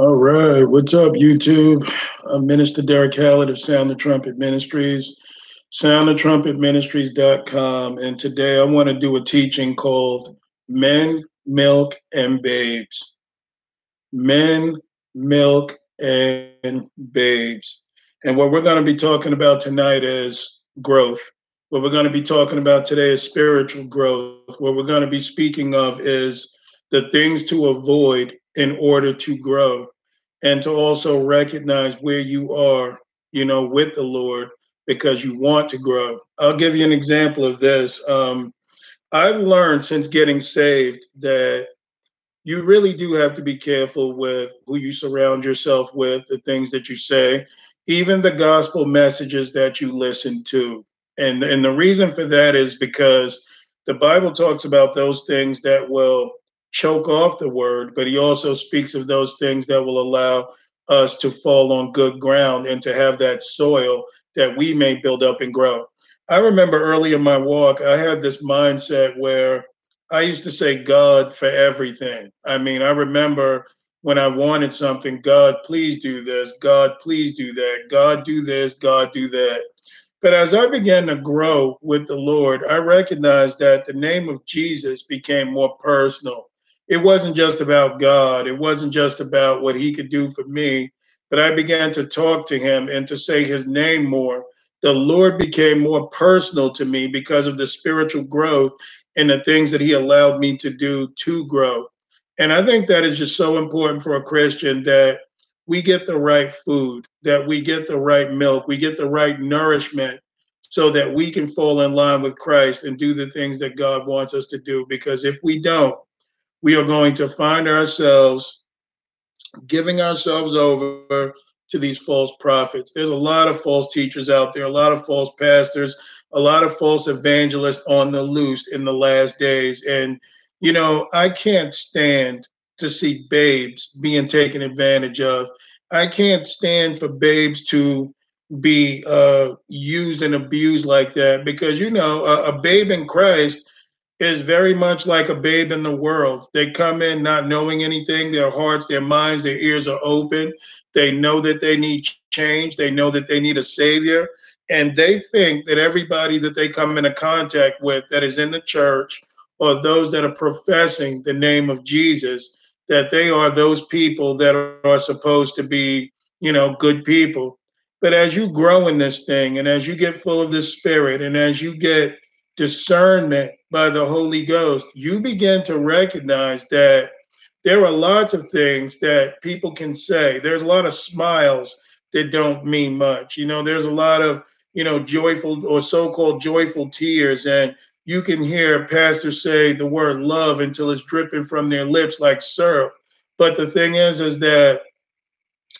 All right. What's up, YouTube? I'm Minister Derek Hallett of Sound the Trumpet Ministries, soundthetrumpetministries.com. And today I want to do a teaching called Men, Milk, and Babes. Men, Milk, and Babes. And what we're going to be talking about tonight is growth. What we're going to be talking about today is spiritual growth. What we're going to be speaking of is the things to avoid in order to grow and to also recognize where you are, you know, with the Lord because you want to grow. I'll give you an example of this. Um, I've learned since getting saved that you really do have to be careful with who you surround yourself with, the things that you say, even the gospel messages that you listen to. And, and the reason for that is because the Bible talks about those things that will choke off the word, but he also speaks of those things that will allow us to fall on good ground and to have that soil that we may build up and grow. I remember early in my walk, I had this mindset where I used to say God for everything. I mean, I remember when I wanted something, God, please do this. God, please do that. God, do this. God, do that. But as I began to grow with the Lord, I recognized that the name of Jesus became more personal it wasn't just about God. It wasn't just about what he could do for me, but I began to talk to him and to say his name more. The Lord became more personal to me because of the spiritual growth and the things that he allowed me to do to grow. And I think that is just so important for a Christian that we get the right food, that we get the right milk, we get the right nourishment so that we can fall in line with Christ and do the things that God wants us to do. Because if we don't, we are going to find ourselves giving ourselves over to these false prophets. There's a lot of false teachers out there, a lot of false pastors, a lot of false evangelists on the loose in the last days. And, you know, I can't stand to see babes being taken advantage of. I can't stand for babes to be uh, used and abused like that because, you know, a, a babe in Christ is very much like a babe in the world. They come in not knowing anything, their hearts, their minds, their ears are open. They know that they need change, they know that they need a savior, and they think that everybody that they come into contact with that is in the church or those that are professing the name of Jesus, that they are those people that are supposed to be, you know, good people. But as you grow in this thing and as you get full of the spirit and as you get discernment by the Holy Ghost, you begin to recognize that there are lots of things that people can say. There's a lot of smiles that don't mean much. You know, there's a lot of, you know, joyful or so called joyful tears. And you can hear pastors say the word love until it's dripping from their lips like syrup. But the thing is, is that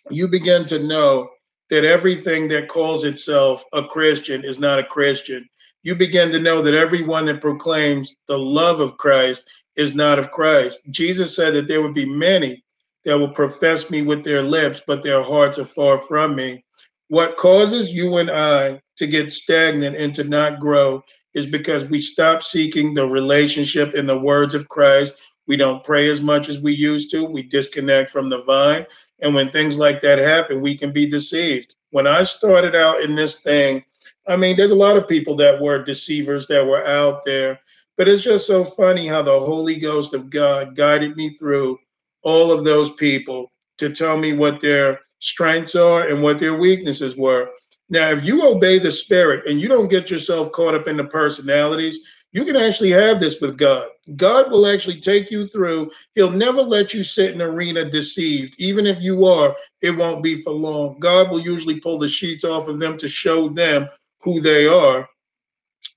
you begin to know that everything that calls itself a Christian is not a Christian you begin to know that everyone that proclaims the love of Christ is not of Christ. Jesus said that there would be many that will profess me with their lips, but their hearts are far from me. What causes you and I to get stagnant and to not grow is because we stop seeking the relationship in the words of Christ. We don't pray as much as we used to. We disconnect from the vine. And when things like that happen, we can be deceived. When I started out in this thing, I mean, there's a lot of people that were deceivers that were out there, but it's just so funny how the Holy Ghost of God guided me through all of those people to tell me what their strengths are and what their weaknesses were. Now, if you obey the Spirit and you don't get yourself caught up in the personalities, you can actually have this with God. God will actually take you through. He'll never let you sit in arena deceived. Even if you are, it won't be for long. God will usually pull the sheets off of them to show them who they are,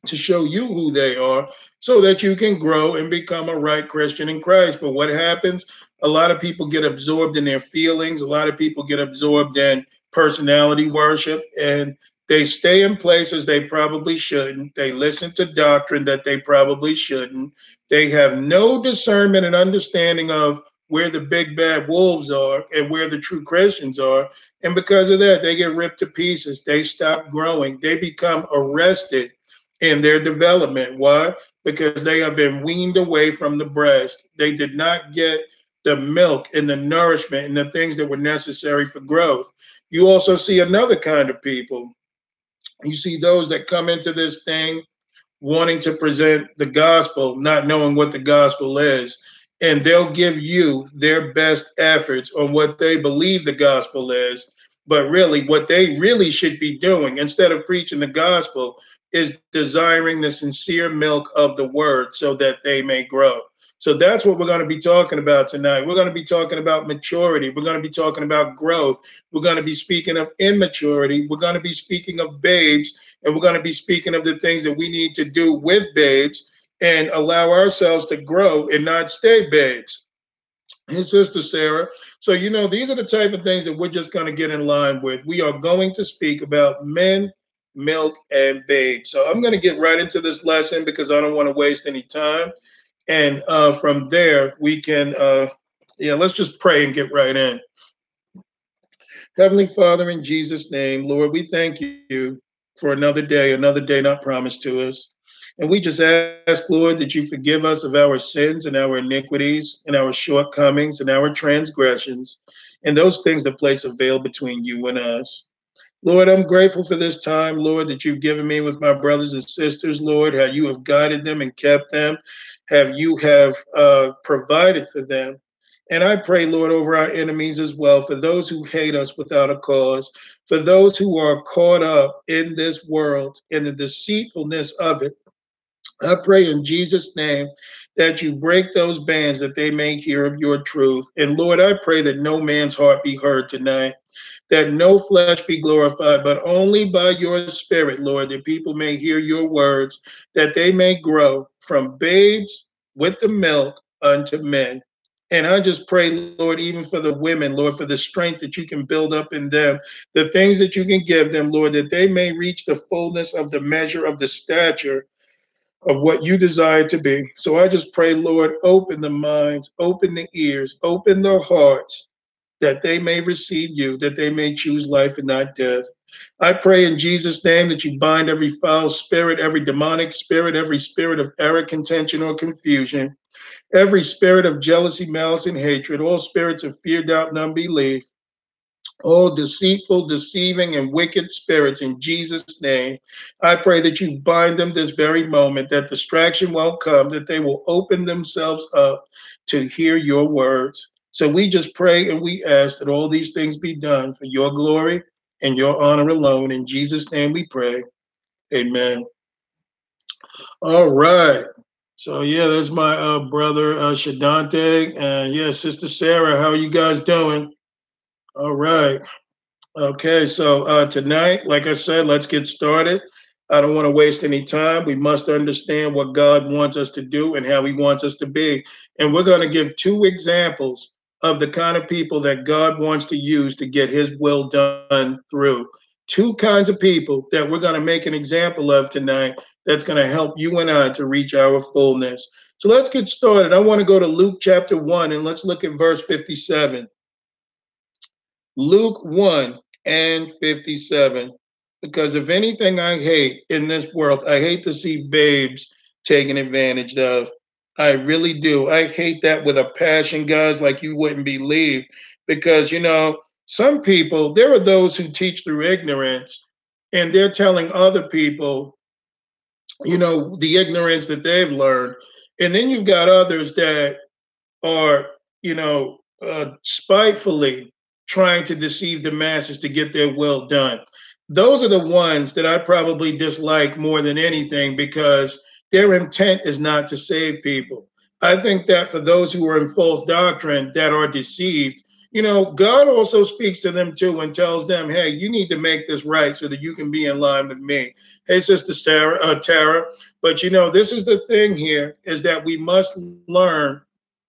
to show you who they are, so that you can grow and become a right Christian in Christ. But what happens? A lot of people get absorbed in their feelings, a lot of people get absorbed in personality worship, and they stay in places they probably shouldn't. They listen to doctrine that they probably shouldn't. They have no discernment and understanding of where the big bad wolves are and where the true Christians are. And because of that, they get ripped to pieces. They stop growing. They become arrested in their development. Why? Because they have been weaned away from the breast. They did not get the milk and the nourishment and the things that were necessary for growth. You also see another kind of people. You see those that come into this thing wanting to present the gospel, not knowing what the gospel is. And they'll give you their best efforts on what they believe the gospel is. But really, what they really should be doing instead of preaching the gospel is desiring the sincere milk of the word so that they may grow. So that's what we're going to be talking about tonight. We're going to be talking about maturity. We're going to be talking about growth. We're going to be speaking of immaturity. We're going to be speaking of babes. And we're going to be speaking of the things that we need to do with babes and allow ourselves to grow and not stay babes. His sister Sarah. So, you know, these are the type of things that we're just going to get in line with. We are going to speak about men, milk, and babes. So, I'm going to get right into this lesson because I don't want to waste any time and uh, from there we can uh, yeah let's just pray and get right in heavenly father in jesus name lord we thank you for another day another day not promised to us and we just ask lord that you forgive us of our sins and our iniquities and our shortcomings and our transgressions and those things that place a veil between you and us Lord, I'm grateful for this time, Lord, that you've given me with my brothers and sisters, Lord, how you have guided them and kept them, have you have uh, provided for them. And I pray, Lord, over our enemies as well, for those who hate us without a cause, for those who are caught up in this world, in the deceitfulness of it. I pray in Jesus' name that you break those bands that they may hear of your truth. And Lord, I pray that no man's heart be heard tonight that no flesh be glorified, but only by your spirit, Lord, that people may hear your words, that they may grow from babes with the milk unto men. And I just pray, Lord, even for the women, Lord, for the strength that you can build up in them, the things that you can give them, Lord, that they may reach the fullness of the measure of the stature of what you desire to be. So I just pray, Lord, open the minds, open the ears, open the hearts that they may receive you, that they may choose life and not death. I pray in Jesus' name that you bind every foul spirit, every demonic spirit, every spirit of error, contention, or confusion, every spirit of jealousy, malice, and hatred, all spirits of fear, doubt, and unbelief, all deceitful, deceiving, and wicked spirits in Jesus' name. I pray that you bind them this very moment, that distraction won't come, that they will open themselves up to hear your words. So we just pray and we ask that all these things be done for your glory and your honor alone. In Jesus' name we pray. Amen. All right. So yeah, there's my uh, brother uh, Shadante, and yeah, sister Sarah. How are you guys doing? All right. Okay. So uh, tonight, like I said, let's get started. I don't want to waste any time. We must understand what God wants us to do and how He wants us to be. And we're going to give two examples of the kind of people that God wants to use to get his will done through. Two kinds of people that we're going to make an example of tonight that's going to help you and I to reach our fullness. So let's get started. I want to go to Luke chapter 1 and let's look at verse 57. Luke 1 and 57. Because if anything I hate in this world, I hate to see babes taken advantage of. I really do. I hate that with a passion, guys, like you wouldn't believe. Because, you know, some people, there are those who teach through ignorance, and they're telling other people, you know, the ignorance that they've learned. And then you've got others that are, you know, uh, spitefully trying to deceive the masses to get their will done. Those are the ones that I probably dislike more than anything because their intent is not to save people. I think that for those who are in false doctrine that are deceived, you know, God also speaks to them too and tells them, hey, you need to make this right so that you can be in line with me. Hey, Sister Sarah, uh, Tara. But you know, this is the thing here is that we must learn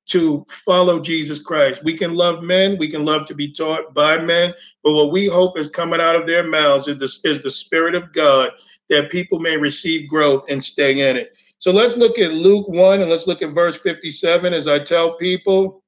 to follow Jesus Christ. We can love men, we can love to be taught by men, but what we hope is coming out of their mouths is the, is the Spirit of God that people may receive growth and stay in it. So let's look at Luke 1 and let's look at verse 57 as I tell people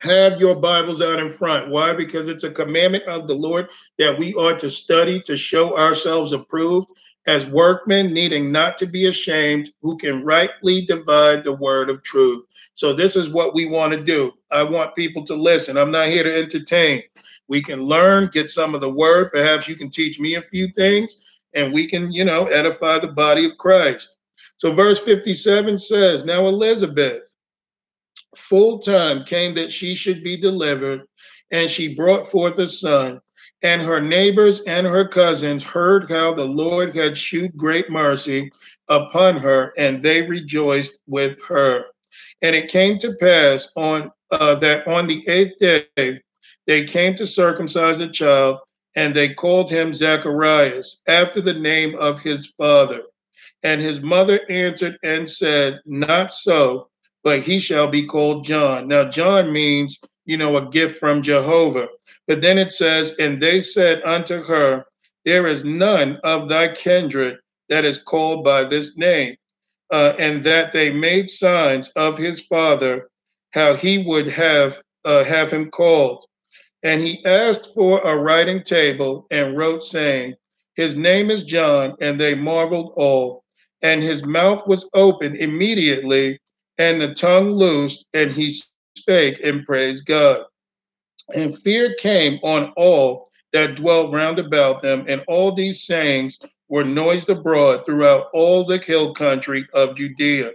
have your Bibles out in front. Why? Because it's a commandment of the Lord that we ought to study to show ourselves approved. As workmen needing not to be ashamed, who can rightly divide the word of truth. So, this is what we want to do. I want people to listen. I'm not here to entertain. We can learn, get some of the word. Perhaps you can teach me a few things, and we can, you know, edify the body of Christ. So, verse 57 says, Now Elizabeth, full time came that she should be delivered, and she brought forth a son. And her neighbors and her cousins heard how the Lord had shewed great mercy upon her, and they rejoiced with her. And it came to pass on uh, that on the eighth day they came to circumcise the child, and they called him Zacharias, after the name of his father. And his mother answered and said, Not so, but he shall be called John. Now, John means, you know, a gift from Jehovah. But then it says, And they said unto her, There is none of thy kindred that is called by this name. Uh, and that they made signs of his father, how he would have uh, have him called. And he asked for a writing table and wrote, saying, His name is John. And they marveled all. And his mouth was open immediately, and the tongue loosed, and he spake and praised God. And fear came on all that dwelt round about them, and all these sayings were noised abroad throughout all the hill country of Judea.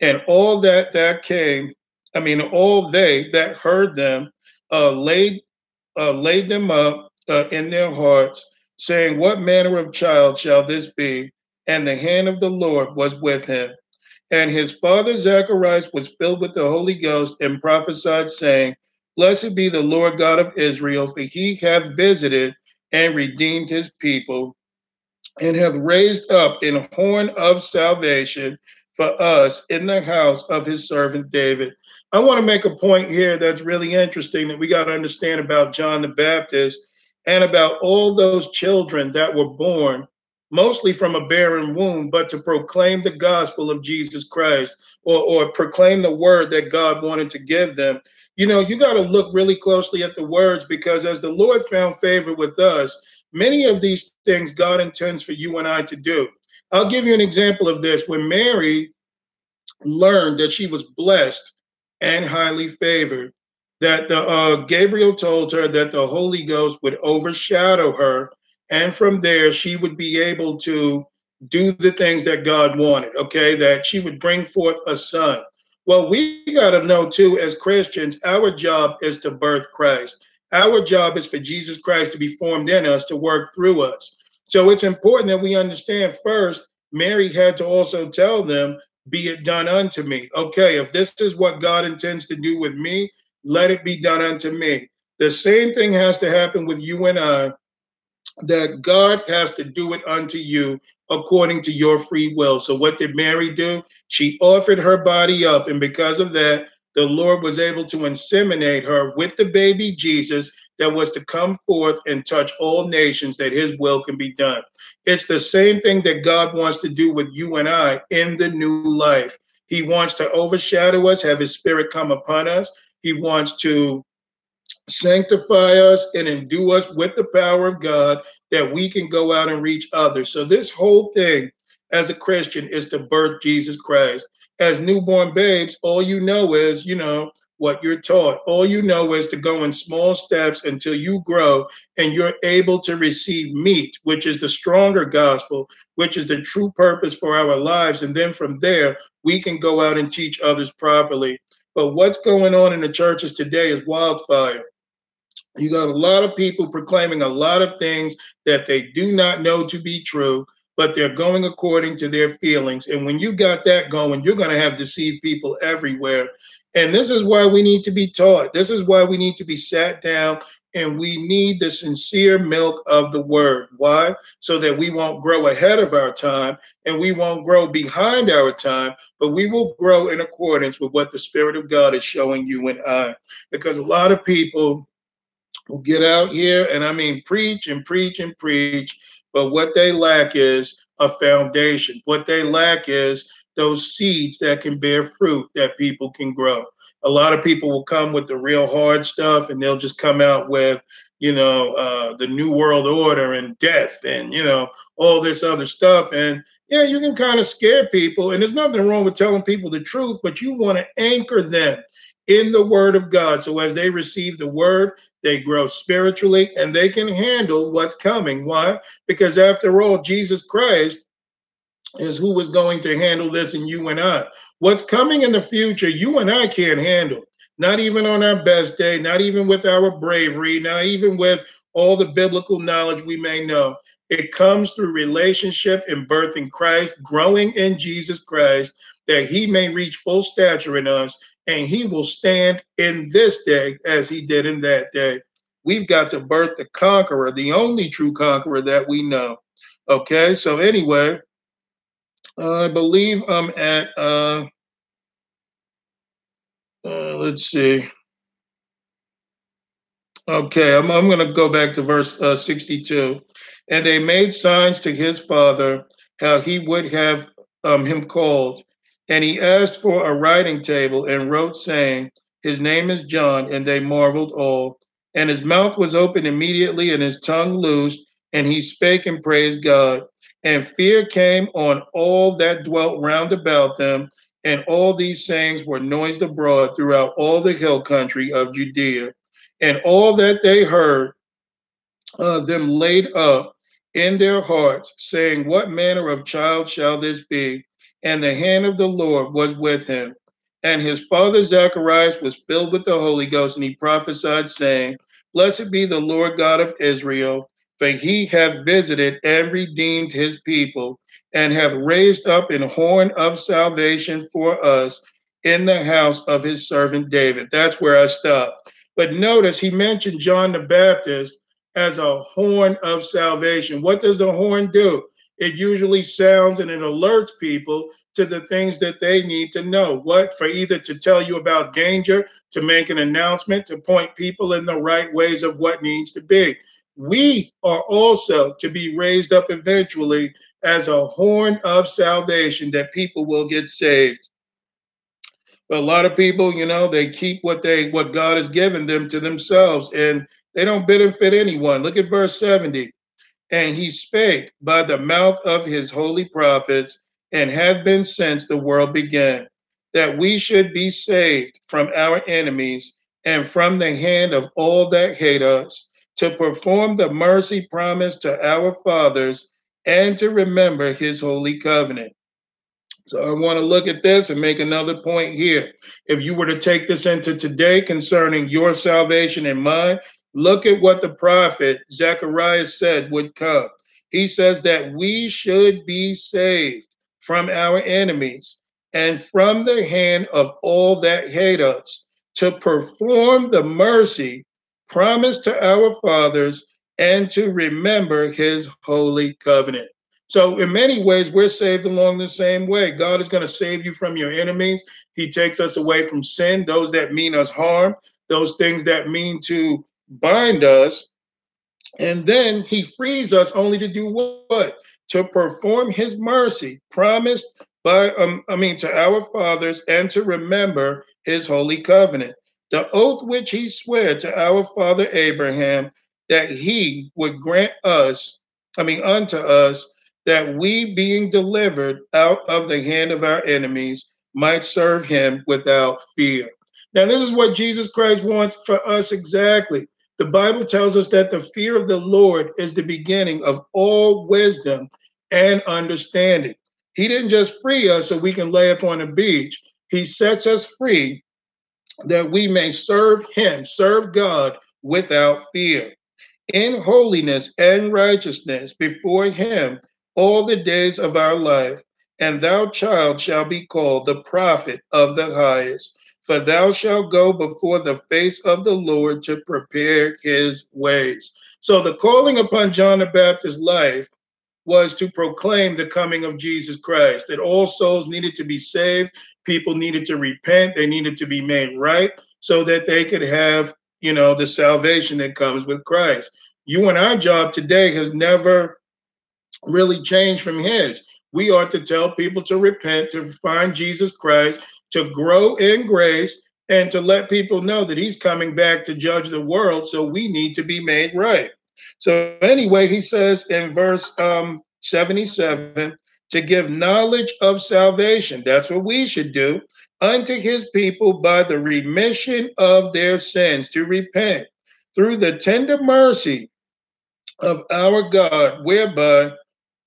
And all that that came, I mean, all they that heard them uh, laid uh, laid them up uh, in their hearts, saying, What manner of child shall this be? And the hand of the Lord was with him. And his father Zacharias was filled with the Holy Ghost and prophesied, saying, Blessed be the Lord God of Israel, for he hath visited and redeemed his people, and hath raised up an horn of salvation for us in the house of his servant David. I want to make a point here that's really interesting that we got to understand about John the Baptist and about all those children that were born mostly from a barren womb, but to proclaim the gospel of Jesus Christ or, or proclaim the word that God wanted to give them you know, you got to look really closely at the words because as the Lord found favor with us, many of these things God intends for you and I to do. I'll give you an example of this. When Mary learned that she was blessed and highly favored, that the uh, Gabriel told her that the Holy Ghost would overshadow her, and from there she would be able to do the things that God wanted. Okay, that she would bring forth a son. Well, we got to know too, as Christians, our job is to birth Christ. Our job is for Jesus Christ to be formed in us, to work through us. So it's important that we understand first, Mary had to also tell them, Be it done unto me. Okay, if this is what God intends to do with me, let it be done unto me. The same thing has to happen with you and I, that God has to do it unto you according to your free will. So, what did Mary do? She offered her body up, and because of that, the Lord was able to inseminate her with the baby Jesus that was to come forth and touch all nations that his will can be done. It's the same thing that God wants to do with you and I in the new life. He wants to overshadow us, have his spirit come upon us. He wants to sanctify us and endue us with the power of God that we can go out and reach others. So, this whole thing as a Christian is to birth Jesus Christ. As newborn babes, all you know is, you know, what you're taught. All you know is to go in small steps until you grow and you're able to receive meat, which is the stronger gospel, which is the true purpose for our lives. And then from there, we can go out and teach others properly. But what's going on in the churches today is wildfire. You got a lot of people proclaiming a lot of things that they do not know to be true, but they're going according to their feelings. And when you got that going, you're going to have deceived people everywhere. And this is why we need to be taught. This is why we need to be sat down and we need the sincere milk of the word. Why? So that we won't grow ahead of our time and we won't grow behind our time, but we will grow in accordance with what the Spirit of God is showing you and I. Because a lot of people will get out here and I mean preach and preach and preach, but what they lack is a foundation. What they lack is those seeds that can bear fruit that people can grow. A lot of people will come with the real hard stuff and they'll just come out with, you know, uh, the New World Order and death and, you know, all this other stuff. And yeah, you can kind of scare people. And there's nothing wrong with telling people the truth, but you want to anchor them in the word of God. So as they receive the word, they grow spiritually and they can handle what's coming. Why? Because after all, Jesus Christ is who is going to handle this and you and I. What's coming in the future, you and I can't handle. Not even on our best day, not even with our bravery, not even with all the biblical knowledge we may know. It comes through relationship and birth in Christ, growing in Jesus Christ, that he may reach full stature in us and he will stand in this day as he did in that day. We've got to birth the conqueror, the only true conqueror that we know. Okay, so anyway, I believe I'm at, uh, uh, let's see. Okay, I'm, I'm going to go back to verse uh, 62. And they made signs to his father how he would have um, him called. And he asked for a writing table and wrote, saying, His name is John. And they marveled all. And his mouth was open immediately, and his tongue loosed, and he spake and praised God. And fear came on all that dwelt round about them, and all these sayings were noised abroad throughout all the hill country of Judea. And all that they heard uh, them laid up in their hearts, saying, What manner of child shall this be? And the hand of the Lord was with him. And his father Zacharias was filled with the Holy Ghost, and he prophesied, saying, Blessed be the Lord God of Israel, for he hath visited and redeemed his people, and hath raised up an horn of salvation for us in the house of his servant David. That's where I stopped. But notice he mentioned John the Baptist as a horn of salvation. What does the horn do? It usually sounds and it alerts people to the things that they need to know. What for either to tell you about danger, to make an announcement, to point people in the right ways of what needs to be. We are also to be raised up eventually as a horn of salvation that people will get saved. But a lot of people, you know, they keep what they what God has given them to themselves and they don't benefit anyone. Look at verse 70 and he spake by the mouth of his holy prophets, and have been since the world began, that we should be saved from our enemies and from the hand of all that hate us, to perform the mercy promised to our fathers, and to remember his holy covenant. So I want to look at this and make another point here. If you were to take this into today concerning your salvation and mine, Look at what the prophet Zechariah said would come. He says that we should be saved from our enemies and from the hand of all that hate us to perform the mercy promised to our fathers and to remember his holy covenant. So, in many ways, we're saved along the same way. God is going to save you from your enemies. He takes us away from sin, those that mean us harm, those things that mean to bind us, and then he frees us only to do what? To perform his mercy promised by, um, I mean, to our fathers and to remember his holy covenant. The oath which he swore to our father Abraham that he would grant us, I mean, unto us, that we being delivered out of the hand of our enemies might serve him without fear. Now, this is what Jesus Christ wants for us exactly. The Bible tells us that the fear of the Lord is the beginning of all wisdom and understanding. He didn't just free us so we can lay up on a beach, He sets us free that we may serve Him, serve God without fear, in holiness and righteousness before Him all the days of our life. And thou, child, shall be called the prophet of the highest for thou shalt go before the face of the Lord to prepare his ways. So the calling upon John the Baptist's life was to proclaim the coming of Jesus Christ, that all souls needed to be saved, people needed to repent, they needed to be made right so that they could have, you know, the salvation that comes with Christ. You and our job today has never really changed from his. We are to tell people to repent, to find Jesus Christ, to grow in grace and to let people know that he's coming back to judge the world. So we need to be made right. So, anyway, he says in verse um, 77 to give knowledge of salvation. That's what we should do unto his people by the remission of their sins, to repent through the tender mercy of our God, whereby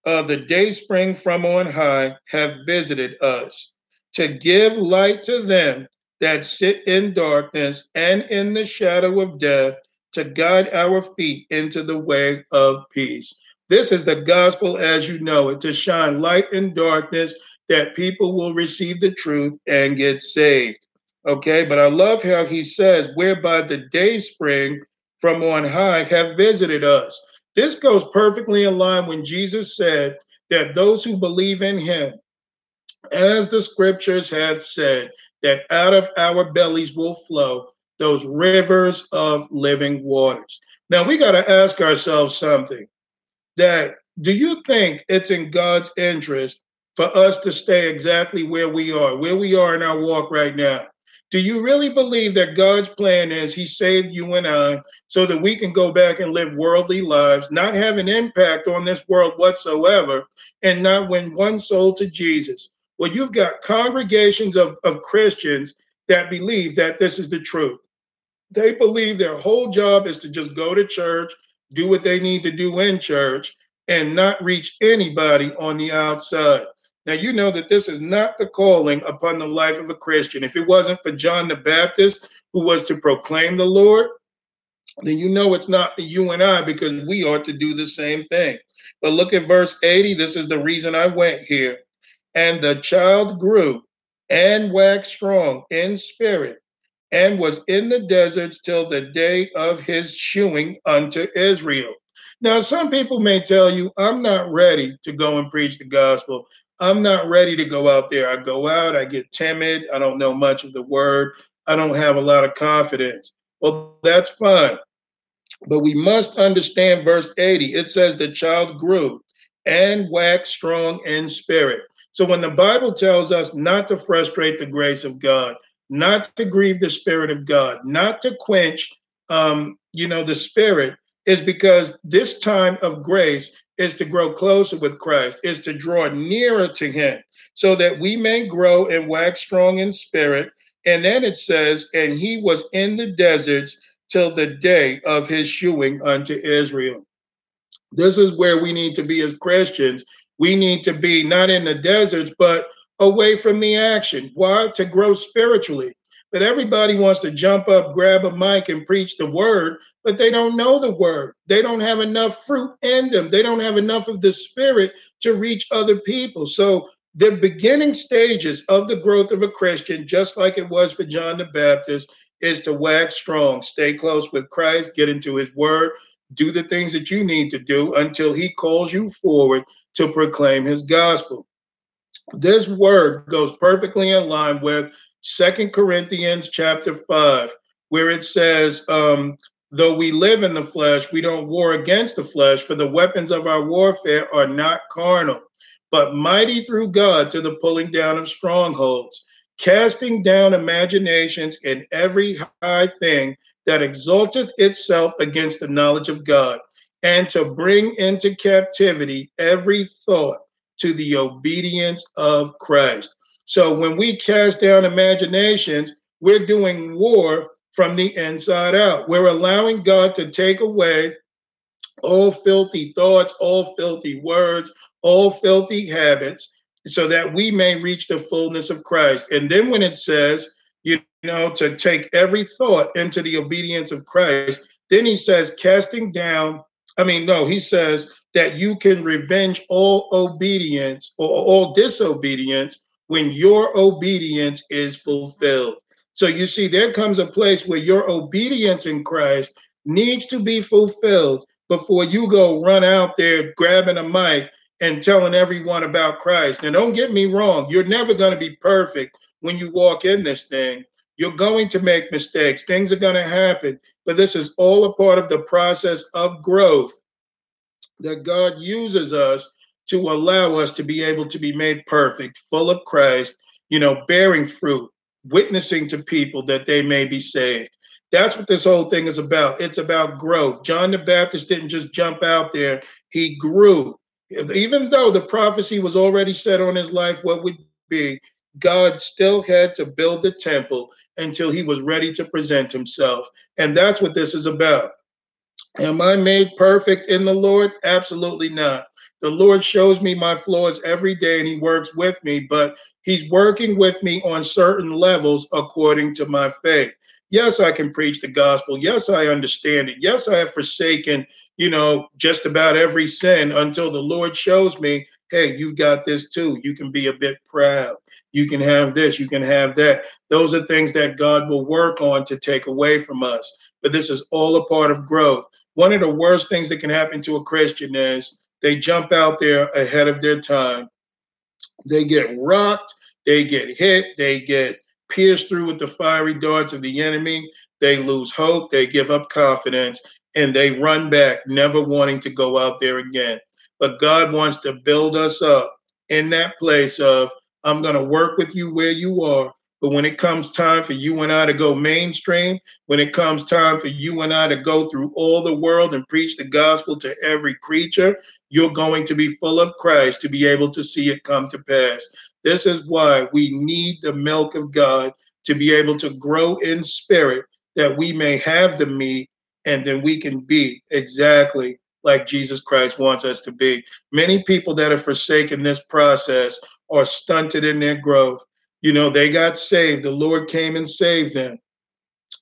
uh, the day spring from on high have visited us, to give light to them that sit in darkness and in the shadow of death, to guide our feet into the way of peace. This is the gospel as you know it, to shine light in darkness, that people will receive the truth and get saved. Okay, but I love how he says, whereby the day spring from on high have visited us. This goes perfectly in line when Jesus said that those who believe in him, as the scriptures have said, that out of our bellies will flow those rivers of living waters. Now we got to ask ourselves something that do you think it's in God's interest for us to stay exactly where we are, where we are in our walk right now? Do you really believe that God's plan is He saved you and I so that we can go back and live worldly lives, not have an impact on this world whatsoever, and not win one soul to Jesus? Well, you've got congregations of, of Christians that believe that this is the truth. They believe their whole job is to just go to church, do what they need to do in church, and not reach anybody on the outside. Now, you know that this is not the calling upon the life of a Christian. If it wasn't for John the Baptist, who was to proclaim the Lord, then you know it's not you and I because we ought to do the same thing. But look at verse 80. This is the reason I went here. And the child grew and waxed strong in spirit and was in the deserts till the day of his shewing unto Israel. Now, some people may tell you, I'm not ready to go and preach the gospel. I'm not ready to go out there. I go out, I get timid, I don't know much of the word, I don't have a lot of confidence. Well, that's fine. But we must understand verse 80. It says, The child grew and waxed strong in spirit. So when the Bible tells us not to frustrate the grace of God, not to grieve the Spirit of God, not to quench, um, you know, the Spirit, is because this time of grace is to grow closer with Christ, is to draw nearer to Him, so that we may grow and wax strong in spirit. And then it says, and He was in the deserts till the day of His shewing unto Israel. This is where we need to be as Christians we need to be not in the deserts, but away from the action. Why? To grow spiritually. But everybody wants to jump up, grab a mic, and preach the word, but they don't know the word. They don't have enough fruit in them. They don't have enough of the spirit to reach other people. So, the beginning stages of the growth of a Christian, just like it was for John the Baptist, is to wax strong, stay close with Christ, get into his word, do the things that you need to do until he calls you forward to proclaim his gospel. This word goes perfectly in line with Second Corinthians chapter 5, where it says, um, Though we live in the flesh, we don't war against the flesh, for the weapons of our warfare are not carnal, but mighty through God to the pulling down of strongholds, casting down imaginations and every high thing that exalteth itself against the knowledge of God, and to bring into captivity every thought to the obedience of Christ. So when we cast down imaginations, we're doing war from the inside out. We're allowing God to take away all filthy thoughts, all filthy words, all filthy habits, so that we may reach the fullness of Christ. And then when it says, you know, to take every thought into the obedience of Christ, then he says, casting down I mean, no, he says that you can revenge all obedience or all disobedience when your obedience is fulfilled. So you see, there comes a place where your obedience in Christ needs to be fulfilled before you go run out there grabbing a mic and telling everyone about Christ. And don't get me wrong, you're never going to be perfect when you walk in this thing. You're going to make mistakes. Things are going to happen. But this is all a part of the process of growth that God uses us to allow us to be able to be made perfect, full of Christ, you know, bearing fruit, witnessing to people that they may be saved. That's what this whole thing is about. It's about growth. John the Baptist didn't just jump out there, he grew. Even though the prophecy was already set on his life, what would be, God still had to build the temple until he was ready to present himself. And that's what this is about. Am I made perfect in the Lord? Absolutely not. The Lord shows me my flaws every day and he works with me, but he's working with me on certain levels according to my faith. Yes, I can preach the gospel. Yes, I understand it. Yes, I have forsaken, you know, just about every sin until the Lord shows me, hey, you've got this too. You can be a bit proud. You can have this. You can have that. Those are things that God will work on to take away from us. But this is all a part of growth. One of the worst things that can happen to a Christian is they jump out there ahead of their time. They get rocked. They get hit. They get pierced through with the fiery darts of the enemy. They lose hope, they give up confidence, and they run back, never wanting to go out there again. But God wants to build us up in that place of, I'm going to work with you where you are. But when it comes time for you and I to go mainstream, when it comes time for you and I to go through all the world and preach the gospel to every creature, you're going to be full of Christ to be able to see it come to pass. This is why we need the milk of God to be able to grow in spirit, that we may have the meat and then we can be exactly like Jesus Christ wants us to be. Many people that have forsaken this process are stunted in their growth. You know, they got saved, the Lord came and saved them,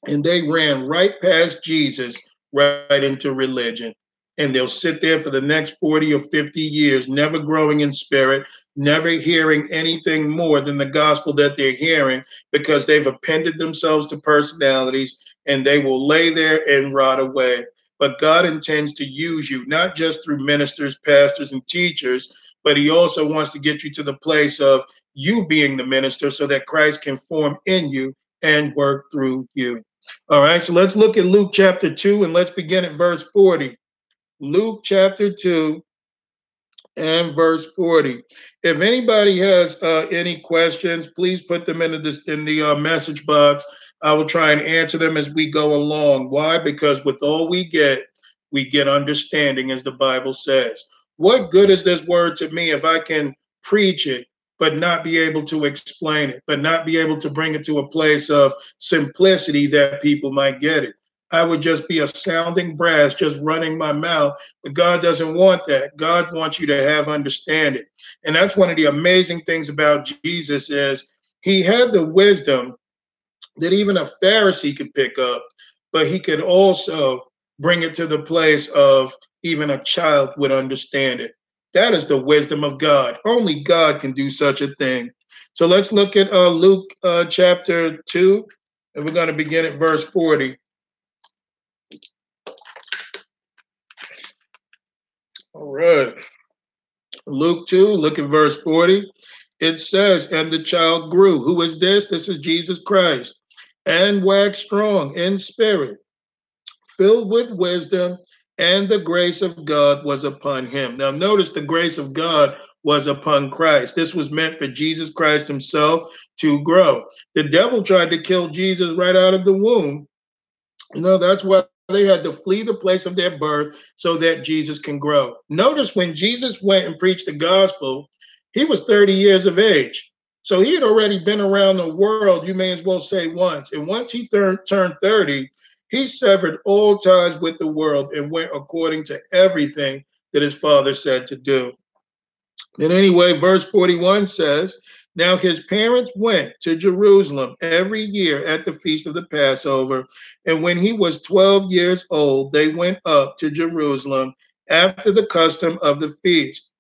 and they ran right past Jesus right into religion and they'll sit there for the next 40 or 50 years, never growing in spirit, never hearing anything more than the gospel that they're hearing because they've appended themselves to personalities and they will lay there and rot away. But God intends to use you, not just through ministers, pastors, and teachers, but He also wants to get you to the place of you being the minister so that Christ can form in you and work through you. All right, so let's look at Luke chapter 2 and let's begin at verse 40. Luke chapter 2 and verse 40. If anybody has uh, any questions, please put them in the, in the uh, message box. I will try and answer them as we go along. Why? Because with all we get, we get understanding, as the Bible says. What good is this word to me if I can preach it, but not be able to explain it, but not be able to bring it to a place of simplicity that people might get it? I would just be a sounding brass, just running my mouth. But God doesn't want that. God wants you to have understanding. And that's one of the amazing things about Jesus is he had the wisdom that even a Pharisee could pick up, but he could also bring it to the place of even a child would understand it. That is the wisdom of God. Only God can do such a thing. So let's look at uh, Luke uh, chapter 2, and we're going to begin at verse 40. All right. Luke 2, look at verse 40. It says, And the child grew. Who is this? This is Jesus Christ. And waxed strong in spirit, filled with wisdom, and the grace of God was upon him. Now, notice the grace of God was upon Christ. This was meant for Jesus Christ himself to grow. The devil tried to kill Jesus right out of the womb. No, that's why they had to flee the place of their birth so that Jesus can grow. Notice when Jesus went and preached the gospel, he was 30 years of age. So he had already been around the world, you may as well say once. And once he turned 30, he severed all ties with the world and went according to everything that his father said to do. And anyway, verse 41 says, now his parents went to Jerusalem every year at the feast of the Passover. And when he was 12 years old, they went up to Jerusalem after the custom of the feast.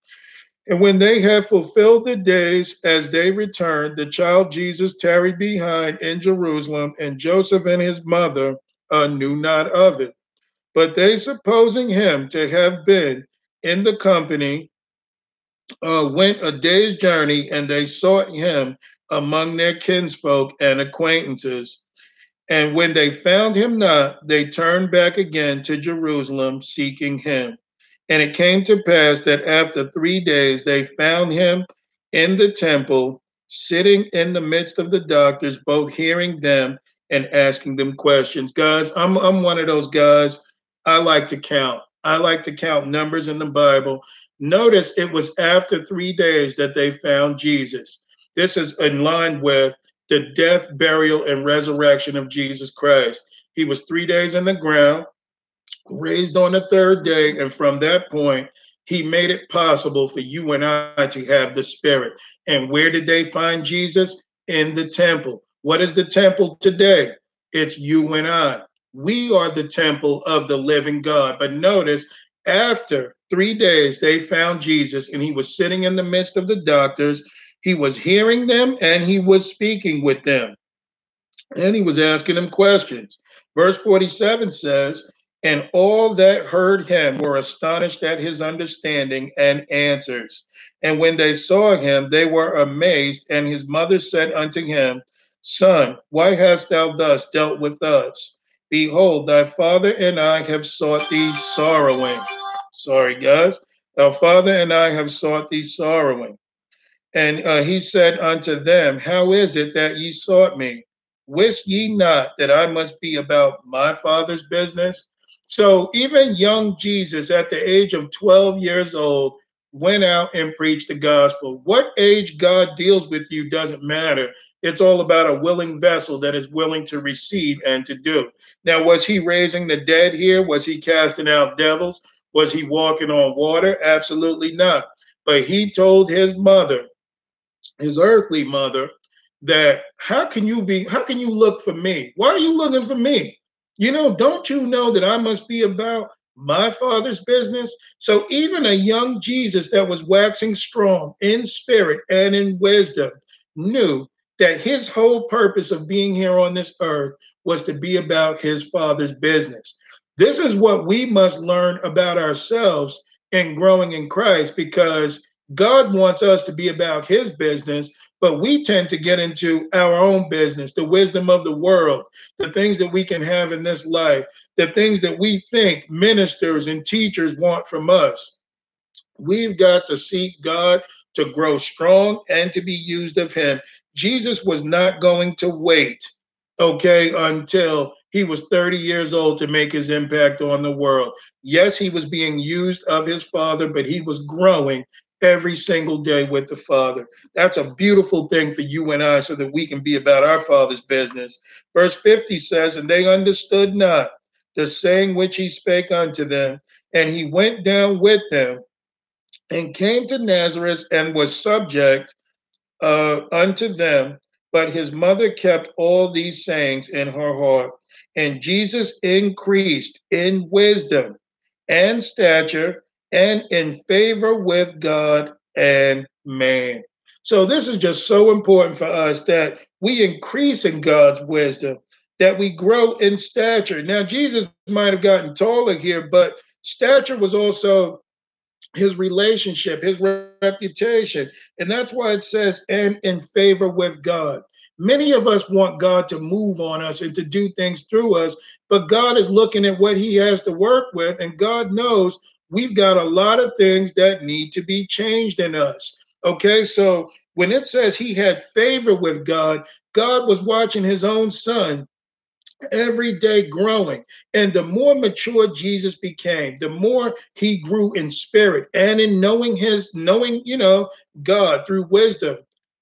And when they had fulfilled the days as they returned, the child Jesus tarried behind in Jerusalem, and Joseph and his mother uh, knew not of it. But they, supposing him to have been in the company, uh, went a day's journey and they sought him among their kinsfolk and acquaintances. And when they found him not, they turned back again to Jerusalem seeking him. And it came to pass that after three days they found him in the temple, sitting in the midst of the doctors, both hearing them and asking them questions. Guys, I'm I'm one of those guys. I like to count. I like to count numbers in the Bible. Notice it was after three days that they found Jesus. This is in line with the death, burial, and resurrection of Jesus Christ. He was three days in the ground, raised on the third day, and from that point, he made it possible for you and I to have the Spirit. And where did they find Jesus? In the temple. What is the temple today? It's you and I. We are the temple of the living God. But notice, after three days, they found Jesus and he was sitting in the midst of the doctors. He was hearing them and he was speaking with them. And he was asking them questions. Verse 47 says, And all that heard him were astonished at his understanding and answers. And when they saw him, they were amazed. And his mother said unto him, Son, why hast thou thus dealt with us? Behold, thy father and I have sought thee sorrowing. Sorry, guys. Thy father and I have sought thee sorrowing. And uh, he said unto them, How is it that ye sought me? Wist ye not that I must be about my father's business? So even young Jesus, at the age of 12 years old, went out and preached the gospel. What age God deals with you doesn't matter. It's all about a willing vessel that is willing to receive and to do. Now, was he raising the dead here? Was he casting out devils? Was he walking on water? Absolutely not. But he told his mother, his earthly mother, that how can you be, how can you look for me? Why are you looking for me? You know, don't you know that I must be about my father's business? So even a young Jesus that was waxing strong in spirit and in wisdom knew that his whole purpose of being here on this earth was to be about his father's business. This is what we must learn about ourselves in growing in Christ because God wants us to be about his business, but we tend to get into our own business, the wisdom of the world, the things that we can have in this life, the things that we think ministers and teachers want from us. We've got to seek God to grow strong and to be used of him. Jesus was not going to wait, okay, until he was 30 years old to make his impact on the world. Yes, he was being used of his father, but he was growing every single day with the Father. That's a beautiful thing for you and I so that we can be about our Father's business. Verse 50 says, And they understood not the saying which he spake unto them. And he went down with them and came to Nazareth and was subject uh, unto them, but his mother kept all these sayings in her heart. And Jesus increased in wisdom and stature and in favor with God and man. So, this is just so important for us that we increase in God's wisdom, that we grow in stature. Now, Jesus might have gotten taller here, but stature was also his relationship, his reputation. And that's why it says, and in favor with God. Many of us want God to move on us and to do things through us, but God is looking at what he has to work with, and God knows we've got a lot of things that need to be changed in us. Okay, so when it says he had favor with God, God was watching his own son every day growing. And the more mature Jesus became, the more he grew in spirit and in knowing his, knowing, you know, God through wisdom,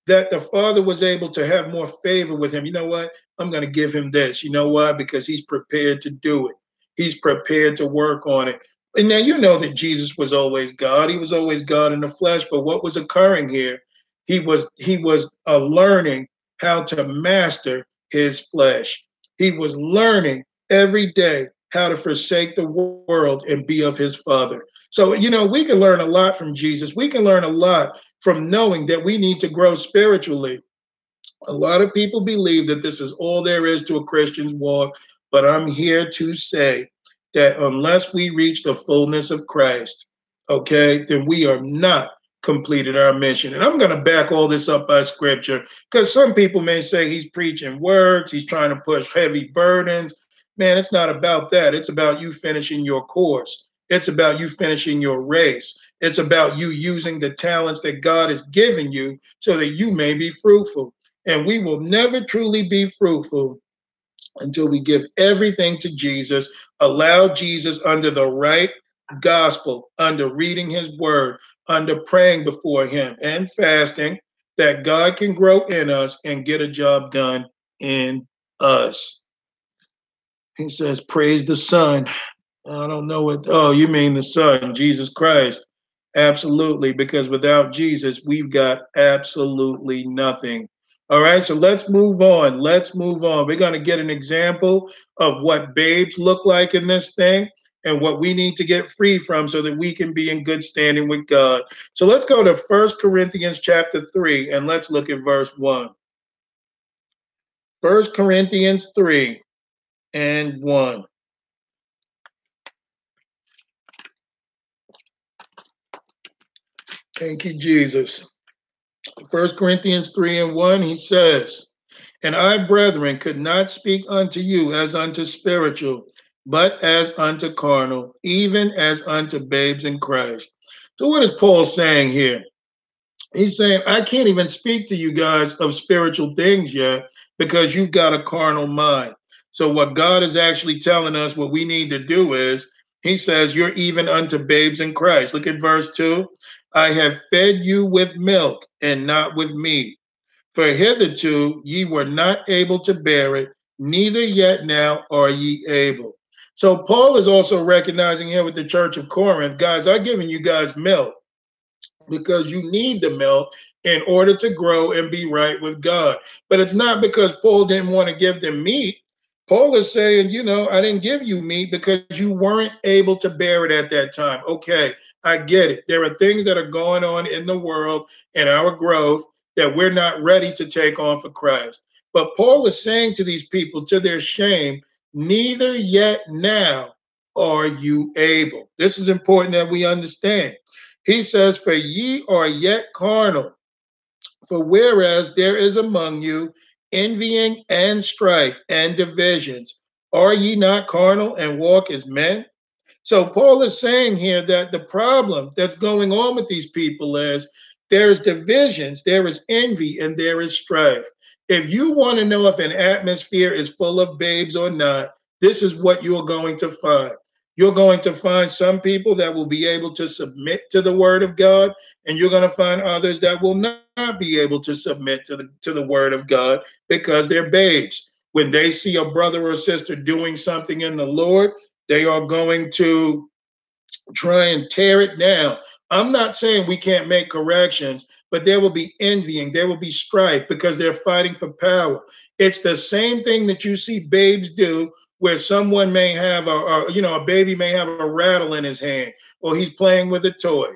that the father was able to have more favor with him. You know what? I'm going to give him this. You know why? Because he's prepared to do it, he's prepared to work on it. And now you know that Jesus was always God. He was always God in the flesh. But what was occurring here? He was he was uh, learning how to master his flesh he was learning every day how to forsake the world and be of his father. So, you know, we can learn a lot from Jesus. We can learn a lot from knowing that we need to grow spiritually. A lot of people believe that this is all there is to a Christian's walk, but I'm here to say that unless we reach the fullness of Christ, okay, then we are not completed our mission. And I'm going to back all this up by scripture because some people may say he's preaching words, he's trying to push heavy burdens. Man, it's not about that. It's about you finishing your course. It's about you finishing your race. It's about you using the talents that God has given you so that you may be fruitful. And we will never truly be fruitful until we give everything to Jesus, allow Jesus under the right gospel, under reading his word, under praying before him and fasting, that God can grow in us and get a job done in us. He says, Praise the Son. I don't know what, oh, you mean the Son, Jesus Christ. Absolutely, because without Jesus, we've got absolutely nothing. All right, so let's move on. Let's move on. We're going to get an example of what babes look like in this thing and what we need to get free from so that we can be in good standing with God. So let's go to First Corinthians chapter 3 and let's look at verse 1. First Corinthians 3 and 1. Thank you, Jesus. First Corinthians 3 and 1, he says, And I, brethren, could not speak unto you as unto spiritual, but as unto carnal, even as unto babes in Christ. So, what is Paul saying here? He's saying, I can't even speak to you guys of spiritual things yet because you've got a carnal mind. So, what God is actually telling us, what we need to do is, He says, You're even unto babes in Christ. Look at verse 2. I have fed you with milk and not with meat. For hitherto ye were not able to bear it, neither yet now are ye able. So Paul is also recognizing here with the church of Corinth, guys, I've given you guys milk because you need the milk in order to grow and be right with God. But it's not because Paul didn't want to give them meat. Paul is saying, you know, I didn't give you meat because you weren't able to bear it at that time. Okay, I get it. There are things that are going on in the world and our growth that we're not ready to take on for Christ. But Paul is saying to these people, to their shame, neither yet now are you able. This is important that we understand. He says, For ye are yet carnal. For whereas there is among you envying and strife and divisions, are ye not carnal and walk as men? So Paul is saying here that the problem that's going on with these people is there's divisions, there is envy, and there is strife. If you want to know if an atmosphere is full of babes or not, this is what you're going to find. You're going to find some people that will be able to submit to the word of God, and you're going to find others that will not be able to submit to the to the word of God because they're babes. When they see a brother or sister doing something in the Lord, they are going to try and tear it down. I'm not saying we can't make corrections, but there will be envying, there will be strife because they're fighting for power. It's the same thing that you see babes do where someone may have a, a, you know a baby may have a rattle in his hand or he's playing with a toy.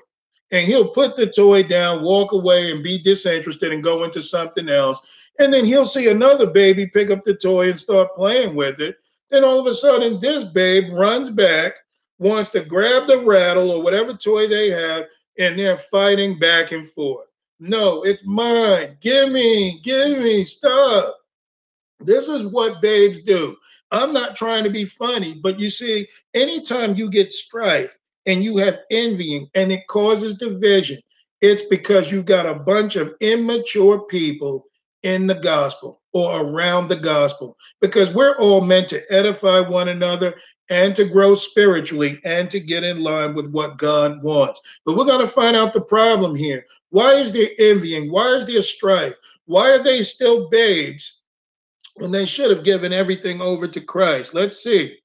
And he'll put the toy down walk away and be disinterested and go into something else. And then he'll see another baby pick up the toy and start playing with it. Then all of a sudden this babe runs back wants to grab the rattle or whatever toy they have and they're fighting back and forth no it's mine give me give me stop this is what babes do I'm not trying to be funny, but you see, anytime you get strife and you have envying and it causes division, it's because you've got a bunch of immature people in the gospel or around the gospel because we're all meant to edify one another and to grow spiritually and to get in line with what God wants. But we're going to find out the problem here. Why is there envying? Why is there strife? Why are they still babes when they should have given everything over to Christ. Let's see.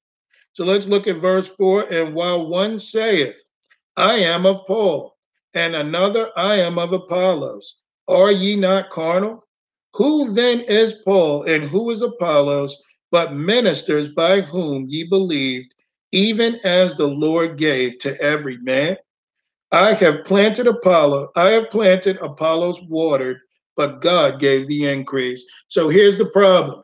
So let's look at verse 4. And while one saith, I am of Paul, and another, I am of Apollos, are ye not carnal? Who then is Paul and who is Apollos, but ministers by whom ye believed, even as the Lord gave to every man? I have planted Apollo, I have planted, Apollos watered, but God gave the increase. So here's the problem.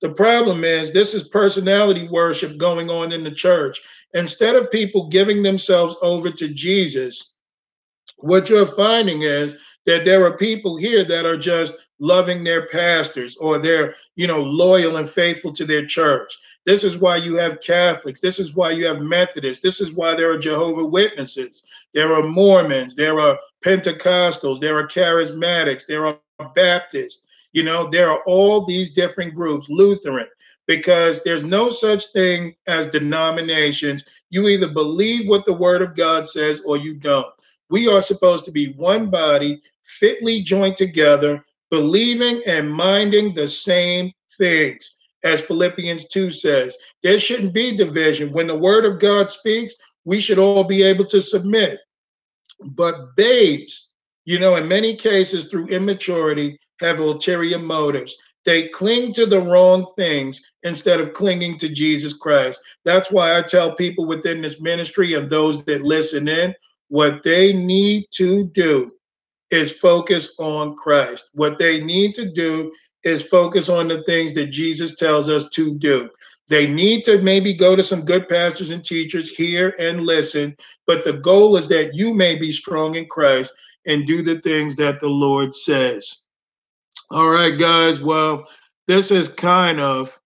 The problem is this is personality worship going on in the church. Instead of people giving themselves over to Jesus, what you're finding is that there are people here that are just loving their pastors or they're, you know, loyal and faithful to their church. This is why you have Catholics. This is why you have Methodists. This is why there are Jehovah Witnesses. There are Mormons. There are Pentecostals. There are Charismatics. There are Baptists. You know, there are all these different groups, Lutheran, because there's no such thing as denominations. You either believe what the Word of God says or you don't. We are supposed to be one body, fitly joined together, believing and minding the same things. As Philippians 2 says, there shouldn't be division. When the Word of God speaks, we should all be able to submit. But babes, you know, in many cases, through immaturity, have ulterior motives. They cling to the wrong things instead of clinging to Jesus Christ. That's why I tell people within this ministry and those that listen in what they need to do is focus on Christ. What they need to do is focus on the things that Jesus tells us to do. They need to maybe go to some good pastors and teachers, hear and listen, but the goal is that you may be strong in Christ and do the things that the Lord says. All right, guys. Well, this is kind of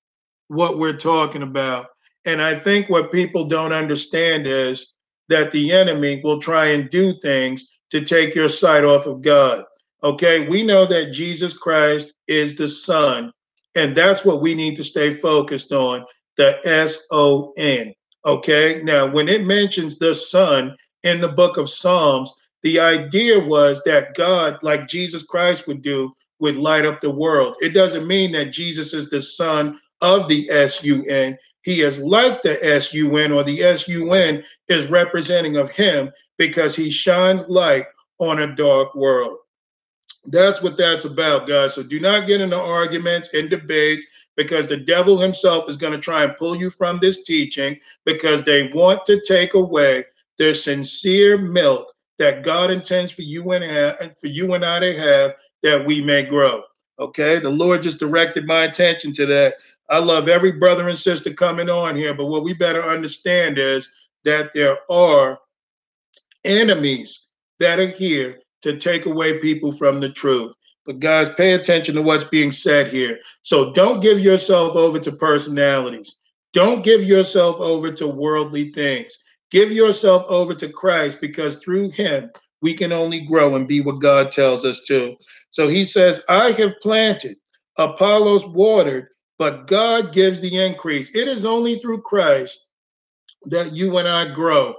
what we're talking about. And I think what people don't understand is that the enemy will try and do things to take your sight off of God. Okay, we know that Jesus Christ is the Son, and that's what we need to stay focused on the S O N. Okay, now when it mentions the Son in the book of Psalms, the idea was that God, like Jesus Christ would do, would light up the world. It doesn't mean that Jesus is the son of the SUN. He is like the SUN, or the SUN is representing of him because he shines light on a dark world. That's what that's about, guys. So do not get into arguments and debates because the devil himself is going to try and pull you from this teaching because they want to take away their sincere milk that God intends for you and for you and I to have that we may grow. Okay. The Lord just directed my attention to that. I love every brother and sister coming on here, but what we better understand is that there are enemies that are here to take away people from the truth. But guys, pay attention to what's being said here. So don't give yourself over to personalities. Don't give yourself over to worldly things. Give yourself over to Christ because through him we can only grow and be what God tells us to. So he says, I have planted, Apollos watered, but God gives the increase. It is only through Christ that you and I grow.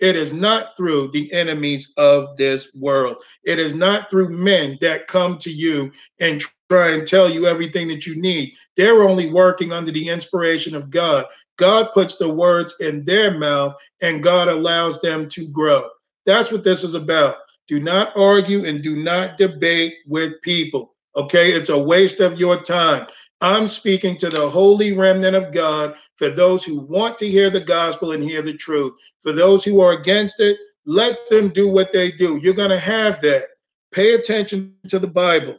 It is not through the enemies of this world. It is not through men that come to you and try and tell you everything that you need. They're only working under the inspiration of God. God puts the words in their mouth and God allows them to grow. That's what this is about. Do not argue and do not debate with people. Okay, it's a waste of your time. I'm speaking to the holy remnant of God for those who want to hear the gospel and hear the truth. For those who are against it, let them do what they do. You're going to have that. Pay attention to the Bible.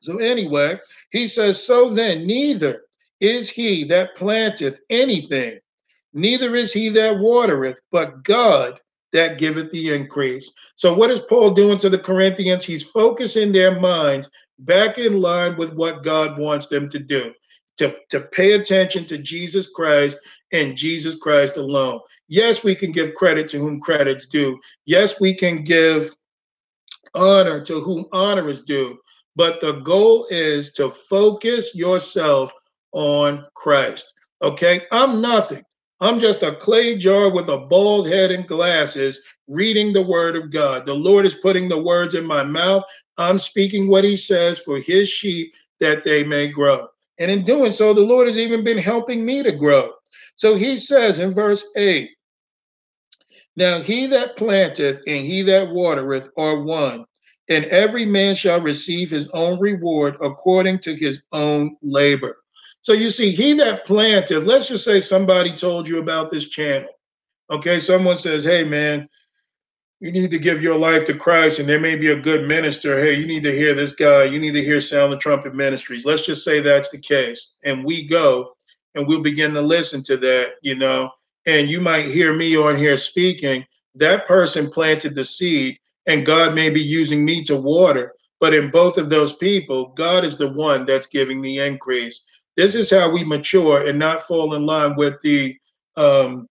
So, anyway, he says, So then, neither is he that planteth anything, neither is he that watereth, but God that giveth the increase. So, what is Paul doing to the Corinthians? He's focusing their minds back in line with what God wants them to do to, to pay attention to Jesus Christ and Jesus Christ alone. Yes, we can give credit to whom credit's due. Yes, we can give honor to whom honor is due. But the goal is to focus yourself on Christ. Okay, I'm nothing. I'm just a clay jar with a bald head and glasses reading the word of God. The Lord is putting the words in my mouth. I'm speaking what he says for his sheep that they may grow. And in doing so, the Lord has even been helping me to grow. So he says in verse 8 Now he that planteth and he that watereth are one, and every man shall receive his own reward according to his own labor. So you see, he that planted, let's just say somebody told you about this channel. Okay, someone says, hey, man, you need to give your life to Christ, and there may be a good minister. Hey, you need to hear this guy. You need to hear Sound the Trumpet Ministries. Let's just say that's the case. And we go and we'll begin to listen to that, you know, and you might hear me on here speaking. That person planted the seed, and God may be using me to water. But in both of those people, God is the one that's giving the increase. This is how we mature and not fall in line with the um,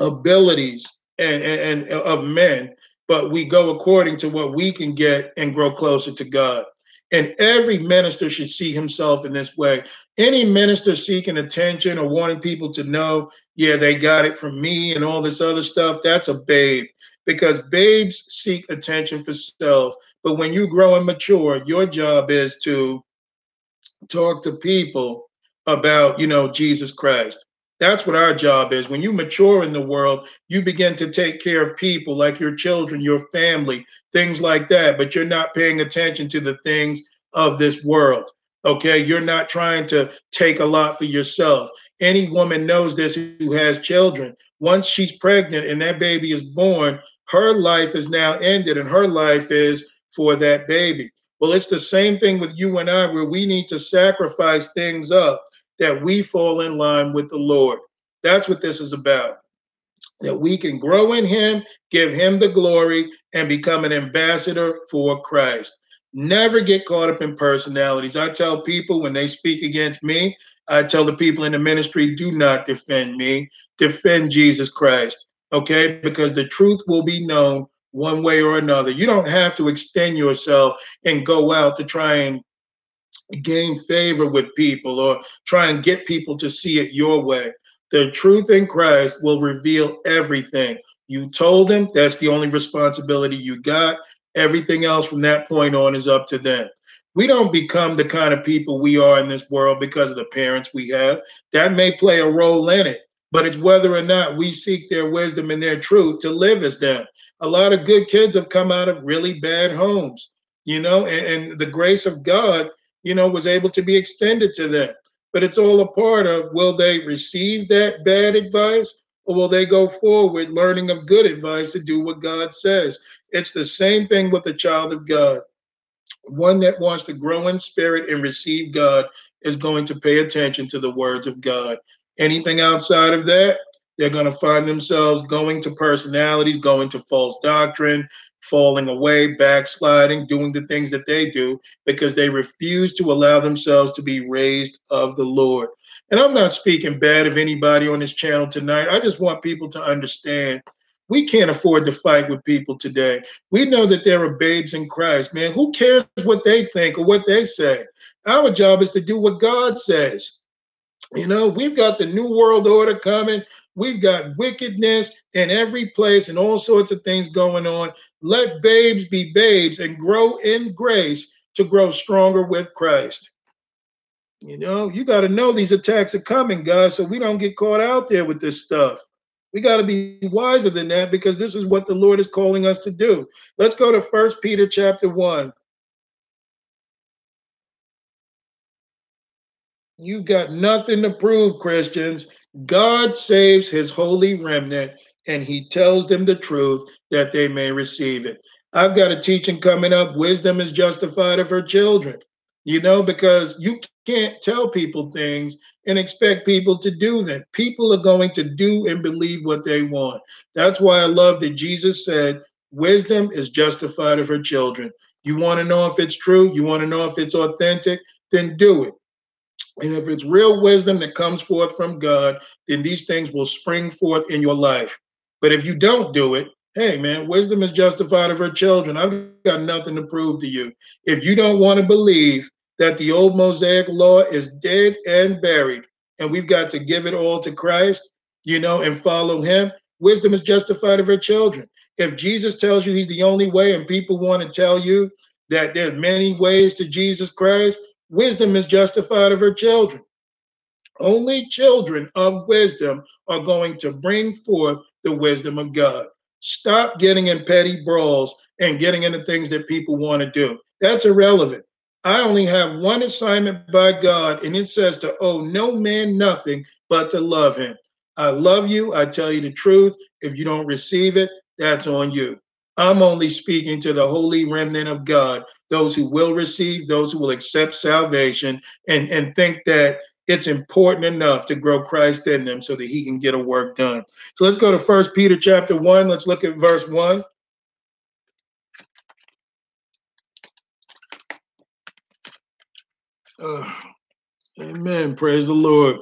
abilities and, and, and of men, but we go according to what we can get and grow closer to God. And every minister should see himself in this way. Any minister seeking attention or wanting people to know, yeah, they got it from me and all this other stuff, that's a babe because babes seek attention for self. But when you grow and mature, your job is to talk to people about, you know, Jesus Christ. That's what our job is. When you mature in the world, you begin to take care of people like your children, your family, things like that, but you're not paying attention to the things of this world. Okay. You're not trying to take a lot for yourself. Any woman knows this who has children. Once she's pregnant and that baby is born, her life is now ended and her life is for that baby. Well, it's the same thing with you and I, where we need to sacrifice things up that we fall in line with the Lord. That's what this is about. That we can grow in Him, give Him the glory, and become an ambassador for Christ. Never get caught up in personalities. I tell people when they speak against me, I tell the people in the ministry, do not defend me, defend Jesus Christ. Okay? Because the truth will be known one way or another. You don't have to extend yourself and go out to try and gain favor with people or try and get people to see it your way. The truth in Christ will reveal everything. You told them that's the only responsibility you got. Everything else from that point on is up to them. We don't become the kind of people we are in this world because of the parents we have. That may play a role in it, but it's whether or not we seek their wisdom and their truth to live as them. A lot of good kids have come out of really bad homes, you know, and, and the grace of God you know, was able to be extended to them. But it's all a part of will they receive that bad advice or will they go forward learning of good advice to do what God says? It's the same thing with the child of God. One that wants to grow in spirit and receive God is going to pay attention to the words of God. Anything outside of that, they're going to find themselves going to personalities, going to false doctrine, falling away, backsliding, doing the things that they do because they refuse to allow themselves to be raised of the Lord. And I'm not speaking bad of anybody on this channel tonight. I just want people to understand we can't afford to fight with people today. We know that there are babes in Christ, man. Who cares what they think or what they say? Our job is to do what God says. You know, we've got the new world order coming. We've got wickedness in every place and all sorts of things going on. Let babes be babes and grow in grace to grow stronger with Christ. You know, you got to know these attacks are coming, guys, so we don't get caught out there with this stuff. We got to be wiser than that because this is what the Lord is calling us to do. Let's go to First Peter chapter 1. You got nothing to prove, Christians. God saves his holy remnant and he tells them the truth that they may receive it. I've got a teaching coming up wisdom is justified of her children, you know, because you can't tell people things and expect people to do them. People are going to do and believe what they want. That's why I love that Jesus said, Wisdom is justified of her children. You want to know if it's true, you want to know if it's authentic, then do it. And if it's real wisdom that comes forth from God, then these things will spring forth in your life. But if you don't do it, hey, man, wisdom is justified of her children. I've got nothing to prove to you. If you don't want to believe that the old Mosaic law is dead and buried, and we've got to give it all to Christ, you know, and follow him, wisdom is justified of her children. If Jesus tells you he's the only way, and people want to tell you that there's many ways to Jesus Christ, wisdom is justified of her children. Only children of wisdom are going to bring forth the wisdom of God. Stop getting in petty brawls and getting into things that people want to do. That's irrelevant. I only have one assignment by God, and it says to owe no man nothing but to love him. I love you. I tell you the truth. If you don't receive it, that's on you. I'm only speaking to the holy remnant of God, those who will receive, those who will accept salvation, and, and think that it's important enough to grow Christ in them so that he can get a work done. So let's go to First Peter chapter 1. Let's look at verse 1. Uh, Amen. Praise the Lord.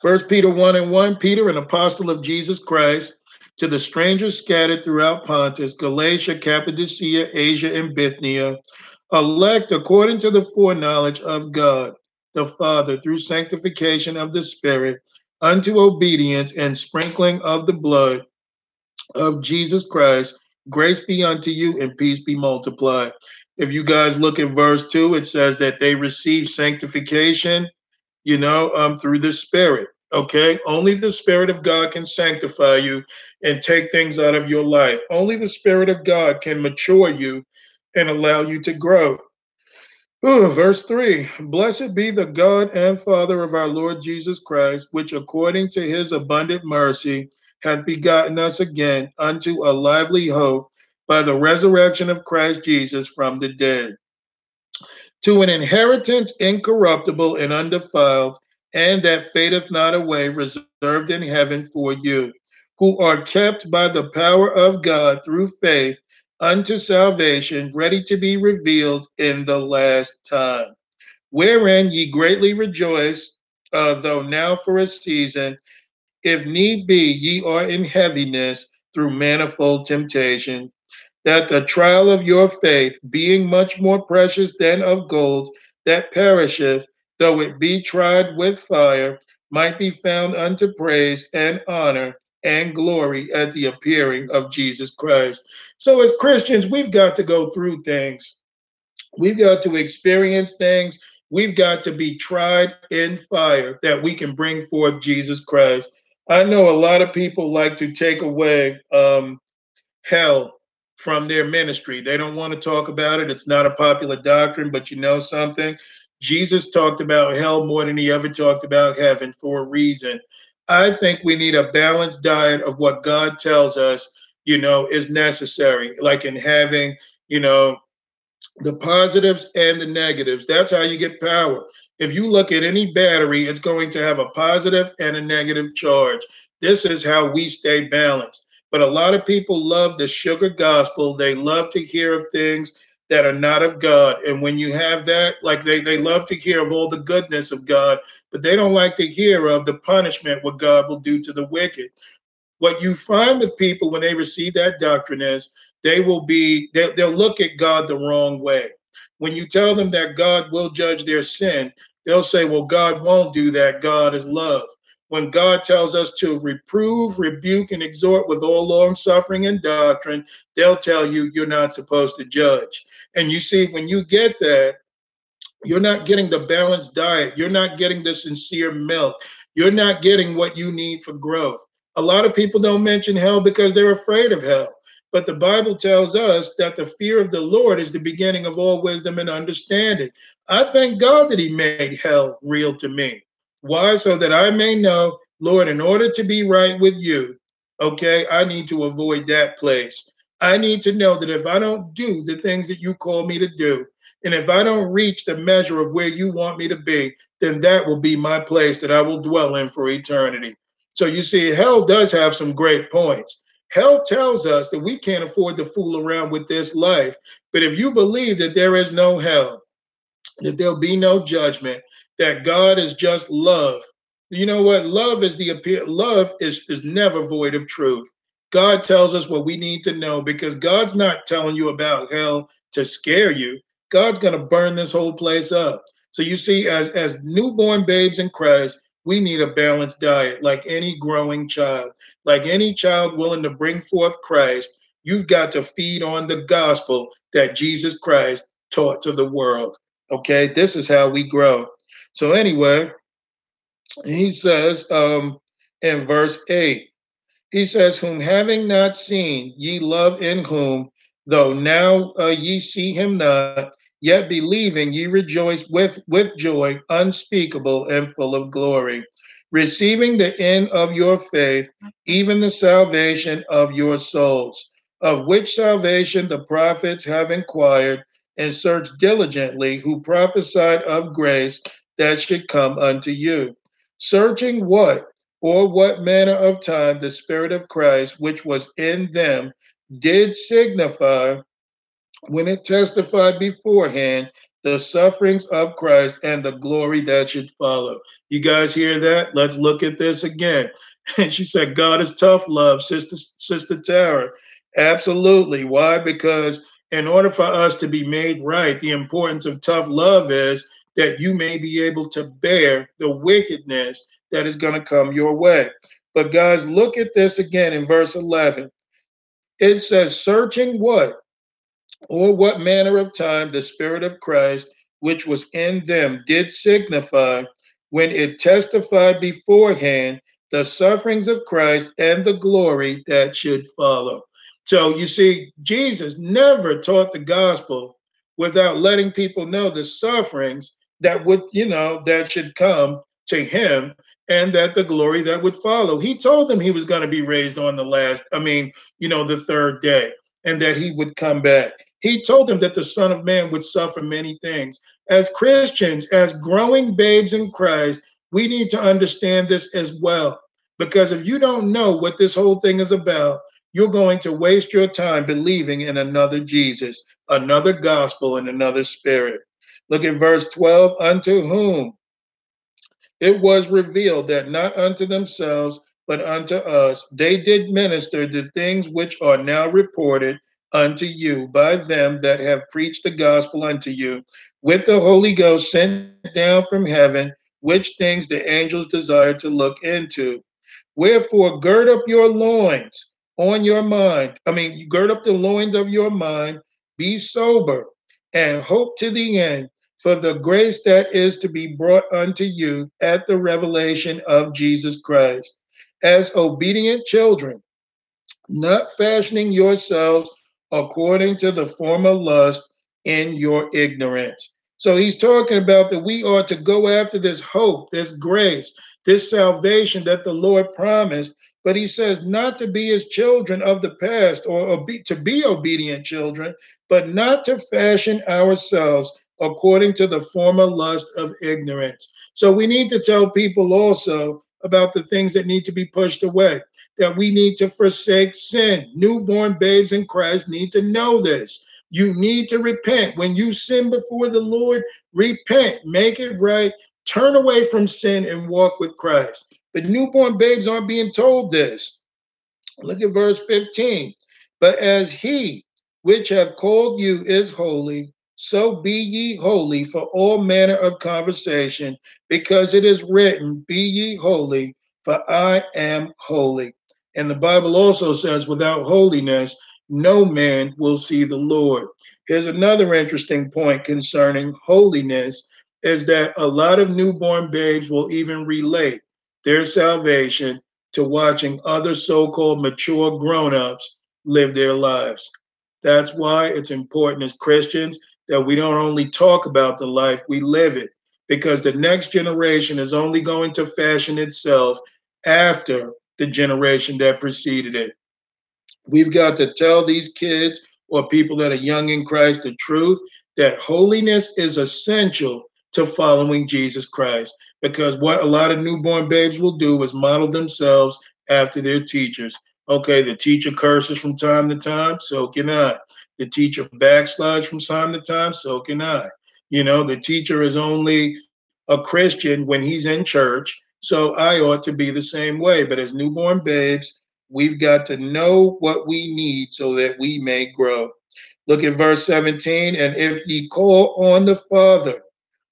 First Peter 1 and 1, Peter, an apostle of Jesus Christ, to the strangers scattered throughout Pontus, Galatia, Cappadocia, Asia, and Bithynia, elect according to the foreknowledge of God, the Father, through sanctification of the Spirit, unto obedience and sprinkling of the blood of Jesus Christ, grace be unto you and peace be multiplied. If you guys look at verse 2, it says that they receive sanctification, you know, um, through the Spirit. Okay, only the Spirit of God can sanctify you and take things out of your life. Only the Spirit of God can mature you and allow you to grow. Ooh, verse 3 Blessed be the God and Father of our Lord Jesus Christ, which according to his abundant mercy hath begotten us again unto a lively hope by the resurrection of Christ Jesus from the dead, to an inheritance incorruptible and undefiled, and that fadeth not away, reserved in heaven for you, who are kept by the power of God through faith unto salvation, ready to be revealed in the last time, wherein ye greatly rejoice, uh, though now for a season, if need be, ye are in heaviness through manifold temptation, that the trial of your faith, being much more precious than of gold that perisheth, though it be tried with fire, might be found unto praise and honor and glory at the appearing of Jesus Christ. So, as Christians, we've got to go through things, we've got to experience things, we've got to be tried in fire that we can bring forth Jesus Christ. I know a lot of people like to take away um, hell from their ministry. They don't want to talk about it. It's not a popular doctrine, but you know something? Jesus talked about hell more than he ever talked about heaven for a reason. I think we need a balanced diet of what God tells us, you know, is necessary, like in having, you know, the positives and the negatives. That's how you get power. If you look at any battery, it's going to have a positive and a negative charge. This is how we stay balanced. But a lot of people love the sugar gospel. They love to hear of things that are not of God. And when you have that, like they, they love to hear of all the goodness of God, but they don't like to hear of the punishment what God will do to the wicked. What you find with people when they receive that doctrine is they will be, they, they'll look at God the wrong way. When you tell them that God will judge their sin, they'll say, well, God won't do that. God is love when God tells us to reprove, rebuke, and exhort with all long suffering and doctrine, they'll tell you you're not supposed to judge. And you see, when you get that, you're not getting the balanced diet. You're not getting the sincere milk. You're not getting what you need for growth. A lot of people don't mention hell because they're afraid of hell. But the Bible tells us that the fear of the Lord is the beginning of all wisdom and understanding. I thank God that He made hell real to me. Why? So that I may know, Lord, in order to be right with you, okay, I need to avoid that place. I need to know that if I don't do the things that you call me to do, and if I don't reach the measure of where you want me to be, then that will be my place that I will dwell in for eternity. So you see, hell does have some great points. Hell tells us that we can't afford to fool around with this life. But if you believe that there is no hell, that there'll be no judgment, that God is just love. You know what? Love is the appeal. Love is is never void of truth. God tells us what we need to know because God's not telling you about hell to scare you. God's going to burn this whole place up. So you see, as as newborn babes in Christ, we need a balanced diet, like any growing child, like any child willing to bring forth Christ. You've got to feed on the gospel that Jesus Christ taught to the world. Okay, this is how we grow. So anyway, he says um, in verse 8, he says, Whom having not seen, ye love in whom, though now uh, ye see him not, yet believing ye rejoice with, with joy unspeakable and full of glory, receiving the end of your faith, even the salvation of your souls, of which salvation the prophets have inquired and searched diligently, who prophesied of grace that should come unto you. Searching what or what manner of time the Spirit of Christ, which was in them, did signify when it testified beforehand the sufferings of Christ and the glory that should follow. You guys hear that? Let's look at this again. And she said, God is tough love, Sister Sister Tara. Absolutely. Why? Because in order for us to be made right, the importance of tough love is that you may be able to bear the wickedness that is going to come your way. But guys, look at this again in verse 11. It says, searching what? Or what manner of time the Spirit of Christ, which was in them, did signify when it testified beforehand the sufferings of Christ and the glory that should follow. So you see, Jesus never taught the gospel without letting people know the sufferings that would, you know, that should come to him and that the glory that would follow. He told them he was going to be raised on the last, I mean, you know, the third day, and that he would come back. He told them that the Son of Man would suffer many things. As Christians, as growing babes in Christ, we need to understand this as well. Because if you don't know what this whole thing is about, you're going to waste your time believing in another Jesus, another gospel, and another spirit. Look at verse 12 unto whom it was revealed that not unto themselves, but unto us, they did minister the things which are now reported unto you by them that have preached the gospel unto you, with the Holy Ghost sent down from heaven, which things the angels desire to look into. Wherefore, gird up your loins on your mind. I mean, gird up the loins of your mind, be sober, and hope to the end for the grace that is to be brought unto you at the revelation of Jesus Christ, as obedient children, not fashioning yourselves according to the former lust in your ignorance. So he's talking about that we are to go after this hope, this grace, this salvation that the Lord promised. But he says not to be as children of the past or to be obedient children, but not to fashion ourselves according to the former lust of ignorance. So we need to tell people also about the things that need to be pushed away, that we need to forsake sin. Newborn babes in Christ need to know this. You need to repent. When you sin before the Lord, repent, make it right, turn away from sin and walk with Christ. But newborn babes aren't being told this. Look at verse 15. But as he which have called you is holy, so be ye holy for all manner of conversation, because it is written, Be ye holy, for I am holy. And the Bible also says, Without holiness, no man will see the Lord. Here's another interesting point concerning holiness is that a lot of newborn babes will even relate their salvation to watching other so called mature grown ups live their lives. That's why it's important as Christians that we don't only talk about the life, we live it. Because the next generation is only going to fashion itself after the generation that preceded it. We've got to tell these kids or people that are young in Christ the truth that holiness is essential to following Jesus Christ. Because what a lot of newborn babes will do is model themselves after their teachers. Okay, the teacher curses from time to time, so can I. The teacher backslides from time to time, so can I. You know, the teacher is only a Christian when he's in church, so I ought to be the same way. But as newborn babes, we've got to know what we need so that we may grow. Look at verse 17. And if ye call on the Father,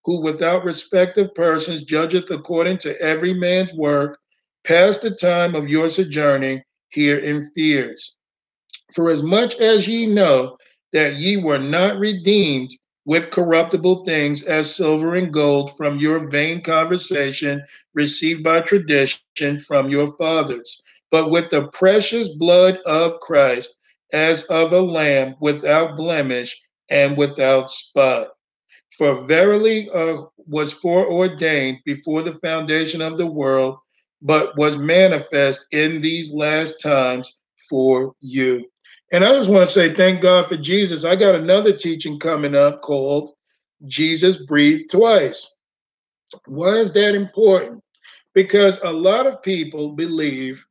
who without respect of persons judgeth according to every man's work, pass the time of your sojourning here in fears. For as much as ye know that ye were not redeemed with corruptible things as silver and gold from your vain conversation received by tradition from your fathers, but with the precious blood of Christ, as of a lamb without blemish and without spot. For verily uh, was foreordained before the foundation of the world, but was manifest in these last times for you. And I just want to say thank God for Jesus. I got another teaching coming up called Jesus Breathed Twice. Why is that important? Because a lot of people believe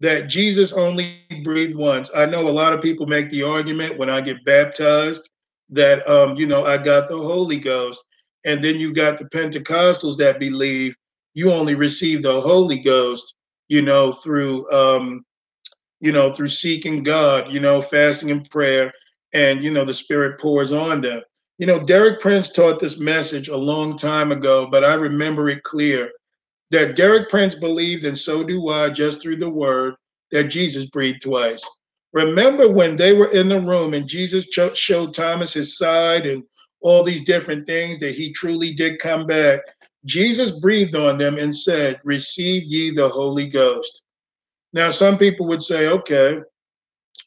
that Jesus only breathed once. I know a lot of people make the argument when I get baptized that um, you know I got the Holy Ghost, and then you got the Pentecostals that believe you only receive the Holy Ghost, you know, through um, you know through seeking God, you know, fasting and prayer, and you know the Spirit pours on them. You know, Derek Prince taught this message a long time ago, but I remember it clear that Derek Prince believed, and so do I, just through the word, that Jesus breathed twice. Remember when they were in the room and Jesus showed Thomas his side and all these different things that he truly did come back? Jesus breathed on them and said, Receive ye the Holy Ghost. Now, some people would say, okay,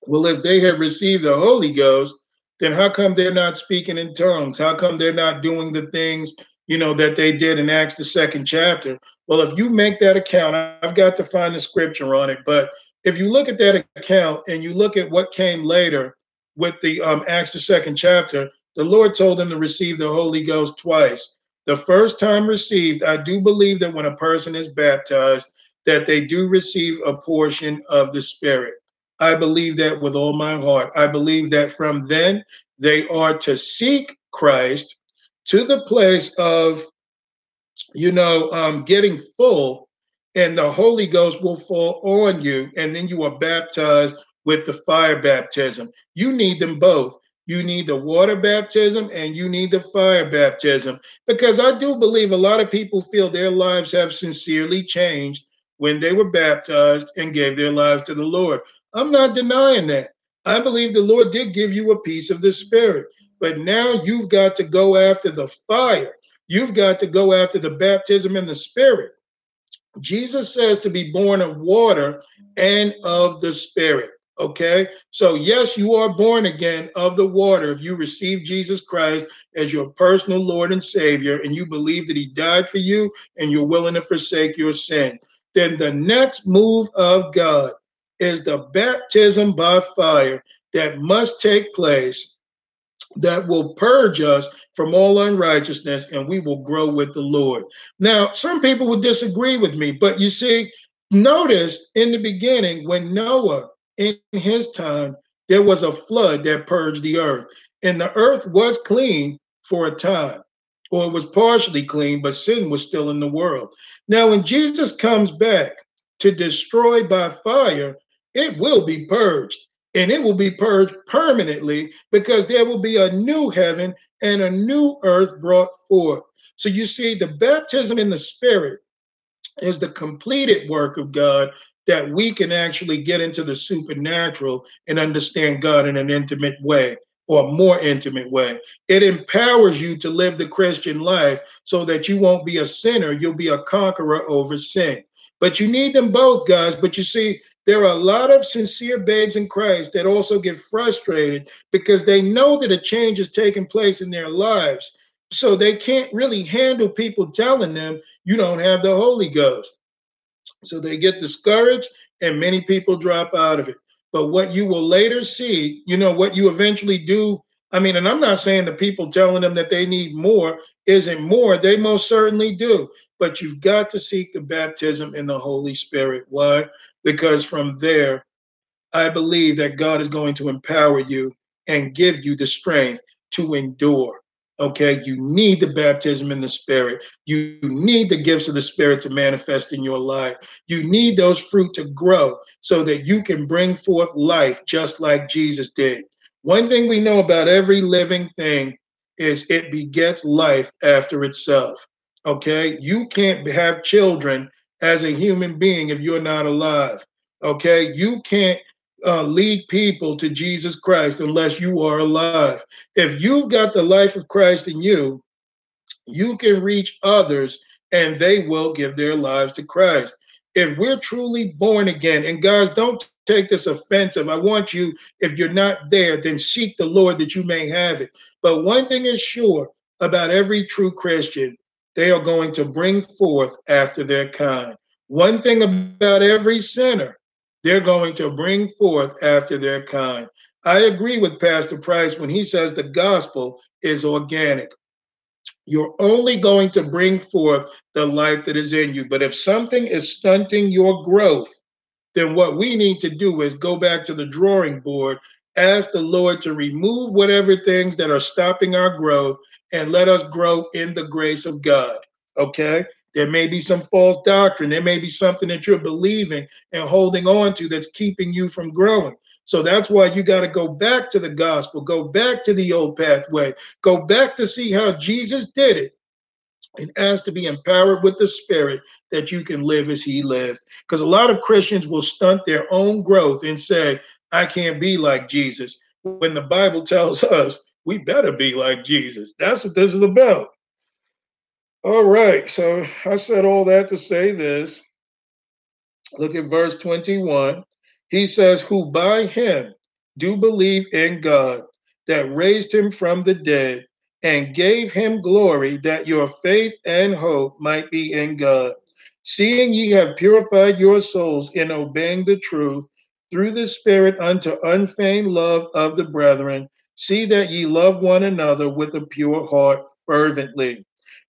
well, if they have received the Holy Ghost, then how come they're not speaking in tongues? How come they're not doing the things, you know, that they did in Acts the second chapter? Well, if you make that account, I've got to find the scripture on it, but if you look at that account and you look at what came later with the um, Acts the second chapter, the Lord told them to receive the Holy Ghost twice. The first time received, I do believe that when a person is baptized, that they do receive a portion of the Spirit. I believe that with all my heart. I believe that from then they are to seek Christ to the place of, you know, um, getting full and the Holy Ghost will fall on you, and then you are baptized with the fire baptism. You need them both. You need the water baptism and you need the fire baptism. Because I do believe a lot of people feel their lives have sincerely changed when they were baptized and gave their lives to the Lord. I'm not denying that. I believe the Lord did give you a piece of the Spirit, but now you've got to go after the fire. You've got to go after the baptism in the Spirit. Jesus says to be born of water and of the Spirit. Okay, so yes, you are born again of the water if you receive Jesus Christ as your personal Lord and Savior and you believe that He died for you and you're willing to forsake your sin. Then the next move of God is the baptism by fire that must take place that will purge us from all unrighteousness and we will grow with the Lord. Now, some people would disagree with me, but you see, notice in the beginning when Noah, in his time, there was a flood that purged the earth, and the earth was clean for a time, or it was partially clean, but sin was still in the world. Now, when Jesus comes back to destroy by fire, it will be purged and it will be purged permanently because there will be a new heaven and a new earth brought forth. So you see, the baptism in the Spirit is the completed work of God that we can actually get into the supernatural and understand God in an intimate way or a more intimate way. It empowers you to live the Christian life so that you won't be a sinner, you'll be a conqueror over sin. But you need them both, guys. But you see, there are a lot of sincere babes in Christ that also get frustrated because they know that a change is taking place in their lives. So they can't really handle people telling them you don't have the Holy Ghost. So they get discouraged and many people drop out of it. But what you will later see, you know, what you eventually do. I mean, and I'm not saying the people telling them that they need more isn't more. They most certainly do. But you've got to seek the baptism in the Holy Spirit. Why? Because from there, I believe that God is going to empower you and give you the strength to endure. Okay, you need the baptism in the Spirit. You need the gifts of the Spirit to manifest in your life. You need those fruit to grow so that you can bring forth life just like Jesus did. One thing we know about every living thing is it begets life after itself. Okay, you can't have children as a human being if you're not alive. Okay, you can't uh, lead people to Jesus Christ unless you are alive. If you've got the life of Christ in you, you can reach others and they will give their lives to Christ. If we're truly born again, and guys, don't take this offensive. I want you, if you're not there, then seek the Lord that you may have it. But one thing is sure about every true Christian they are going to bring forth after their kind. One thing about every sinner, they're going to bring forth after their kind. I agree with Pastor Price when he says the gospel is organic. You're only going to bring forth the life that is in you. But if something is stunting your growth, then what we need to do is go back to the drawing board ask the Lord to remove whatever things that are stopping our growth and let us grow in the grace of God. Okay? There may be some false doctrine. There may be something that you're believing and holding on to that's keeping you from growing. So that's why you got to go back to the gospel, go back to the old pathway, go back to see how Jesus did it and ask to be empowered with the spirit that you can live as he lived. Because a lot of Christians will stunt their own growth and say, I can't be like Jesus. When the Bible tells us we better be like Jesus. That's what this is about. All right. So I said all that to say this. Look at verse 21. He says, Who by him do believe in God that raised him from the dead and gave him glory, that your faith and hope might be in God. Seeing ye have purified your souls in obeying the truth through the Spirit unto unfeigned love of the brethren, see that ye love one another with a pure heart fervently,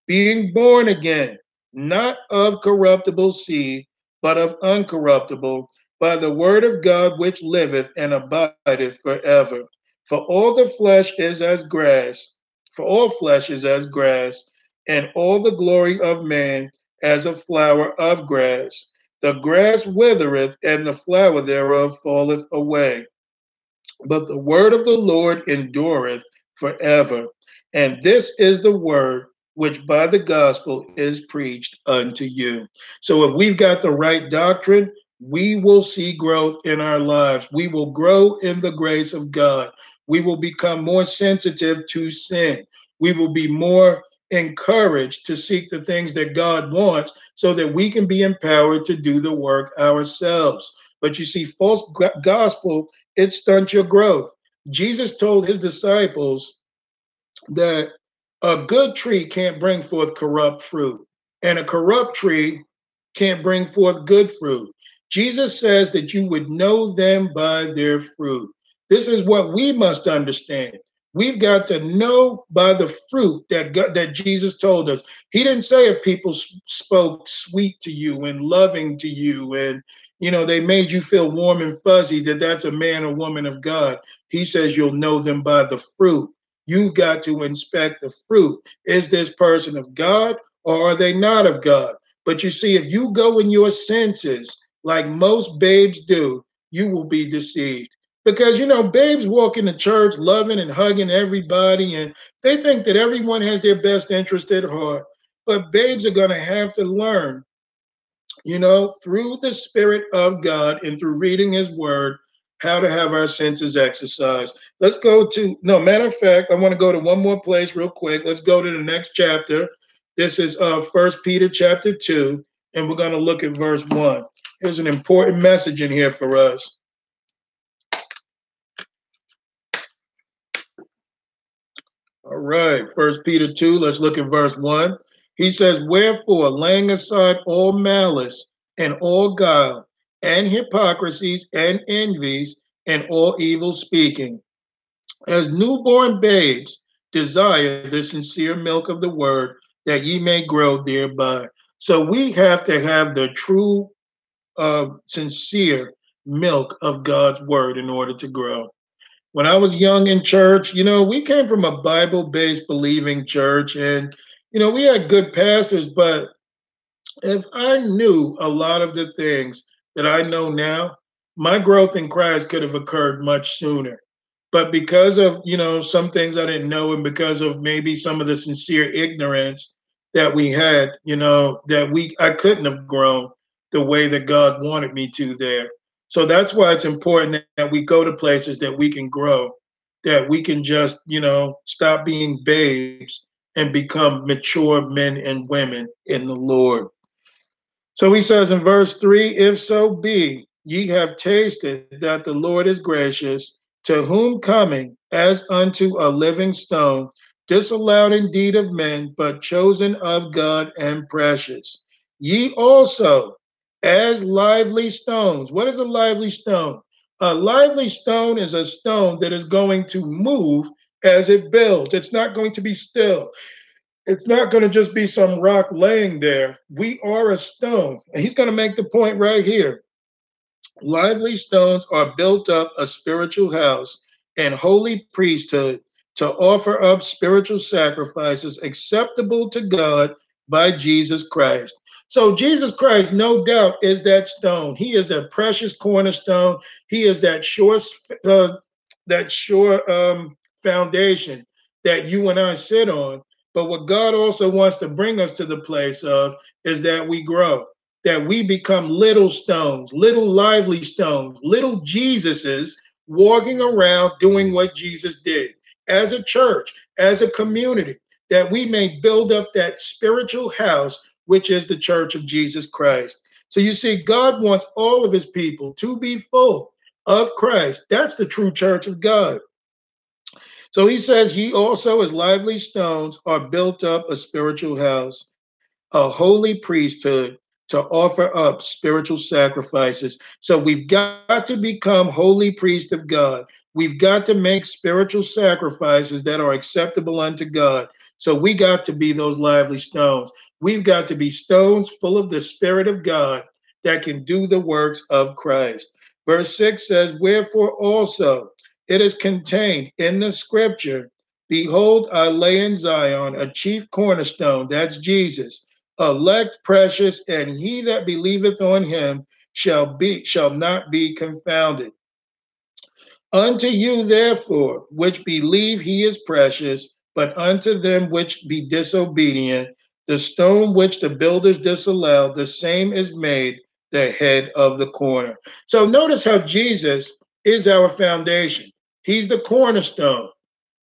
being born again, not of corruptible seed, but of uncorruptible, by the word of God which liveth and abideth forever. For all the flesh is as grass for all flesh is as grass, and all the glory of man as a flower of grass. The grass withereth, and the flower thereof falleth away. But the word of the Lord endureth forever. And this is the word which by the gospel is preached unto you. So if we've got the right doctrine, we will see growth in our lives. We will grow in the grace of God we will become more sensitive to sin. We will be more encouraged to seek the things that God wants so that we can be empowered to do the work ourselves. But you see, false gospel, it stunts your growth. Jesus told his disciples that a good tree can't bring forth corrupt fruit, and a corrupt tree can't bring forth good fruit. Jesus says that you would know them by their fruit. This is what we must understand. We've got to know by the fruit that God, that Jesus told us. He didn't say if people spoke sweet to you and loving to you and you know they made you feel warm and fuzzy that that's a man or woman of God. He says you'll know them by the fruit. You've got to inspect the fruit. Is this person of God or are they not of God? But you see, if you go in your senses like most babes do, you will be deceived because you know babes walk into church loving and hugging everybody and they think that everyone has their best interest at heart. But babes are going to have to learn you know through the spirit of god and through reading his word how to have our senses exercised. Let's go to no matter of fact i want to go to one more place real quick. Let's go to the next chapter. This is uh first peter chapter 2 and we're going to look at verse 1 there's an important message in here for us All right, First Peter 2, let's look at verse 1. He says, Wherefore, laying aside all malice and all guile and hypocrisies and envies and all evil speaking, as newborn babes desire the sincere milk of the word, that ye may grow thereby. So we have to have the true, uh, sincere milk of God's word in order to grow when I was young in church, you know, we came from a Bible based believing church and, you know, we had good pastors, but if I knew a lot of the things that I know now, my growth in Christ could have occurred much sooner. But because of, you know, some things I didn't know and because of maybe some of the sincere ignorance that we had, you know, that we I couldn't have grown the way that God wanted me to there. So that's why it's important that we go to places that we can grow, that we can just, you know, stop being babes and become mature men and women in the Lord. So he says in verse 3 If so be ye have tasted that the Lord is gracious, to whom coming as unto a living stone, disallowed indeed of men, but chosen of God and precious. Ye also, as lively stones. What is a lively stone? A lively stone is a stone that is going to move as it builds. It's not going to be still. It's not going to just be some rock laying there. We are a stone. And he's going to make the point right here. Lively stones are built up a spiritual house and holy priesthood to offer up spiritual sacrifices acceptable to God by Jesus Christ. So, Jesus Christ, no doubt, is that stone. He is that precious cornerstone. He is that sure, uh, that sure um, foundation that you and I sit on. But what God also wants to bring us to the place of is that we grow, that we become little stones, little lively stones, little Jesuses walking around doing what Jesus did as a church, as a community, that we may build up that spiritual house, which is the church of Jesus Christ. So you see, God wants all of his people to be full of Christ. That's the true church of God. So he says, Ye also, as lively stones, are built up a spiritual house, a holy priesthood to offer up spiritual sacrifices. So we've got to become holy priests of God. We've got to make spiritual sacrifices that are acceptable unto God. So we got to be those lively stones. We've got to be stones full of the Spirit of God that can do the works of Christ. Verse 6 says, Wherefore also it is contained in the scripture Behold, I lay in Zion a chief cornerstone, that's Jesus, elect, precious, and he that believeth on him shall be shall not be confounded. Unto you, therefore, which believe he is precious, but unto them which be disobedient, the stone which the builders disallowed, the same is made the head of the corner. So notice how Jesus is our foundation. He's the cornerstone,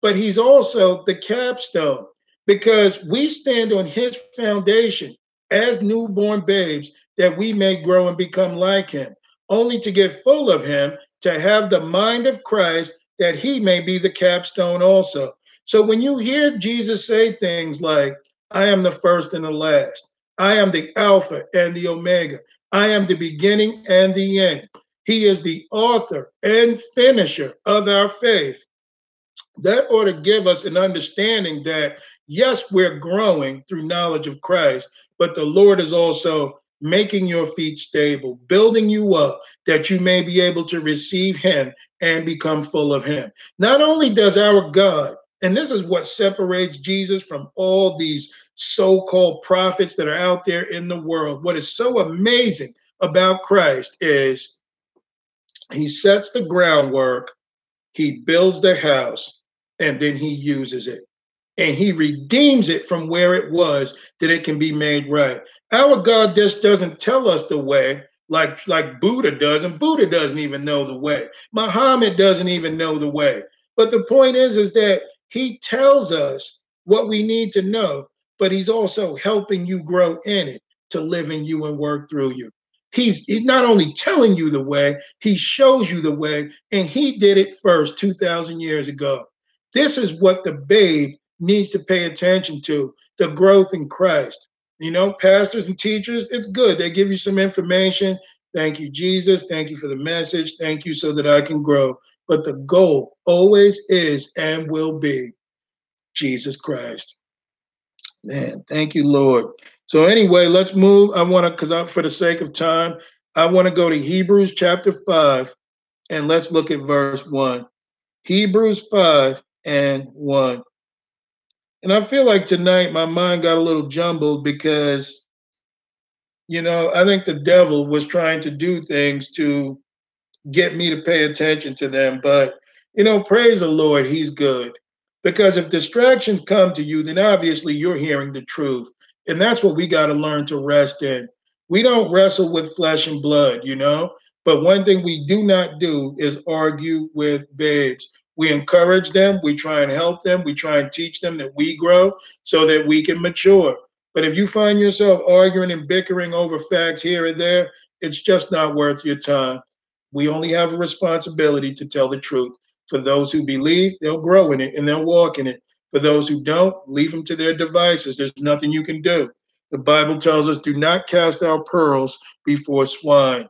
but he's also the capstone because we stand on his foundation as newborn babes that we may grow and become like him, only to get full of him to have the mind of Christ that he may be the capstone also. So when you hear Jesus say things like, I am the first and the last, I am the Alpha and the Omega, I am the beginning and the end. He is the author and finisher of our faith. That ought to give us an understanding that, yes, we're growing through knowledge of Christ, but the Lord is also making your feet stable, building you up that you may be able to receive Him and become full of Him. Not only does our God, and this is what separates Jesus from all these so called prophets that are out there in the world. What is so amazing about Christ is He sets the groundwork, He builds the house, and then He uses it. And He redeems it from where it was that it can be made right. Our God just doesn't tell us the way like like Buddha does, and Buddha doesn't even know the way. Muhammad doesn't even know the way. But the point is, is that he tells us what we need to know, but he's also helping you grow in it to live in you and work through you. He's, not only telling you the way, he shows you the way, and he did it first 2,000 years ago. This is what the babe needs to pay attention to the growth in Christ. You know, pastors and teachers, it's good. They give you some information. Thank you, Jesus. Thank you for the message. Thank you so that I can grow. But the goal always is and will be Jesus Christ. Man, thank you, Lord. So, anyway, let's move. I want to, because for the sake of time, I want to go to Hebrews chapter 5 and let's look at verse 1. Hebrews 5 and 1. And I feel like tonight my mind got a little jumbled because, you know, I think the devil was trying to do things to get me to pay attention to them. But, you know, praise the Lord, He's good. Because if distractions come to you, then obviously you're hearing the truth. And that's what we got to learn to rest in. We don't wrestle with flesh and blood, you know? But one thing we do not do is argue with babes. We encourage them, we try and help them, we try and teach them that we grow so that we can mature. But if you find yourself arguing and bickering over facts here and there, it's just not worth your time. We only have a responsibility to tell the truth. For those who believe, they'll grow in it and they'll walk in it. For those who don't, leave them to their devices. There's nothing you can do. The Bible tells us, do not cast our pearls before swine.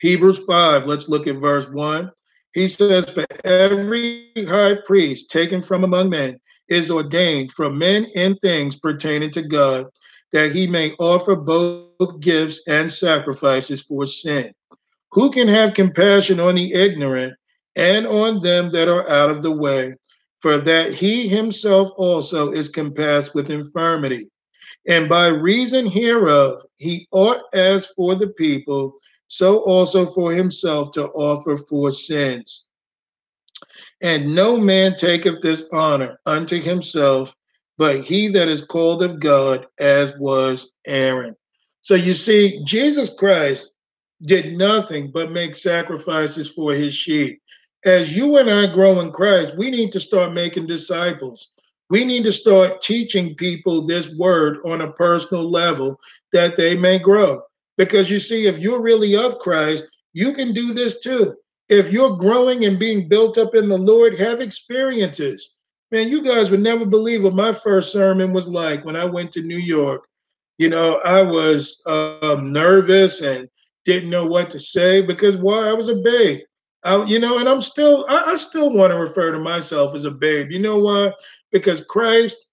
Hebrews 5, let's look at verse 1. He says, For every high priest taken from among men is ordained from men in things pertaining to God, that he may offer both gifts and sacrifices for sin. Who can have compassion on the ignorant and on them that are out of the way, for that he himself also is compassed with infirmity. And by reason hereof, he ought as for the people, so also for himself to offer for sins. And no man taketh this honor unto himself, but he that is called of God, as was Aaron. So you see, Jesus Christ did nothing but make sacrifices for his sheep. As you and I grow in Christ, we need to start making disciples. We need to start teaching people this word on a personal level that they may grow. Because you see, if you're really of Christ, you can do this too. If you're growing and being built up in the Lord, have experiences. Man, you guys would never believe what my first sermon was like when I went to New York. You know, I was um, nervous and didn't know what to say because why? I was a babe. I, you know, and I'm still, I, I still want to refer to myself as a babe. You know why? Because Christ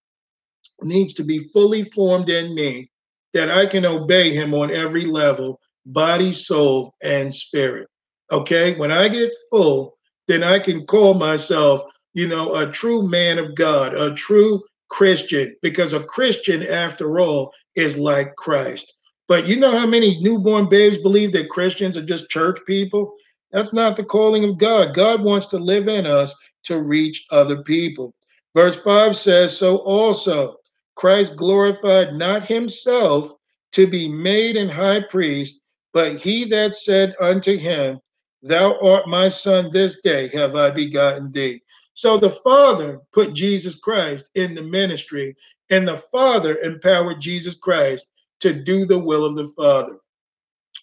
needs to be fully formed in me that I can obey him on every level body, soul, and spirit. Okay. When I get full, then I can call myself, you know, a true man of God, a true Christian, because a Christian, after all, is like Christ. But you know how many newborn babes believe that Christians are just church people? That's not the calling of God. God wants to live in us to reach other people. Verse 5 says, So also Christ glorified not himself to be made an high priest, but he that said unto him, Thou art my son, this day have I begotten thee. So the Father put Jesus Christ in the ministry, and the Father empowered Jesus Christ to do the will of the Father.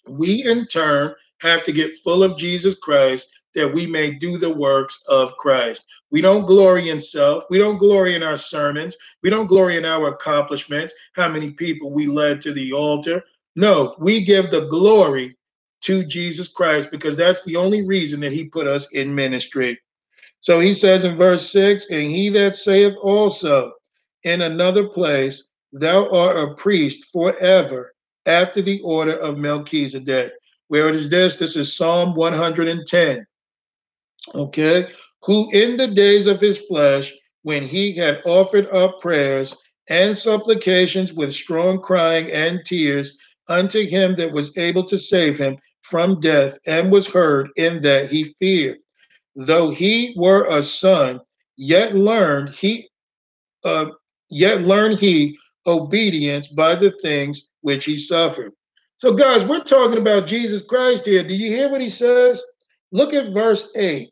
We, in turn, have to get full of Jesus Christ that we may do the works of Christ. We don't glory in self. We don't glory in our sermons. We don't glory in our accomplishments, how many people we led to the altar. No, we give the glory to Jesus Christ because that's the only reason that he put us in ministry. So he says in verse 6 And he that saith also in another place, Thou art a priest forever after the order of Melchizedek. Where is this? This is Psalm 110. Okay. Who in the days of his flesh, when he had offered up prayers and supplications with strong crying and tears unto him that was able to save him from death, and was heard in that he feared though he were a son, yet learned he uh, yet learned he obedience by the things which he suffered. So, guys, we're talking about Jesus Christ here. Do you hear what he says? Look at verse 8.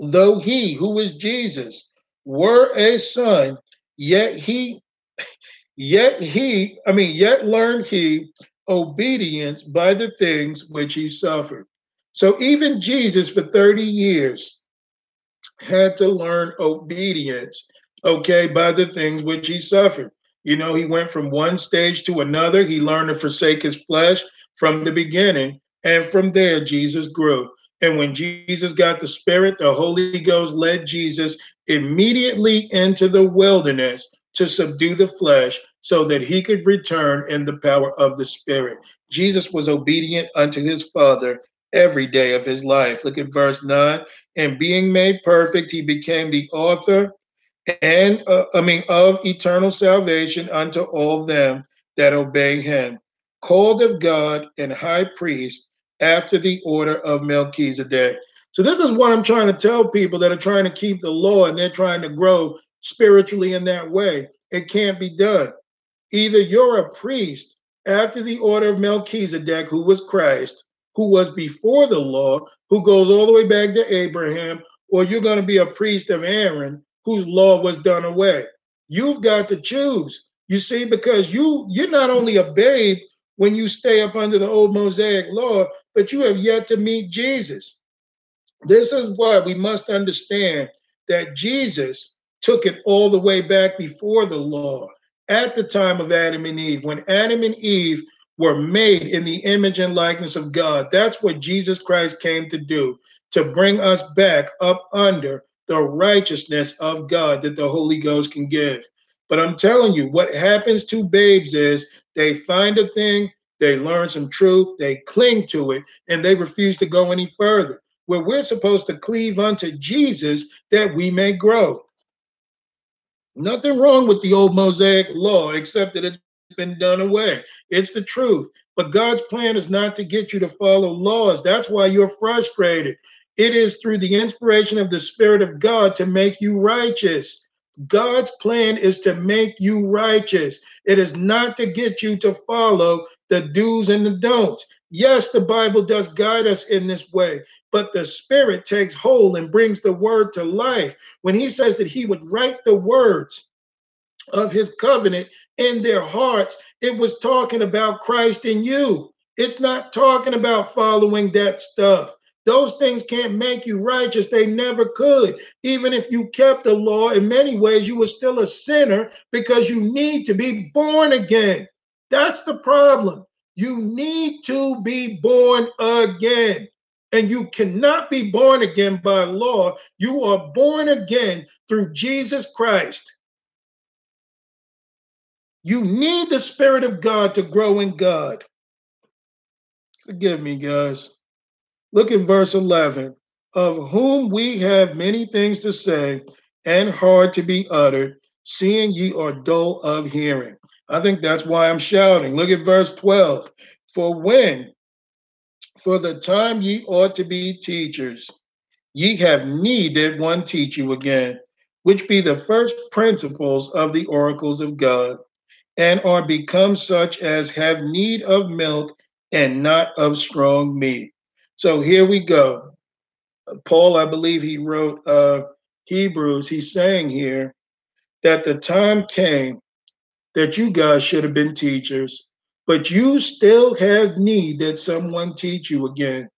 Though he, who is Jesus, were a son, yet he, yet he, I mean, yet learned he obedience by the things which he suffered. So even Jesus for 30 years had to learn obedience, okay, by the things which he suffered. You know, he went from one stage to another. He learned to forsake his flesh from the beginning. And from there, Jesus grew. And when Jesus got the Spirit, the Holy Ghost led Jesus immediately into the wilderness to subdue the flesh so that he could return in the power of the Spirit. Jesus was obedient unto his Father every day of his life. Look at verse 9. And being made perfect, he became the author and uh, I mean of eternal salvation unto all them that obey him, called of God and high priest after the order of Melchizedek. So this is what I'm trying to tell people that are trying to keep the law and they're trying to grow spiritually in that way. It can't be done. Either you're a priest after the order of Melchizedek, who was Christ, who was before the law, who goes all the way back to Abraham, or you're going to be a priest of Aaron, whose law was done away. You've got to choose. You see, because you you're not only a babe when you stay up under the old Mosaic law, but you have yet to meet Jesus. This is why we must understand that Jesus took it all the way back before the law, at the time of Adam and Eve, when Adam and Eve were made in the image and likeness of God. That's what Jesus Christ came to do, to bring us back up under the righteousness of God that the Holy Ghost can give. But I'm telling you, what happens to babes is they find a thing, they learn some truth, they cling to it, and they refuse to go any further. where we're supposed to cleave unto Jesus that we may grow. Nothing wrong with the old Mosaic law, except that it's been done away. It's the truth. But God's plan is not to get you to follow laws. That's why you're frustrated. It is through the inspiration of the Spirit of God to make you righteous. God's plan is to make you righteous. It is not to get you to follow the do's and the don'ts. Yes, the Bible does guide us in this way, but the Spirit takes hold and brings the word to life. When He says that He would write the words of His covenant in their hearts, it was talking about Christ in you. It's not talking about following that stuff. Those things can't make you righteous. They never could. Even if you kept the law, in many ways, you were still a sinner because you need to be born again. That's the problem. You need to be born again. And you cannot be born again by law. You are born again through Jesus Christ. You need the Spirit of God to grow in God. Forgive me, guys. Look at verse 11. Of whom we have many things to say and hard to be uttered, seeing ye are dull of hearing. I think that's why I'm shouting. Look at verse 12. For when, for the time ye ought to be teachers, ye have need that one teach you again, which be the first principles of the oracles of God, and are become such as have need of milk and not of strong meat. So here we go. Paul, I believe he wrote uh, Hebrews. He's saying here that the time came that you guys should have been teachers, but you still have need that someone teach you again,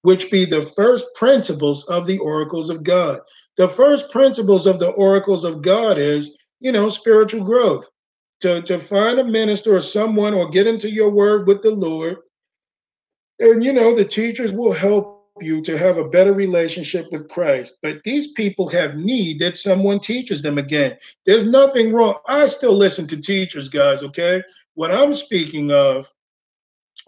which be the first principles of the oracles of God. The first principles of the oracles of God is, you know, spiritual growth. To, to find a minister or someone or get into your word with the Lord and you know, the teachers will help you to have a better relationship with Christ. But these people have need that someone teaches them again. There's nothing wrong. I still listen to teachers, guys, okay? What I'm speaking of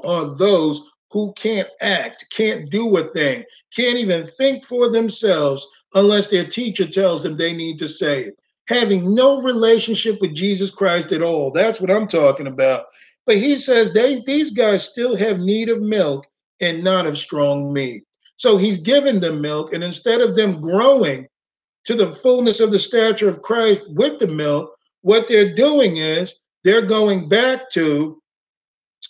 are those who can't act, can't do a thing, can't even think for themselves unless their teacher tells them they need to say it. Having no relationship with Jesus Christ at all. That's what I'm talking about. But he says they these guys still have need of milk and not of strong meat. So he's given them milk, and instead of them growing to the fullness of the stature of Christ with the milk, what they're doing is they're going back to,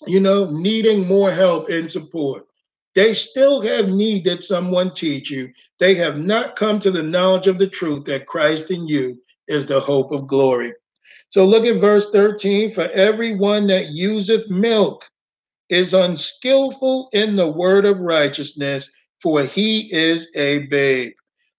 you know, needing more help and support. They still have need that someone teach you. They have not come to the knowledge of the truth that Christ in you is the hope of glory. So look at verse 13. For everyone that useth milk is unskillful in the word of righteousness, for he is a babe.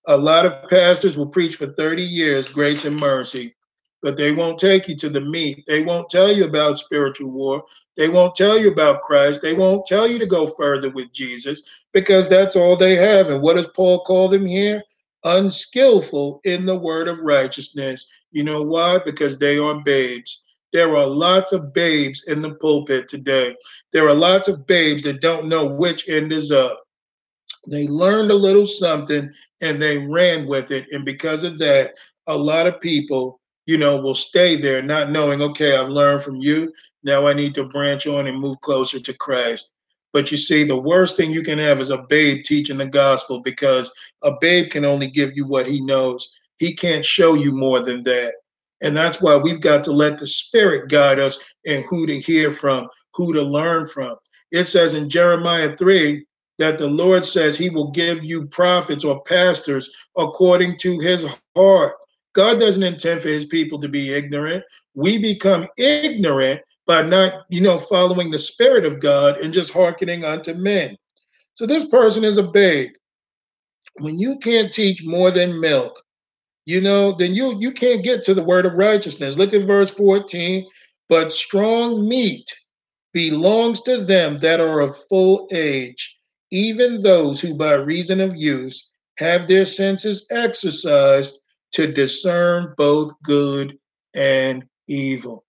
A lot of pastors will preach for 30 years grace and mercy, but they won't take you to the meat. They won't tell you about spiritual war. They won't tell you about Christ. They won't tell you to go further with Jesus because that's all they have. And what does Paul call them here? Unskillful in the word of righteousness. You know why? Because they are babes. There are lots of babes in the pulpit today. There are lots of babes that don't know which end is up. They learned a little something and they ran with it. And because of that, a lot of people, you know, will stay there not knowing, okay, I've learned from you. Now I need to branch on and move closer to Christ. But you see, the worst thing you can have is a babe teaching the gospel because a babe can only give you what he knows. He can't show you more than that. And that's why we've got to let the Spirit guide us in who to hear from, who to learn from. It says in Jeremiah 3 that the Lord says he will give you prophets or pastors according to his heart. God doesn't intend for his people to be ignorant. We become ignorant by not, you know, following the Spirit of God and just hearkening unto men. So this person is a babe. When you can't teach more than milk, you know, then you you can't get to the word of righteousness. Look at verse 14. But strong meat belongs to them that are of full age, even those who by reason of use have their senses exercised to discern both good and evil.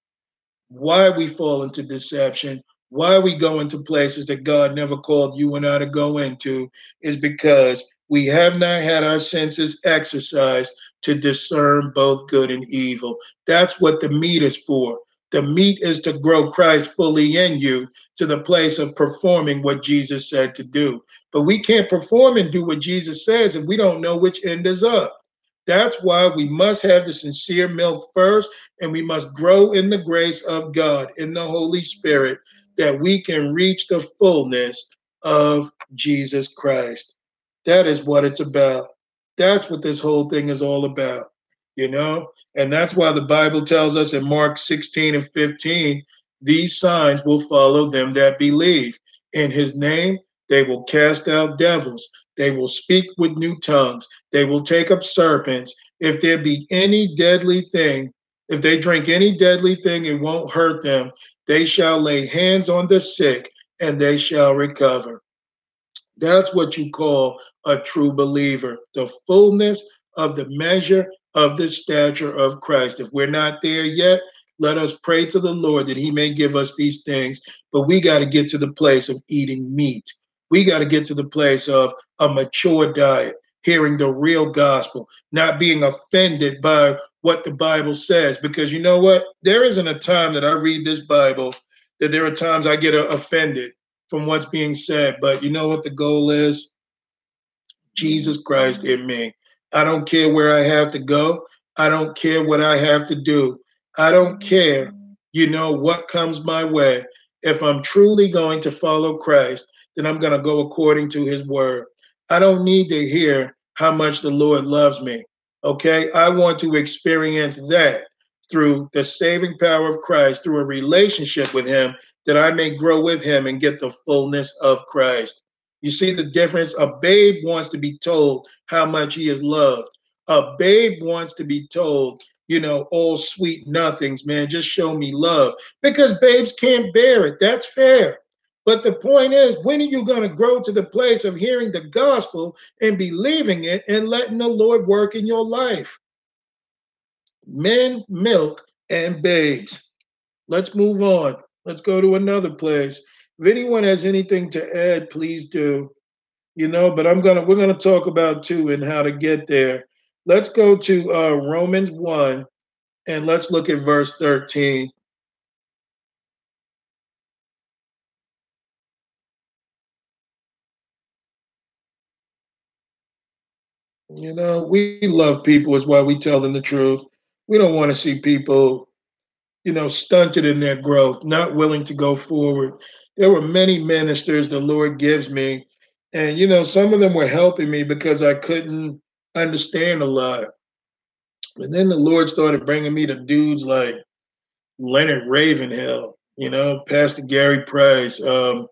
Why we fall into deception, why we go into places that God never called you and I to go into, is because we have not had our senses exercised to discern both good and evil. That's what the meat is for. The meat is to grow Christ fully in you to the place of performing what Jesus said to do. But we can't perform and do what Jesus says if we don't know which end is up. That's why we must have the sincere milk first, and we must grow in the grace of God, in the Holy Spirit, that we can reach the fullness of Jesus Christ. That is what it's about. That's what this whole thing is all about, you know? And that's why the Bible tells us in Mark 16 and 15 these signs will follow them that believe. In his name, they will cast out devils. They will speak with new tongues. They will take up serpents. If there be any deadly thing, if they drink any deadly thing, it won't hurt them. They shall lay hands on the sick and they shall recover. That's what you call a true believer, the fullness of the measure of the stature of Christ. If we're not there yet, let us pray to the Lord that He may give us these things. But we got to get to the place of eating meat. We got to get to the place of a mature diet, hearing the real gospel, not being offended by what the Bible says. Because you know what? There isn't a time that I read this Bible that there are times I get offended from what's being said. But you know what the goal is? Jesus Christ in me. I don't care where I have to go. I don't care what I have to do. I don't care, you know, what comes my way. If I'm truly going to follow Christ, then I'm going to go according to his word. I don't need to hear how much the Lord loves me. Okay. I want to experience that through the saving power of Christ, through a relationship with him that I may grow with him and get the fullness of Christ. You see the difference? A babe wants to be told how much he is loved. A babe wants to be told, you know, all sweet nothings, man, just show me love because babes can't bear it. That's fair. But the point is, when are you going to grow to the place of hearing the gospel and believing it and letting the Lord work in your life? Men, milk, and babes. Let's move on. Let's go to another place. If anyone has anything to add, please do. You know, but I'm gonna we're gonna talk about two and how to get there. Let's go to uh, Romans one, and let's look at verse thirteen. You know, we love people is why we tell them the truth. We don't want to see people you know, stunted in their growth, not willing to go forward. There were many ministers the Lord gives me, and you know, some of them were helping me because I couldn't understand a lot. And then the Lord started bringing me to dudes like Leonard Ravenhill, you know, Pastor Gary Price, um,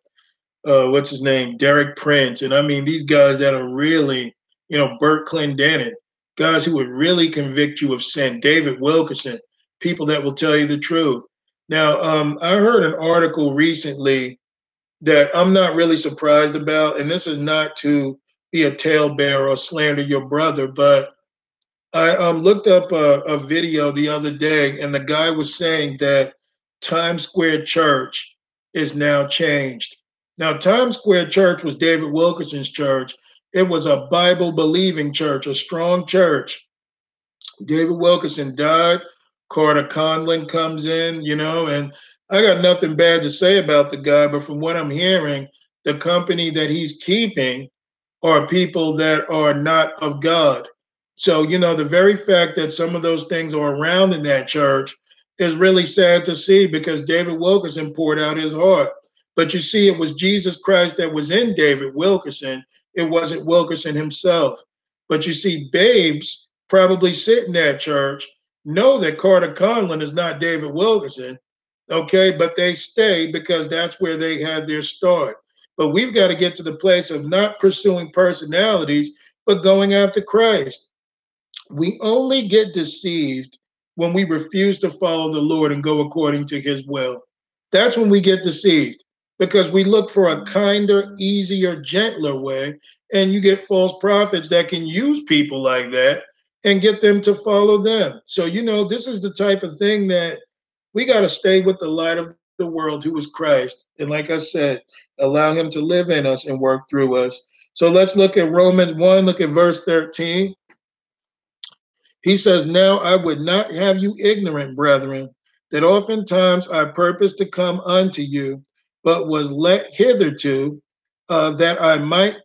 uh, what's his name, Derek Prince, and I mean these guys that are really, you know, Bert Clendennen, guys who would really convict you of sin. David Wilkerson, people that will tell you the truth. Now, um, I heard an article recently that I'm not really surprised about, and this is not to be a talebearer or slander your brother, but I um, looked up a, a video the other day, and the guy was saying that Times Square Church is now changed. Now, Times Square Church was David Wilkerson's church. It was a Bible believing church, a strong church. David Wilkerson died Carter Conlon comes in, you know, and I got nothing bad to say about the guy, but from what I'm hearing, the company that he's keeping are people that are not of God. So, you know, the very fact that some of those things are around in that church is really sad to see because David Wilkerson poured out his heart. But you see, it was Jesus Christ that was in David Wilkerson. It wasn't Wilkerson himself. But you see, babes probably sit in that church know that Carter Conlon is not David Wilkerson, okay, but they stay because that's where they had their start. But we've got to get to the place of not pursuing personalities, but going after Christ. We only get deceived when we refuse to follow the Lord and go according to his will. That's when we get deceived because we look for a kinder, easier, gentler way. And you get false prophets that can use people like that and get them to follow them. So, you know, this is the type of thing that we got to stay with the light of the world, who is Christ. And like I said, allow him to live in us and work through us. So let's look at Romans 1, look at verse 13. He says, Now I would not have you ignorant, brethren, that oftentimes I purposed to come unto you, but was let hitherto, uh, that I might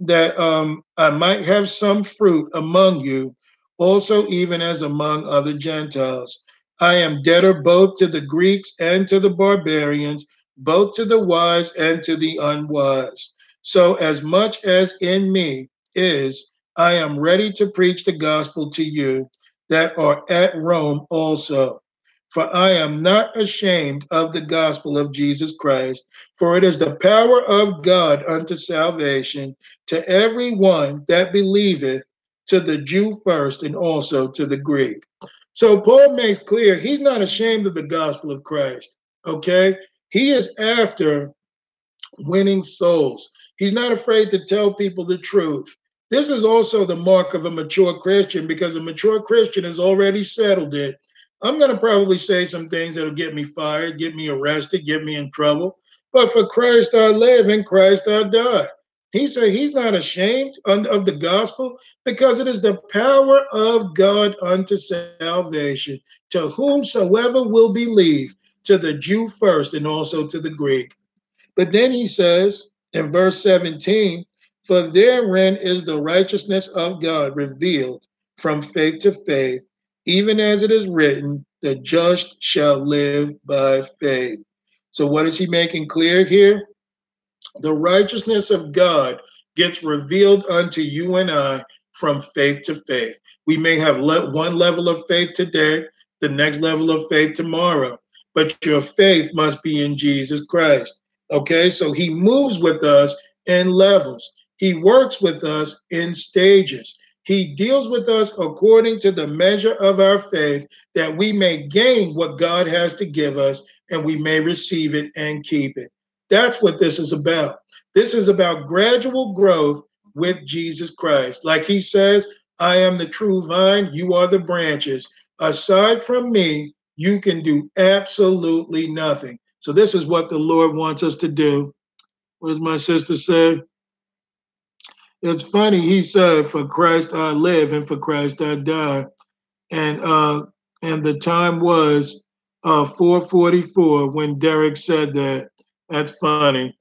that um, I might have some fruit among you, also even as among other Gentiles. I am debtor both to the Greeks and to the barbarians, both to the wise and to the unwise. So, as much as in me is, I am ready to preach the gospel to you that are at Rome also. For I am not ashamed of the gospel of Jesus Christ, for it is the power of God unto salvation to every one that believeth, to the Jew first and also to the Greek. So Paul makes clear he's not ashamed of the gospel of Christ. Okay? He is after winning souls. He's not afraid to tell people the truth. This is also the mark of a mature Christian because a mature Christian has already settled it I'm going to probably say some things that'll get me fired, get me arrested, get me in trouble. But for Christ I live, and Christ I die. He said he's not ashamed of the gospel because it is the power of God unto salvation to whomsoever will believe, to the Jew first and also to the Greek. But then he says in verse 17, For therein is the righteousness of God revealed from faith to faith even as it is written, the just shall live by faith. So, what is he making clear here? The righteousness of God gets revealed unto you and I from faith to faith. We may have le- one level of faith today, the next level of faith tomorrow, but your faith must be in Jesus Christ. Okay, so he moves with us in levels, he works with us in stages. He deals with us according to the measure of our faith, that we may gain what God has to give us and we may receive it and keep it. That's what this is about. This is about gradual growth with Jesus Christ. Like he says, I am the true vine, you are the branches. Aside from me, you can do absolutely nothing. So, this is what the Lord wants us to do. What does my sister say? it's funny. He said, "For Christ I live, and for Christ I die," and uh, and the time was uh 4:44 when Derek said that. That's funny.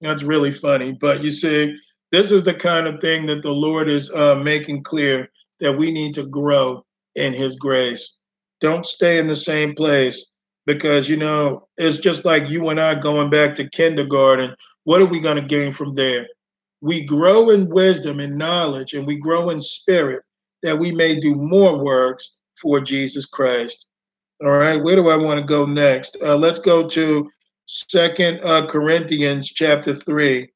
That's really funny. But you see, this is the kind of thing that the Lord is uh, making clear that we need to grow in His grace. Don't stay in the same place because you know it's just like you and I going back to kindergarten. What are we going to gain from there? we grow in wisdom and knowledge and we grow in spirit that we may do more works for Jesus Christ. All right, where do I want to go next? Uh, let's go to Second uh, Corinthians chapter three.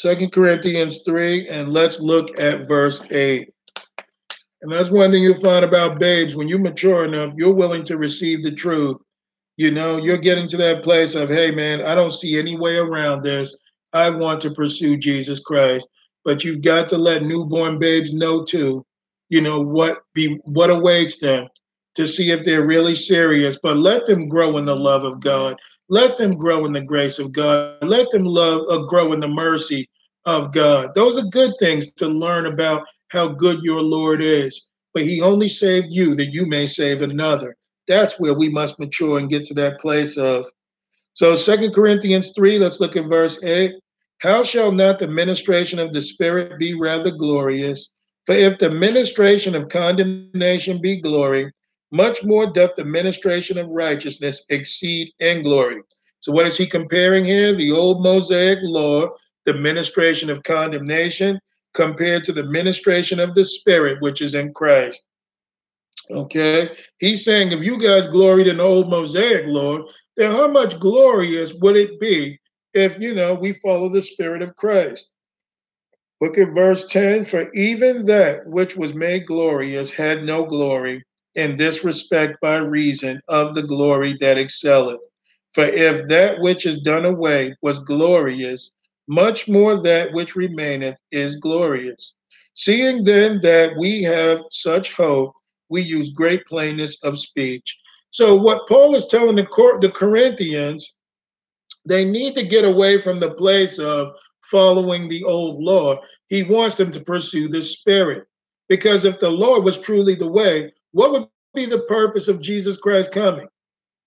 Second Corinthians 3, and let's look at verse 8. And that's one thing you'll find about babes. When you mature enough, you're willing to receive the truth. You know, you're getting to that place of, hey, man, I don't see any way around this. I want to pursue Jesus Christ. But you've got to let newborn babes know too, you know, what be what awaits them to see if they're really serious. But let them grow in the love of God. Let them grow in the grace of God. Let them love uh, grow in the mercy of God. Those are good things to learn about how good your Lord is. But he only saved you that you may save another. That's where we must mature and get to that place of. So, Second Corinthians 3, let's look at verse 8. How shall not the ministration of the Spirit be rather glorious? For if the ministration of condemnation be glory, much more doth the ministration of righteousness exceed in glory. So, what is he comparing here? The old Mosaic law, the ministration of condemnation, compared to the ministration of the Spirit, which is in Christ. Okay, he's saying if you guys gloried in the old Mosaic law, then how much glorious would it be if you know we follow the Spirit of Christ? Look at verse 10 For even that which was made glorious had no glory in this respect by reason of the glory that excelleth. For if that which is done away was glorious, much more that which remaineth is glorious. Seeing then that we have such hope, we use great plainness of speech. So, what Paul is telling the, Cor- the Corinthians, they need to get away from the place of following the old law. He wants them to pursue the spirit. Because if the Lord was truly the way, what would be the purpose of Jesus Christ coming?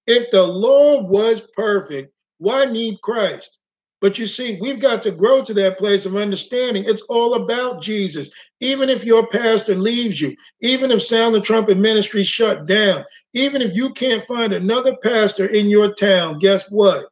If the law was perfect, why need Christ? But you see, we've got to grow to that place of understanding. It's all about Jesus. Even if your pastor leaves you, even if Sound the Trumpet Ministry shut down, even if you can't find another pastor in your town, guess what?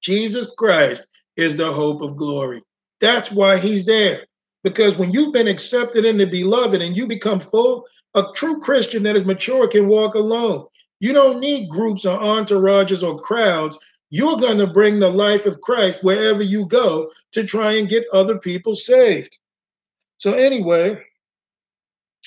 Jesus Christ is the hope of glory. That's why he's there. Because when you've been accepted in the beloved and you become full, a true Christian that is mature can walk alone. You don't need groups or entourages or crowds you're going to bring the life of Christ wherever you go to try and get other people saved. So, anyway,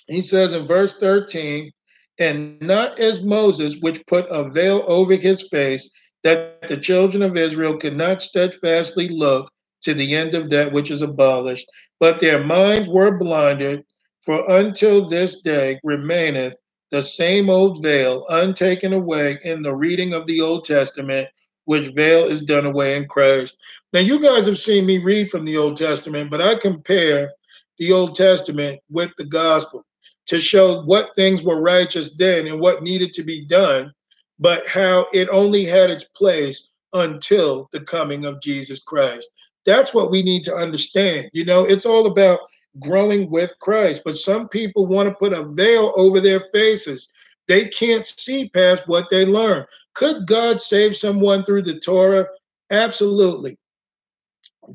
he says in verse 13, and not as Moses, which put a veil over his face, that the children of Israel could not steadfastly look to the end of that which is abolished, but their minds were blinded, for until this day remaineth the same old veil untaken away in the reading of the Old Testament, which veil is done away in Christ. Now, you guys have seen me read from the Old Testament, but I compare the Old Testament with the gospel to show what things were righteous then and what needed to be done, but how it only had its place until the coming of Jesus Christ. That's what we need to understand. You know, it's all about growing with Christ, but some people want to put a veil over their faces. They can't see past what they learn. Could God save someone through the Torah? Absolutely.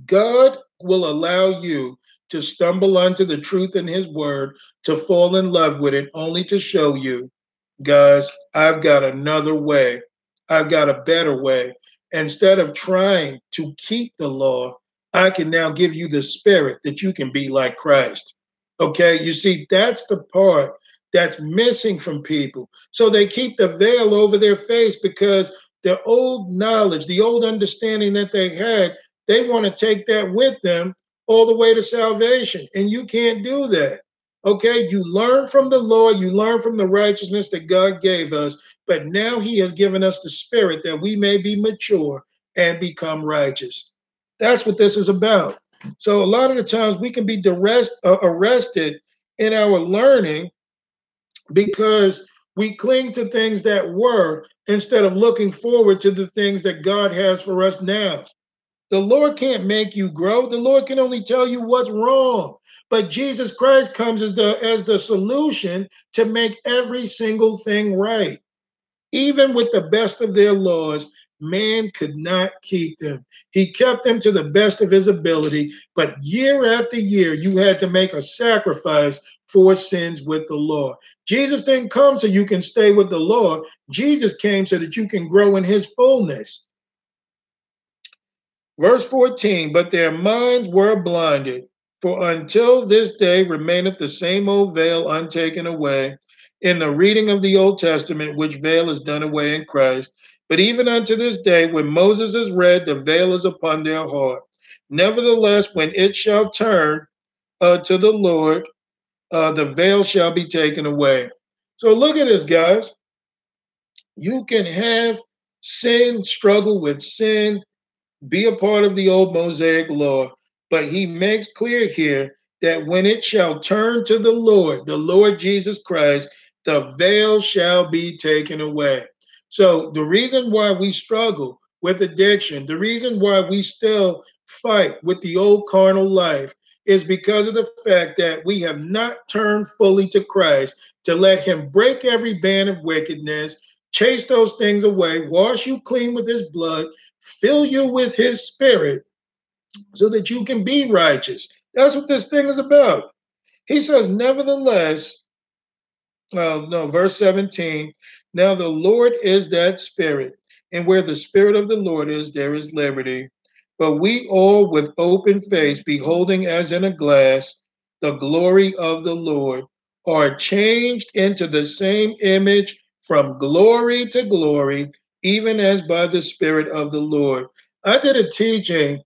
God will allow you to stumble onto the truth in his word, to fall in love with it, only to show you, guys, I've got another way. I've got a better way. Instead of trying to keep the law, I can now give you the spirit that you can be like Christ. Okay, you see, that's the part that's missing from people. So they keep the veil over their face because the old knowledge, the old understanding that they had, they want to take that with them all the way to salvation. And you can't do that. Okay, you learn from the Lord, you learn from the righteousness that God gave us, but now He has given us the Spirit that we may be mature and become righteous. That's what this is about. So, a lot of the times we can be duress, uh, arrested in our learning because we cling to things that were instead of looking forward to the things that God has for us now. The Lord can't make you grow. The Lord can only tell you what's wrong. But Jesus Christ comes as the as the solution to make every single thing right. Even with the best of their laws, man could not keep them. He kept them to the best of his ability, but year after year, you had to make a sacrifice for sins with the Lord. Jesus didn't come so you can stay with the Lord. Jesus came so that you can grow in his fullness. Verse 14, but their minds were blinded, for until this day remaineth the same old veil untaken away in the reading of the Old Testament, which veil is done away in Christ. But even unto this day, when Moses is read, the veil is upon their heart. Nevertheless, when it shall turn uh, to the Lord, uh, the veil shall be taken away. So look at this, guys. You can have sin, struggle with sin, be a part of the old Mosaic law, but he makes clear here that when it shall turn to the Lord, the Lord Jesus Christ, the veil shall be taken away. So the reason why we struggle with addiction, the reason why we still fight with the old carnal life is because of the fact that we have not turned fully to Christ to let Him break every band of wickedness, chase those things away, wash you clean with His blood, fill you with His Spirit so that you can be righteous. That's what this thing is about. He says, Nevertheless, uh, no, verse 17, now the Lord is that Spirit, and where the Spirit of the Lord is, there is liberty. But we all, with open face, beholding as in a glass the glory of the Lord, are changed into the same image from glory to glory, even as by the Spirit of the Lord. I did a teaching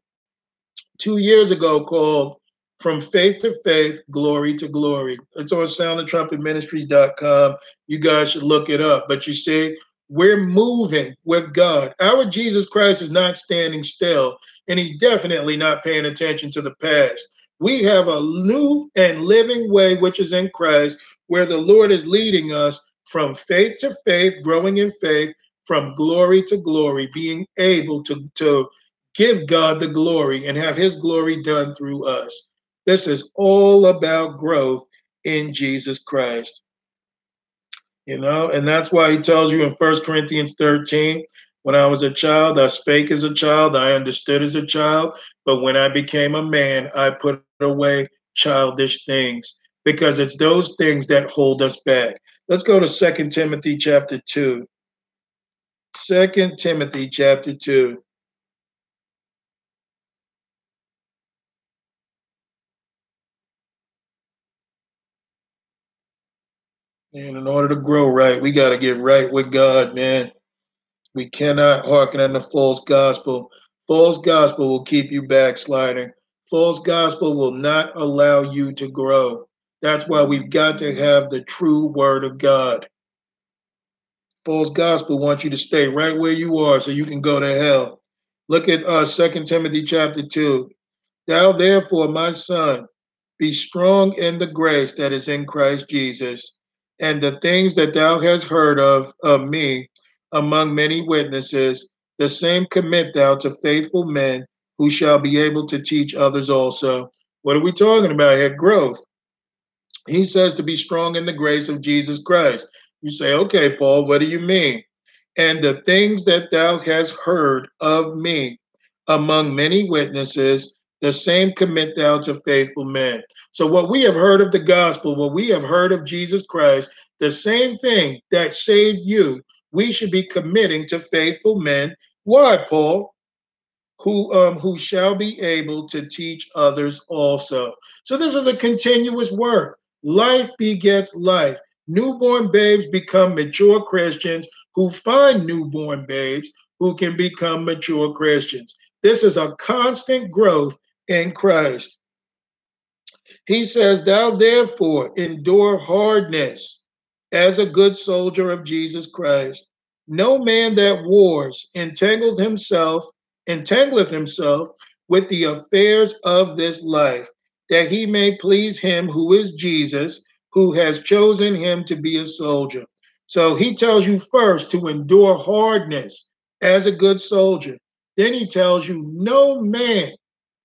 two years ago called from faith to faith, glory to glory. It's on soundthetrumpetministries.com. You guys should look it up. But you see, we're moving with God. Our Jesus Christ is not standing still, and he's definitely not paying attention to the past. We have a new and living way, which is in Christ, where the Lord is leading us from faith to faith, growing in faith, from glory to glory, being able to, to give God the glory and have his glory done through us. This is all about growth in Jesus Christ. You know, and that's why he tells you in First Corinthians 13 when I was a child, I spake as a child, I understood as a child, but when I became a man, I put away childish things because it's those things that hold us back. Let's go to Second Timothy chapter 2. Second Timothy chapter 2. And in order to grow right, we got to get right with God, man. We cannot hearken unto false gospel. False gospel will keep you backsliding. False gospel will not allow you to grow. That's why we've got to have the true word of God. False gospel wants you to stay right where you are so you can go to hell. Look at uh, 2 Timothy chapter 2. Thou therefore, my son, be strong in the grace that is in Christ Jesus and the things that thou hast heard of of me among many witnesses, the same commit thou to faithful men who shall be able to teach others also. What are we talking about here? Growth. He says to be strong in the grace of Jesus Christ. You say, okay, Paul, what do you mean? And the things that thou hast heard of me among many witnesses, the same commit thou to faithful men. So, what we have heard of the gospel, what we have heard of Jesus Christ, the same thing that saved you, we should be committing to faithful men. Why, Paul? Who um, who shall be able to teach others also. So this is a continuous work. Life begets life. Newborn babes become mature Christians who find newborn babes who can become mature Christians. This is a constant growth in Christ. He says, Thou therefore endure hardness as a good soldier of Jesus Christ. No man that wars entangleth himself, entangleth himself with the affairs of this life, that he may please him who is Jesus, who has chosen him to be a soldier. So he tells you first to endure hardness as a good soldier. Then he tells you, no man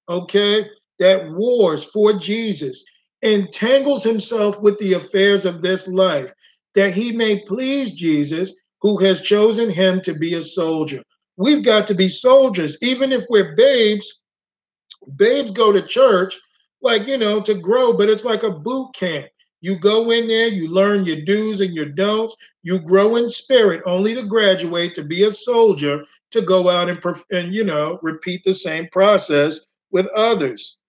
okay, that wars for Jesus, entangles himself with the affairs of this life, that he may please Jesus, who has chosen him to be a soldier. We've got to be soldiers, even if we're babes. Babes go to church, like, you know, to grow, but it's like a boot camp. You go in there, you learn your do's and your don'ts. You grow in spirit only to graduate to be a soldier to go out and, and you know, repeat the same process with others.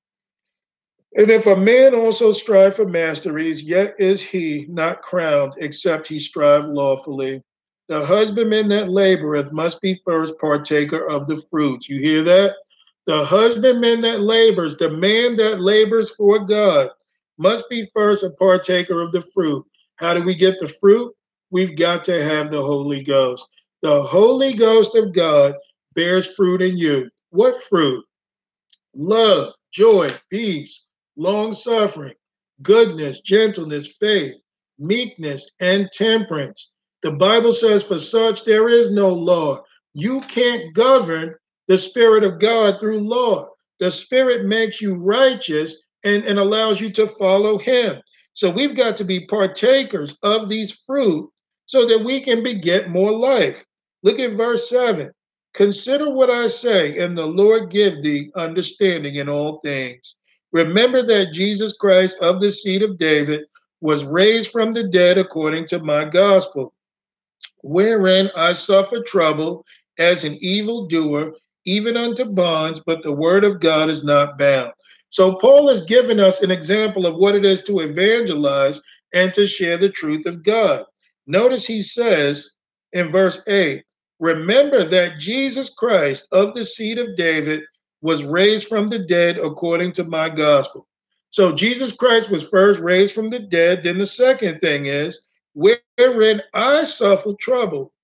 And if a man also strive for masteries, yet is he not crowned, except he strive lawfully. The husbandman that laboreth must be first partaker of the fruits. You hear that? The husbandman that labors, the man that labors for God, must be first a partaker of the fruit. How do we get the fruit? We've got to have the Holy Ghost. The Holy Ghost of God bears fruit in you. What fruit? love, joy, peace, long suffering, goodness, gentleness, faith, meekness, and temperance. The Bible says, For such there is no law. You can't govern the Spirit of God through law. The Spirit makes you righteous and, and allows you to follow Him. So we've got to be partakers of these fruit so that we can beget more life. Look at verse 7. Consider what I say, and the Lord give thee understanding in all things. Remember that Jesus Christ of the seed of David was raised from the dead according to my gospel, wherein I suffer trouble as an evildoer, even unto bonds, but the word of God is not bound. So Paul has given us an example of what it is to evangelize and to share the truth of God. Notice he says in verse 8, Remember that Jesus Christ of the seed of David was raised from the dead according to my gospel. So Jesus Christ was first raised from the dead. Then the second thing is, wherein I suffer trouble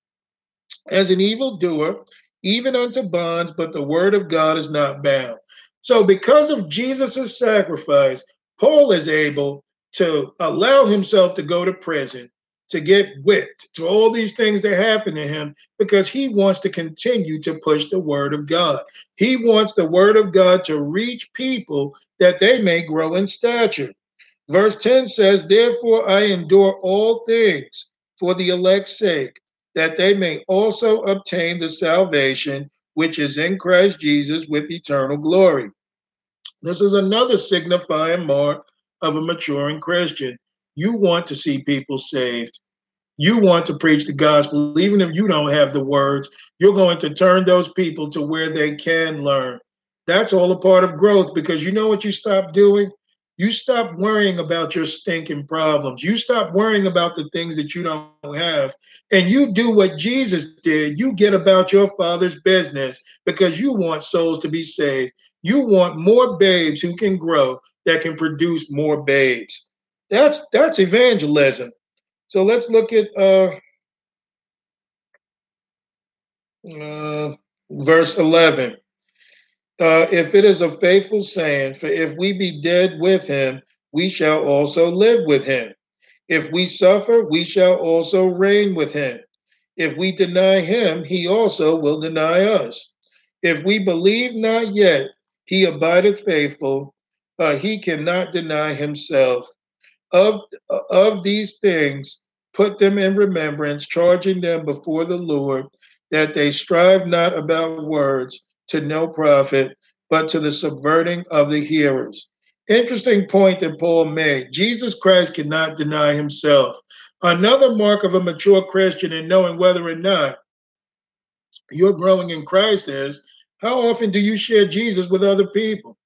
as an evildoer, even unto bonds, but the word of God is not bound. So, because of Jesus' sacrifice, Paul is able to allow himself to go to prison, to get whipped, to all these things that happen to him, because he wants to continue to push the word of God. He wants the word of God to reach people that they may grow in stature. Verse 10 says, Therefore I endure all things for the elect's sake, that they may also obtain the salvation which is in Christ Jesus with eternal glory. This is another signifying mark of a maturing Christian. You want to see people saved. You want to preach the gospel, even if you don't have the words, you're going to turn those people to where they can learn. That's all a part of growth because you know what you stop doing? You stop worrying about your stinking problems. You stop worrying about the things that you don't have. And you do what Jesus did. You get about your father's business because you want souls to be saved. You want more babes who can grow that can produce more babes. That's that's evangelism. So let's look at uh, uh, verse 11. Uh, if it is a faithful saying, for if we be dead with him, we shall also live with him. If we suffer, we shall also reign with him. If we deny him, he also will deny us. If we believe not yet, he abideth faithful, uh, he cannot deny himself. Of, of these things, put them in remembrance, charging them before the Lord, that they strive not about words to no profit, but to the subverting of the hearers. Interesting point that Paul made. Jesus Christ cannot deny himself. Another mark of a mature Christian in knowing whether or not you're growing in Christ is how often do you share Jesus with other people?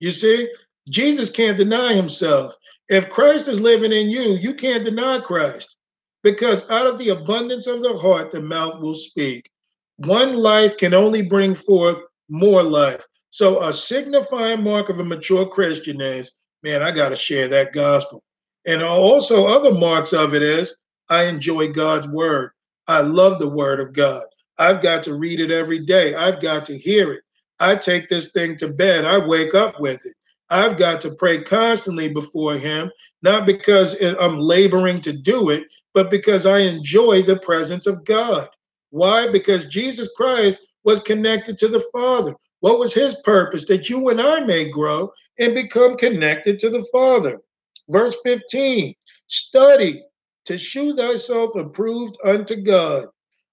You see, Jesus can't deny himself. If Christ is living in you, you can't deny Christ because out of the abundance of the heart, the mouth will speak. One life can only bring forth more life. So, a signifying mark of a mature Christian is, man, I got to share that gospel. And also, other marks of it is, I enjoy God's word. I love the word of God. I've got to read it every day. I've got to hear it. I take this thing to bed. I wake up with it. I've got to pray constantly before Him, not because I'm laboring to do it, but because I enjoy the presence of God. Why? Because Jesus Christ was connected to the Father. What was His purpose? That you and I may grow and become connected to the Father. Verse 15 Study to shew thyself approved unto God,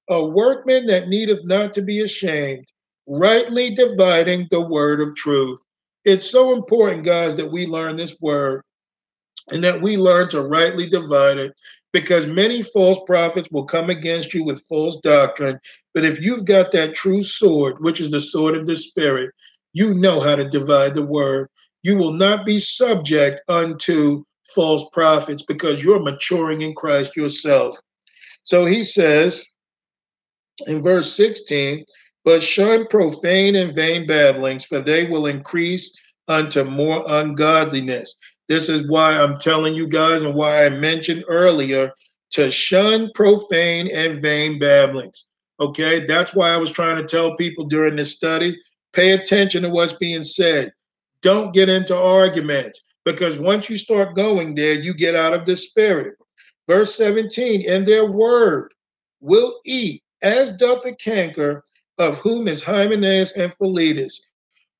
a workman that needeth not to be ashamed, rightly dividing the word of truth. It's so important, guys, that we learn this word and that we learn to rightly divide it because many false prophets will come against you with false doctrine. But if you've got that true sword, which is the sword of the Spirit, you know how to divide the word. You will not be subject unto false prophets because you're maturing in Christ yourself. So he says, in verse 16, but shun profane and vain babblings, for they will increase unto more ungodliness. This is why I'm telling you guys, and why I mentioned earlier to shun profane and vain babblings. Okay, that's why I was trying to tell people during this study pay attention to what's being said. Don't get into arguments because once you start going there, you get out of the spirit. Verse 17, and their word will eat as doth a canker, of whom is Hymenaeus and Philetus.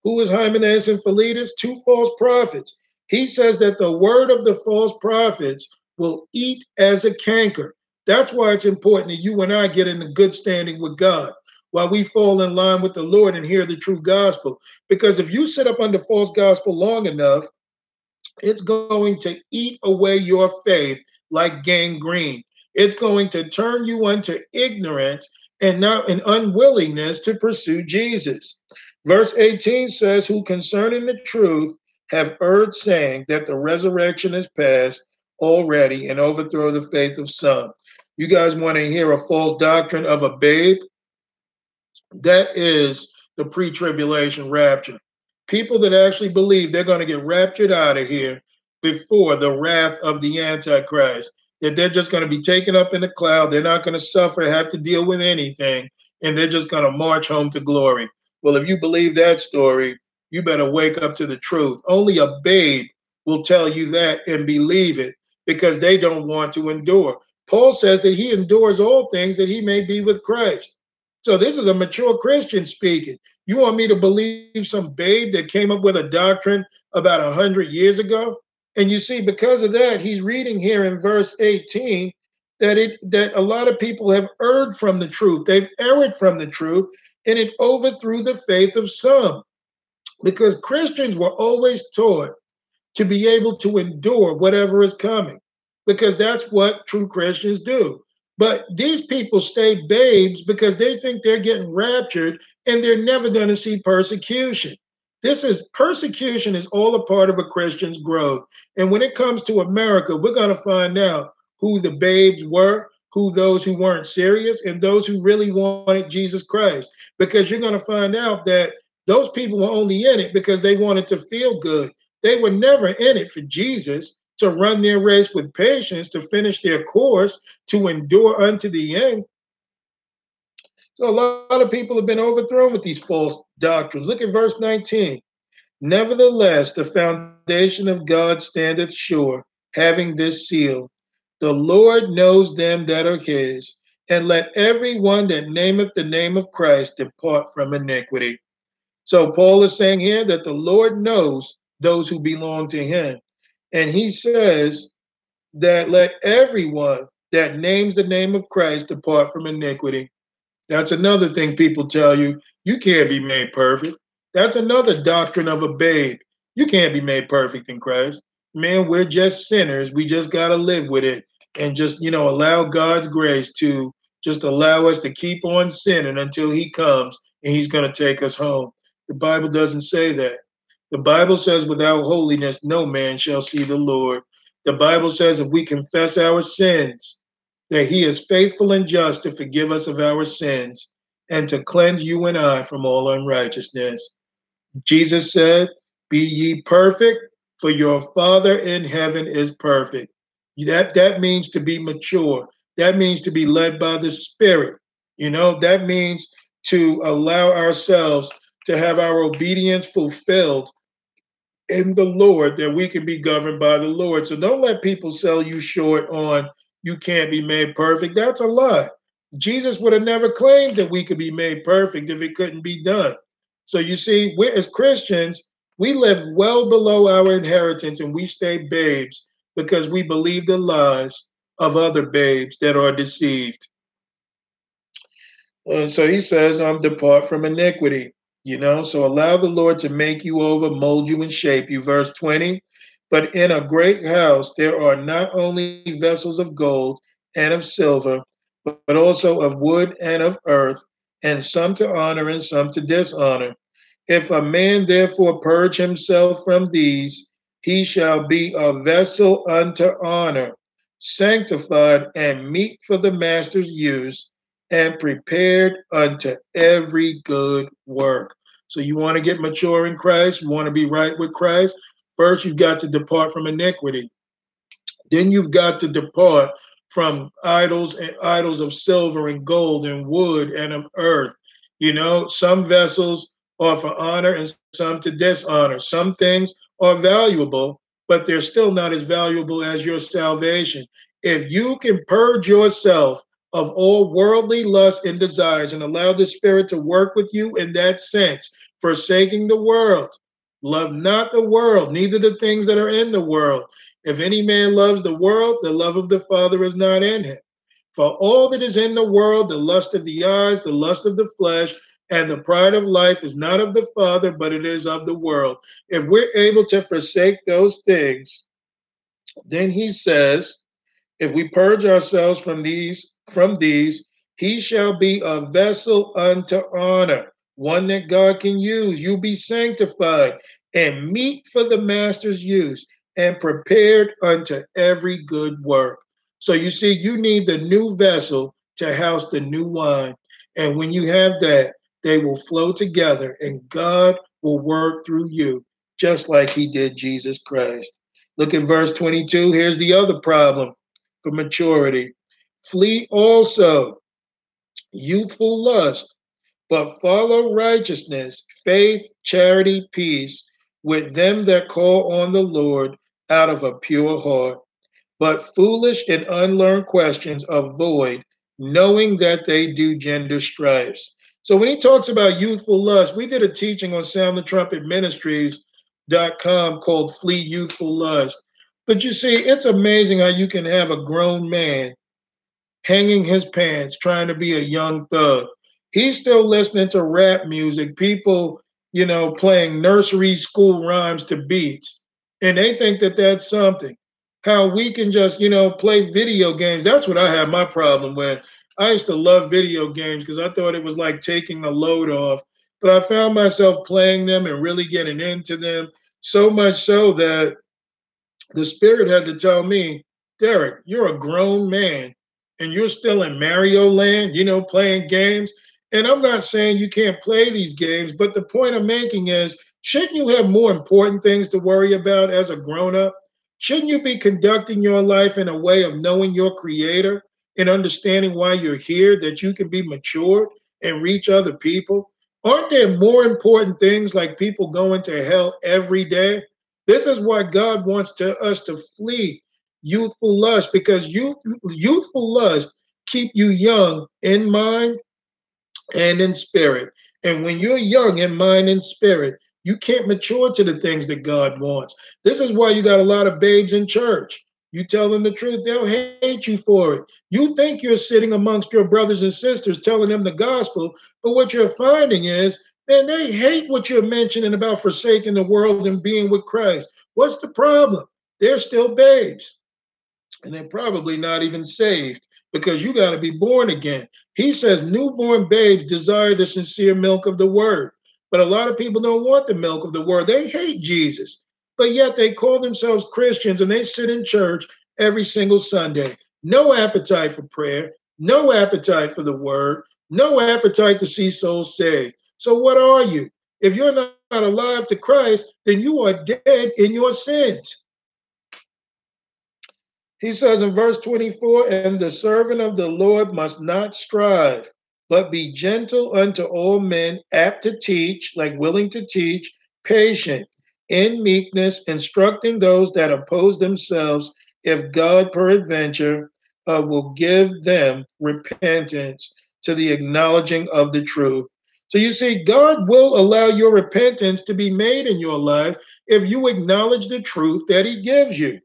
Who is Hymenaeus and Philetus? Two false prophets. He says that the word of the false prophets will eat as a canker. That's why it's important that you and I get in a good standing with God while we fall in line with the Lord and hear the true gospel. Because if you sit up under false gospel long enough, it's going to eat away your faith like gangrene. It's going to turn you into ignorance and not an unwillingness to pursue Jesus. Verse 18 says, Who concerning the truth have erred, saying that the resurrection is past already and overthrow the faith of some. You guys want to hear a false doctrine of a babe? That is the pre tribulation rapture. people that actually believe they're going to get raptured out of here before the wrath of the Antichrist, that they're just going to be taken up in the cloud. They're not going to suffer, have to deal with anything, and they're just going to march home to glory. Well, if you believe that story, you better wake up to the truth. Only a babe will tell you that and believe it because they don't want to endure. Paul says that he endures all things that he may be with Christ. So this is a mature Christian speaking. You want me to believe some babe that came up with a doctrine about a hundred years ago? And you see, because of that, he's reading here in verse 18 that it that a lot of people have erred from the truth. They've erred from the truth, and it overthrew the faith of some. Because Christians were always taught to be able to endure whatever is coming, because that's what true Christians do. But these people stay babes because they think they're getting raptured and they're never going to see persecution. This is persecution is all a part of a Christian's growth. And when it comes to America, we're going to find out who the babes were, who those who weren't serious, and those who really wanted Jesus Christ. Because you're going to find out that those people were only in it because they wanted to feel good. They were never in it for Jesus to run their race with patience, to finish their course, to endure unto the end. So a lot of people have been overthrown with these false doctrines. Look at verse 19. Nevertheless, the foundation of God standeth sure, having this seal. The Lord knows them that are his, and let every one that nameth the name of Christ depart from iniquity. So Paul is saying here that the Lord knows those who belong to him. And he says that let everyone that names the name of Christ depart from iniquity. That's another thing people tell you. You can't be made perfect. That's another doctrine of a babe. You can't be made perfect in Christ. Man, we're just sinners. We just got to live with it and just, you know, allow God's grace to just allow us to keep on sinning until he comes and he's going to take us home. The Bible doesn't say that. The Bible says, without holiness, no man shall see the Lord. The Bible says, if we confess our sins, that he is faithful and just to forgive us of our sins and to cleanse you and I from all unrighteousness. Jesus said, Be ye perfect, for your Father in heaven is perfect. That, that means to be mature. That means to be led by the Spirit. You know, that means to allow ourselves to have our obedience fulfilled in the Lord, that we can be governed by the Lord. So don't let people sell you short on you can't be made perfect. That's a lie. Jesus would have never claimed that we could be made perfect if it couldn't be done. So you see, we as Christians, we live well below our inheritance and we stay babes because we believe the lies of other babes that are deceived. And so he says, I'm depart from iniquity. You know, so allow the Lord to make you over, mold you, and shape you. Verse 20. But in a great house there are not only vessels of gold and of silver, but also of wood and of earth, and some to honor and some to dishonor. If a man therefore purge himself from these, he shall be a vessel unto honor, sanctified and meet for the master's use, and prepared unto every good work. So you want to get mature in Christ, you want to be right with Christ. First, you've got to depart from iniquity. Then you've got to depart from idols and idols of silver and gold and wood and of earth. You know, some vessels are for honor and some to dishonor. Some things are valuable, but they're still not as valuable as your salvation. If you can purge yourself of all worldly lust and desires and allow the Spirit to work with you in that sense, forsaking the world. Love not the world, neither the things that are in the world. If any man loves the world, the love of the Father is not in him. For all that is in the world, the lust of the eyes, the lust of the flesh, and the pride of life is not of the Father, but it is of the world. If we're able to forsake those things, then he says, if we purge ourselves from these from these, he shall be a vessel unto honor, one that God can use. You be sanctified and meet for the master's use and prepared unto every good work. So you see, you need the new vessel to house the new wine. And when you have that, they will flow together and God will work through you, just like he did Jesus Christ. Look at verse 22. Here's the other problem for maturity. Flee also youthful lust, but follow righteousness, faith, charity, peace with them that call on the Lord out of a pure heart. But foolish and unlearned questions avoid, knowing that they do gender strifes. So when he talks about youthful lust, we did a teaching on Sound the Trumpet Ministries.com called Flee Youthful Lust. But you see, it's amazing how you can have a grown man hanging his pants, trying to be a young thug. He's still listening to rap music, people, you know, playing nursery school rhymes to beats. And they think that that's something. How we can just, you know, play video games. That's what I have my problem with. I used to love video games because I thought it was like taking the load off. But I found myself playing them and really getting into them so much so that the spirit had to tell me, Derek, you're a grown man and you're still in Mario land, you know, playing games. And I'm not saying you can't play these games, but the point I'm making is shouldn't you have more important things to worry about as a grown up? Shouldn't you be conducting your life in a way of knowing your creator and understanding why you're here, that you can be matured and reach other people? Aren't there more important things like people going to hell every day? This is why God wants to, us to flee youthful lust because youth, youthful lust keep you young in mind and in spirit. And when you're young in mind and spirit, you can't mature to the things that God wants. This is why you got a lot of babes in church. You tell them the truth, they'll hate you for it. You think you're sitting amongst your brothers and sisters telling them the gospel, but what you're finding is, man, they hate what you're mentioning about forsaking the world and being with Christ. What's the problem? They're still babes and they're probably not even saved because you got to be born again. He says newborn babes desire the sincere milk of the word. But a lot of people don't want the milk of the word. They hate Jesus, but yet they call themselves Christians and they sit in church every single Sunday. No appetite for prayer, no appetite for the word, no appetite to see souls saved. So, what are you? If you're not alive to Christ, then you are dead in your sins. He says in verse 24, and the servant of the Lord must not strive, but be gentle unto all men, apt to teach, like willing to teach, patient, in meekness, instructing those that oppose themselves, if God peradventure uh, will give them repentance to the acknowledging of the truth. So you see, God will allow your repentance to be made in your life if you acknowledge the truth that He gives you.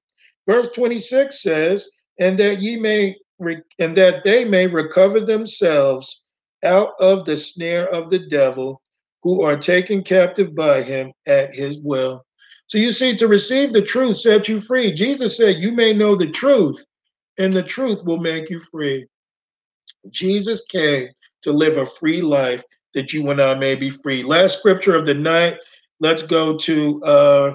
Verse 26 says, and that ye may re- and that they may recover themselves out of the snare of the devil, who are taken captive by him at his will. So you see, to receive the truth set you free. Jesus said, You may know the truth, and the truth will make you free. Jesus came to live a free life that you and I may be free. Last scripture of the night, let's go to uh,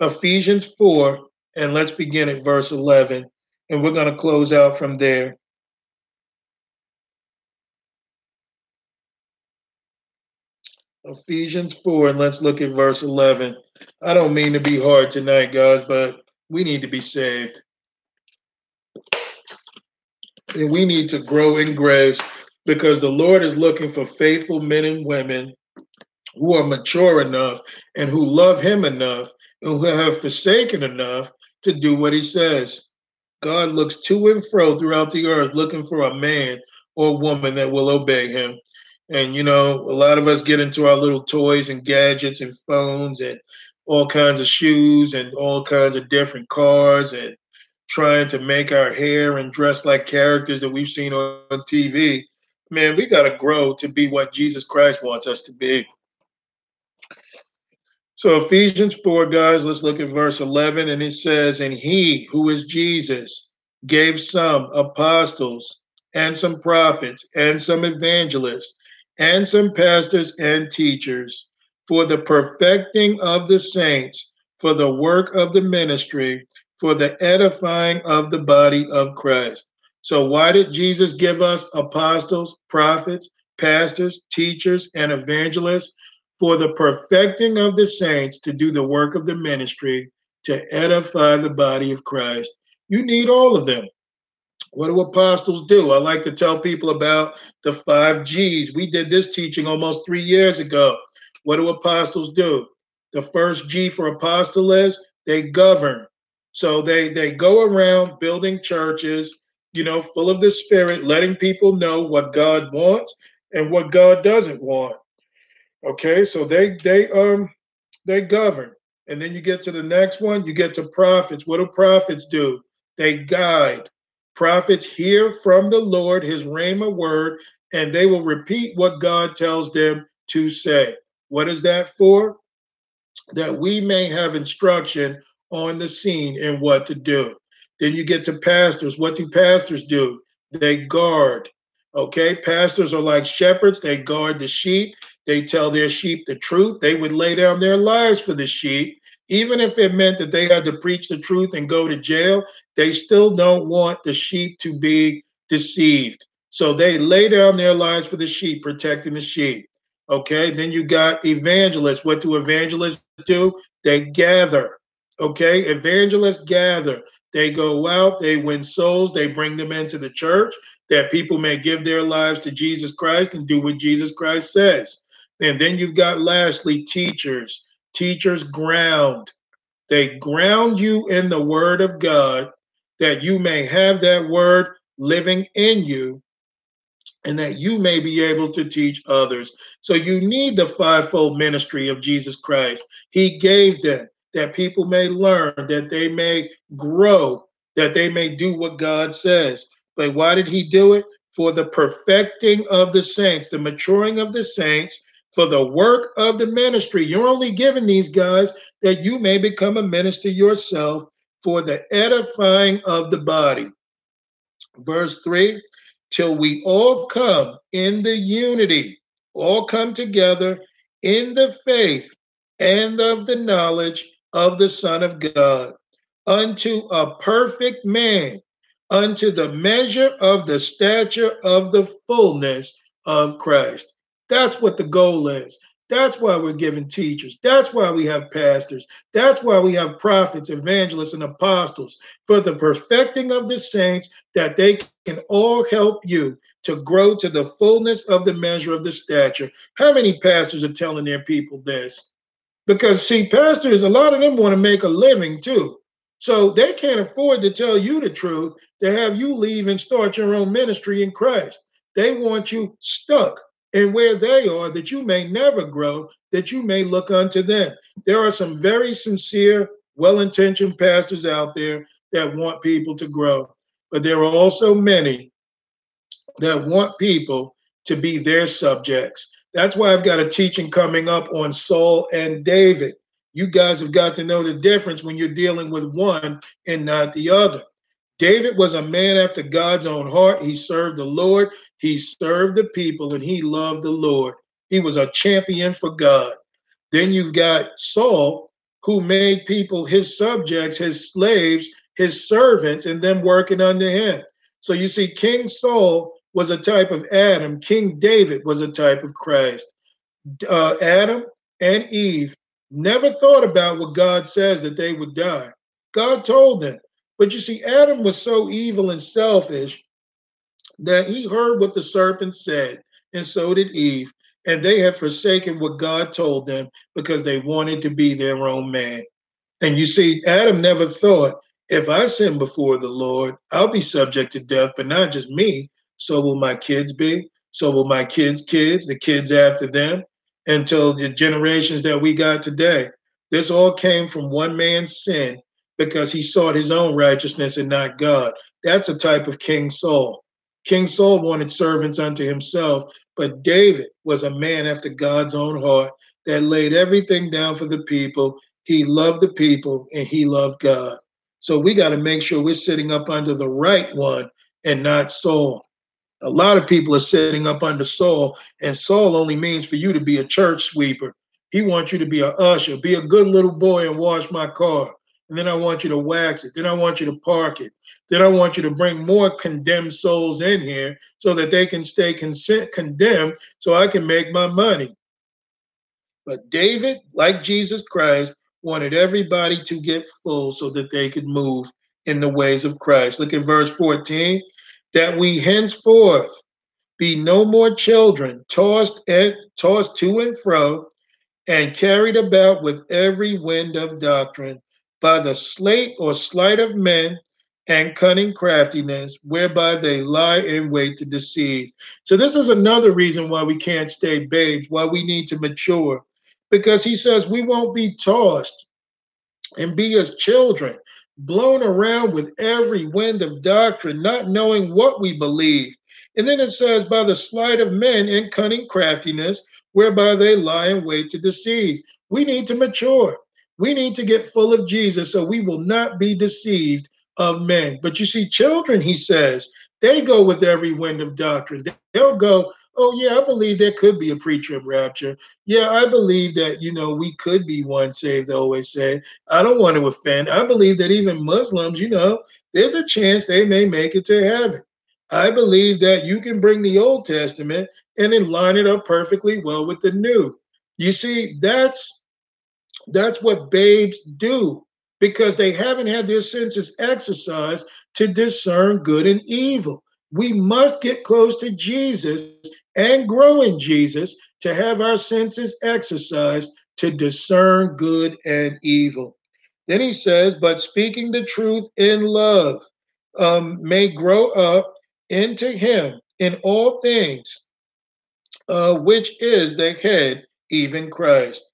Ephesians 4 and let's begin at verse 11, and we're going to close out from there. Ephesians 4, and let's look at verse 11. I don't mean to be hard tonight, guys, but we need to be saved. And we need to grow in grace because the Lord is looking for faithful men and women who are mature enough and who love Him enough and who have forsaken enough to do what he says. God looks to and fro throughout the earth looking for a man or woman that will obey him. And, you know, a lot of us get into our little toys and gadgets and phones and all kinds of shoes and all kinds of different cars and trying to make our hair and dress like characters that we've seen on TV. Man, we got to grow to be what Jesus Christ wants us to be. So Ephesians 4, guys, let's look at verse 11. And it says, And he who is Jesus gave some apostles and some prophets and some evangelists and some pastors and teachers for the perfecting of the saints, for the work of the ministry, for the edifying of the body of Christ. So, why did Jesus give us apostles, prophets, pastors, teachers, and evangelists? For the perfecting of the saints to do the work of the ministry, to edify the body of Christ. You need all of them. What do apostles do? I like to tell people about the five G's. We did this teaching almost three years ago. What do apostles do? The first G for apostle is they govern. So they they go around building churches, you know, full of the spirit, letting people know what God wants and what God doesn't want. Okay, so they they um they govern. And then you get to the next one, you get to prophets. What do prophets do? They guide. Prophets hear from the Lord his rhema word, and they will repeat what God tells them to say. What is that for? That we may have instruction on the scene and what to do. Then you get to pastors. What do pastors do? They guard. Okay, pastors are like shepherds, they guard the sheep, they tell their sheep the truth, they would lay down their lives for the sheep. Even if it meant that they had to preach the truth and go to jail, they still don't want the sheep to be deceived. So they lay down their lives for the sheep, protecting the sheep. Okay, then you got evangelists. What do evangelists do? They gather. Okay, evangelists gather. They go out, they win souls, they bring them into the church that people may give their lives to Jesus Christ and do what Jesus Christ says. And then you've got lastly teachers. Teachers ground. They ground you in the word of God that you may have that word living in you and that you may be able to teach others. So you need the fivefold ministry of Jesus Christ. He gave them that people may learn, that they may grow, that they may do what God says. But why did he do it? For the perfecting of the saints, the maturing of the saints, for the work of the ministry. You're only giving these guys that you may become a minister yourself for the edifying of the body. Verse 3 till we all come in the unity, all come together in the faith and of the knowledge of the Son of God, unto a perfect man, unto the measure of the stature of the fullness of Christ. That's what the goal is. That's why we're giving teachers. That's why we have pastors. That's why we have prophets, evangelists, and apostles for the perfecting of the saints, that they can all help you to grow to the fullness of the measure of the stature. How many pastors are telling their people this? Because, see, pastors, a lot of them want to make a living too. So they can't afford to tell you the truth to have you leave and start your own ministry in Christ. They want you stuck and where they are, that you may never grow, that you may look unto them. There are some very sincere, well intentioned pastors out there that want people to grow, but there are also many that want people to be their subjects. That's why I've got a teaching coming up on Saul and David. You guys have got to know the difference when you're dealing with one and not the other. David was a man after God's own heart. He served the Lord, he served the people, and he loved the Lord. He was a champion for God. Then you've got Saul, who made people his subjects, his slaves, his servants, and them working under him. So you see, King Saul was a type of Adam, King David was a type of Christ. Uh, Adam and Eve never thought about what God says that they would die. God told them, but you see, Adam was so evil and selfish that he heard what the serpent said, and so did Eve. And they had forsaken what God told them because they wanted to be their own man. And you see, Adam never thought, if I sin before the Lord, I'll be subject to death, but not just me. So will my kids be. So will my kids' kids, the kids after them, until the generations that we got today. This all came from one man's sin because he sought his own righteousness and not God. That's a type of King Saul. King Saul wanted servants unto himself, but David was a man after God's own heart that laid everything down for the people. He loved the people and he loved God. So we got to make sure we're sitting up under the right one and not Saul. A lot of people are sitting up under Saul, and Saul only means for you to be a church sweeper. He wants you to be a usher, be a good little boy and wash my car and then I want you to wax it. Then I want you to park it. Then I want you to bring more condemned souls in here so that they can stay consent, condemned so I can make my money. But David, like Jesus Christ, wanted everybody to get full so that they could move in the ways of Christ. Look at verse 14 that we henceforth be no more children, tossed and tossed to and fro, and carried about with every wind of doctrine, by the slate or sleight of men and cunning craftiness, whereby they lie in wait to deceive. So, this is another reason why we can't stay babes, why we need to mature, because he says we won't be tossed and be as children, blown around with every wind of doctrine, not knowing what we believe. And then it says, by the sleight of men and cunning craftiness, whereby they lie in wait to deceive. We need to mature. We need to get full of Jesus so we will not be deceived of men. But you see, children, he says, they go with every wind of doctrine. They'll go, oh, yeah, I believe there could be a pre trib rapture. Yeah, I believe that, you know, we could be one saved, they always say. I don't want to offend. I believe that even Muslims, you know, there's a chance they may make it to heaven. I believe that you can bring the Old Testament and then line it up perfectly well with the New. You see, that's that's what babes do because they haven't had their senses exercised to discern good and evil. We must get close to Jesus and grow in Jesus to have our senses exercised to discern good and evil. Then he says, but speaking the truth in love um, may grow up into him in all things, uh, which is the head, even Christ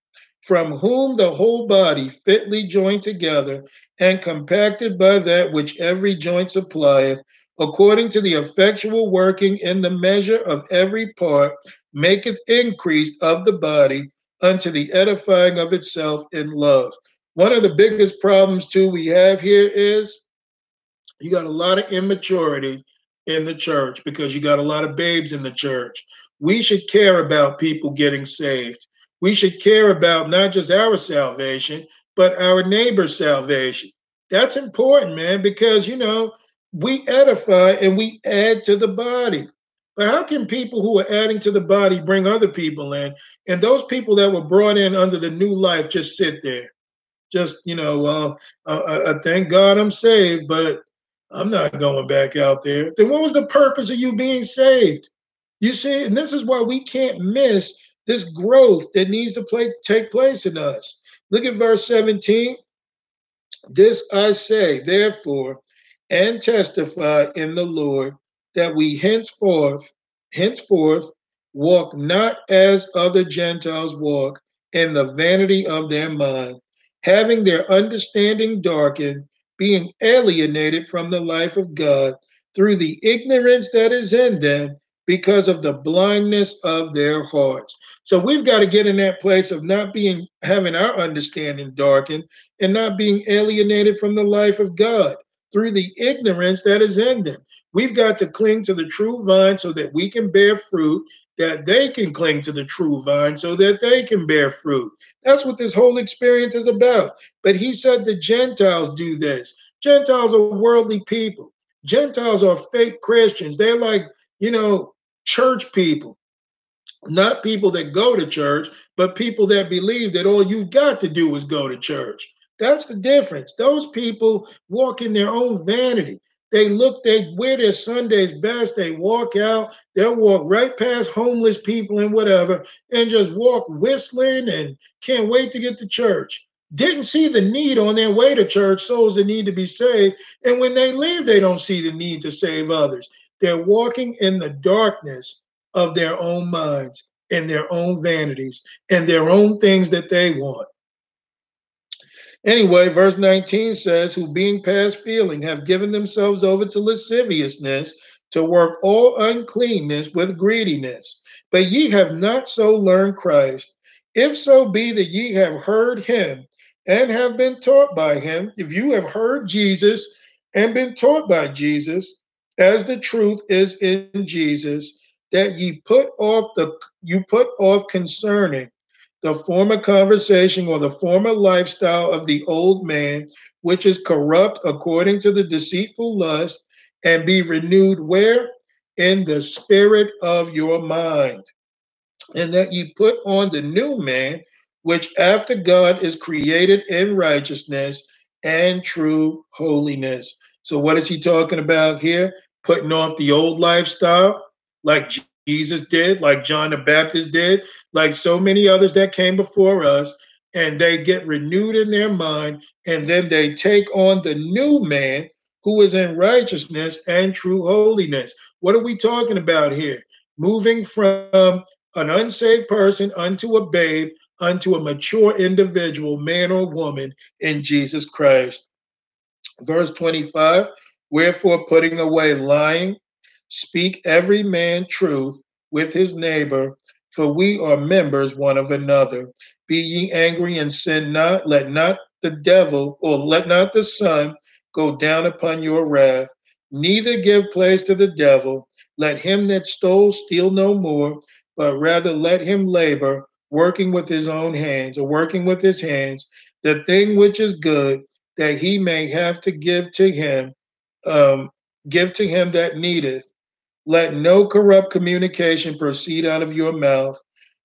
from whom the whole body fitly joined together and compacted by that which every joint supplieth, according to the effectual working in the measure of every part, maketh increase of the body unto the edifying of itself in love. One of the biggest problems, too, we have here is you got a lot of immaturity in the church because you got a lot of babes in the church. We should care about people getting saved we should care about not just our salvation, but our neighbor's salvation. That's important, man, because, you know, we edify and we add to the body. But how can people who are adding to the body bring other people in? And those people that were brought in under the new life just sit there. Just, you know, well, uh, I thank God I'm saved, but I'm not going back out there. Then what was the purpose of you being saved? You see, and this is why we can't miss this growth that needs to play, take place in us. Look at verse 17. This I say, therefore, and testify in the Lord that we henceforth, henceforth, walk not as other Gentiles walk in the vanity of their mind, having their understanding darkened, being alienated from the life of God through the ignorance that is in them because of the blindness of their hearts. So we've got to get in that place of not being having our understanding darkened and not being alienated from the life of God through the ignorance that is in them. We've got to cling to the true vine so that we can bear fruit, that they can cling to the true vine so that they can bear fruit. That's what this whole experience is about. But he said the Gentiles do this. Gentiles are worldly people. Gentiles are fake Christians. They're like, you know, church people, not people that go to church, but people that believe that all you've got to do is go to church. That's the difference. Those people walk in their own vanity. They look, they wear their Sundays best. They walk out, they'll walk right past homeless people and whatever, and just walk whistling and can't wait to get to church. Didn't see the need on their way to church, souls that need to be saved. And when they leave, they don't see the need to save others. They're walking in the darkness of their own minds and their own vanities and their own things that they want. Anyway, verse 19 says, Who being past feeling have given themselves over to lasciviousness to work all uncleanness with greediness. But ye have not so learned Christ. If so be that ye have heard him and have been taught by him, if you have heard Jesus and been taught by Jesus, as the truth is in Jesus, that ye put off the you put off concerning the former conversation or the former lifestyle of the old man, which is corrupt according to the deceitful lust, and be renewed where? In the spirit of your mind. And that ye put on the new man, which after God is created in righteousness and true holiness. So, what is he talking about here? Putting off the old lifestyle, like Jesus did, like John the Baptist did, like so many others that came before us, and they get renewed in their mind, and then they take on the new man who is in righteousness and true holiness. What are we talking about here? Moving from an unsaved person unto a babe, unto a mature individual, man or woman, in Jesus Christ. Verse 25 Wherefore, putting away lying, speak every man truth with his neighbor, for we are members one of another. Be ye angry and sin not. Let not the devil, or let not the sun go down upon your wrath. Neither give place to the devil. Let him that stole steal no more, but rather let him labor, working with his own hands, or working with his hands, the thing which is good, that he may have to give to him, um, give to him that needeth. Let no corrupt communication proceed out of your mouth,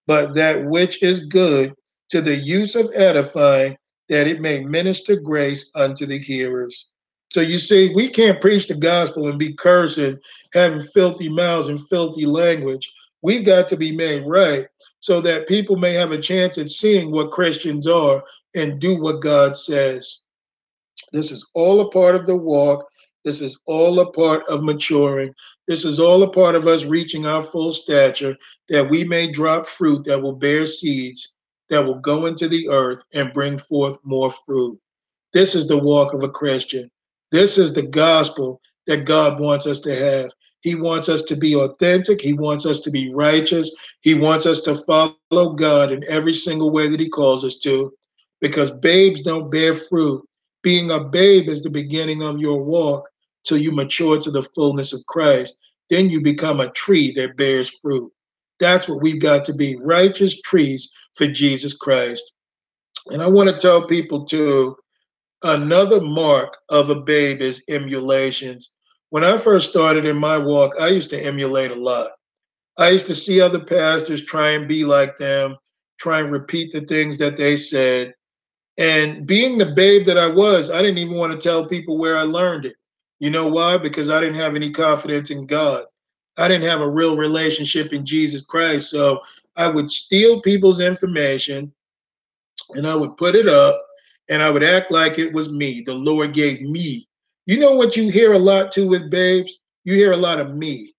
but that which is good to the use of edifying, that it may minister grace unto the hearers. So you see, we can't preach the gospel and be cursing, having filthy mouths and filthy language. We've got to be made right so that people may have a chance at seeing what Christians are and do what God says. This is all a part of the walk. This is all a part of maturing. This is all a part of us reaching our full stature that we may drop fruit that will bear seeds that will go into the earth and bring forth more fruit. This is the walk of a Christian. This is the gospel that God wants us to have. He wants us to be authentic. He wants us to be righteous. He wants us to follow God in every single way that He calls us to, because babes don't bear fruit. Being a babe is the beginning of your walk till you mature to the fullness of Christ. Then you become a tree that bears fruit. That's what we've got to be righteous trees for Jesus Christ. And I want to tell people too another mark of a babe is emulations. When I first started in my walk, I used to emulate a lot. I used to see other pastors try and be like them, try and repeat the things that they said. And being the babe that I was, I didn't even want to tell people where I learned it. You know why? Because I didn't have any confidence in God. I didn't have a real relationship in Jesus Christ. So I would steal people's information and I would put it up and I would act like it was me. The Lord gave me. You know what you hear a lot too with babes? You hear a lot of me.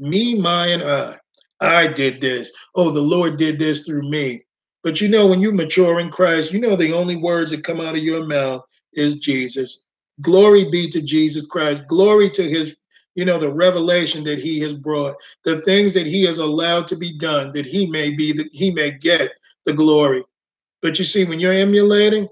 Me, my, and I. I did this. Oh, the Lord did this through me. But you know, when you mature in Christ, you know the only words that come out of your mouth is Jesus. Glory be to Jesus Christ. Glory to his, you know, the revelation that he has brought, the things that he has allowed to be done, that he may be that he may get the glory. But you see, when you're emulating,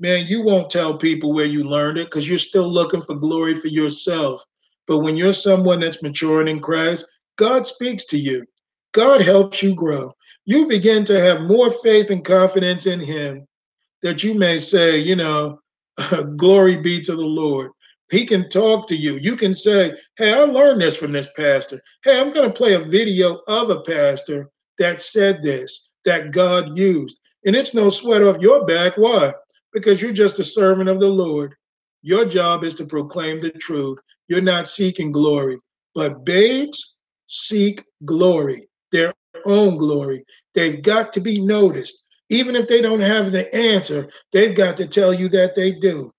man, you won't tell people where you learned it because you're still looking for glory for yourself. But when you're someone that's maturing in Christ, God speaks to you. God helps you grow. You begin to have more faith and confidence in Him that you may say, you know, glory be to the Lord. He can talk to you. You can say, Hey, I learned this from this pastor. Hey, I'm going to play a video of a pastor that said this, that God used. And it's no sweat off your back. Why? Because you're just a servant of the Lord. Your job is to proclaim the truth. You're not seeking glory. But babes seek glory, their own glory. They've got to be noticed. Even if they don't have the answer, they've got to tell you that they do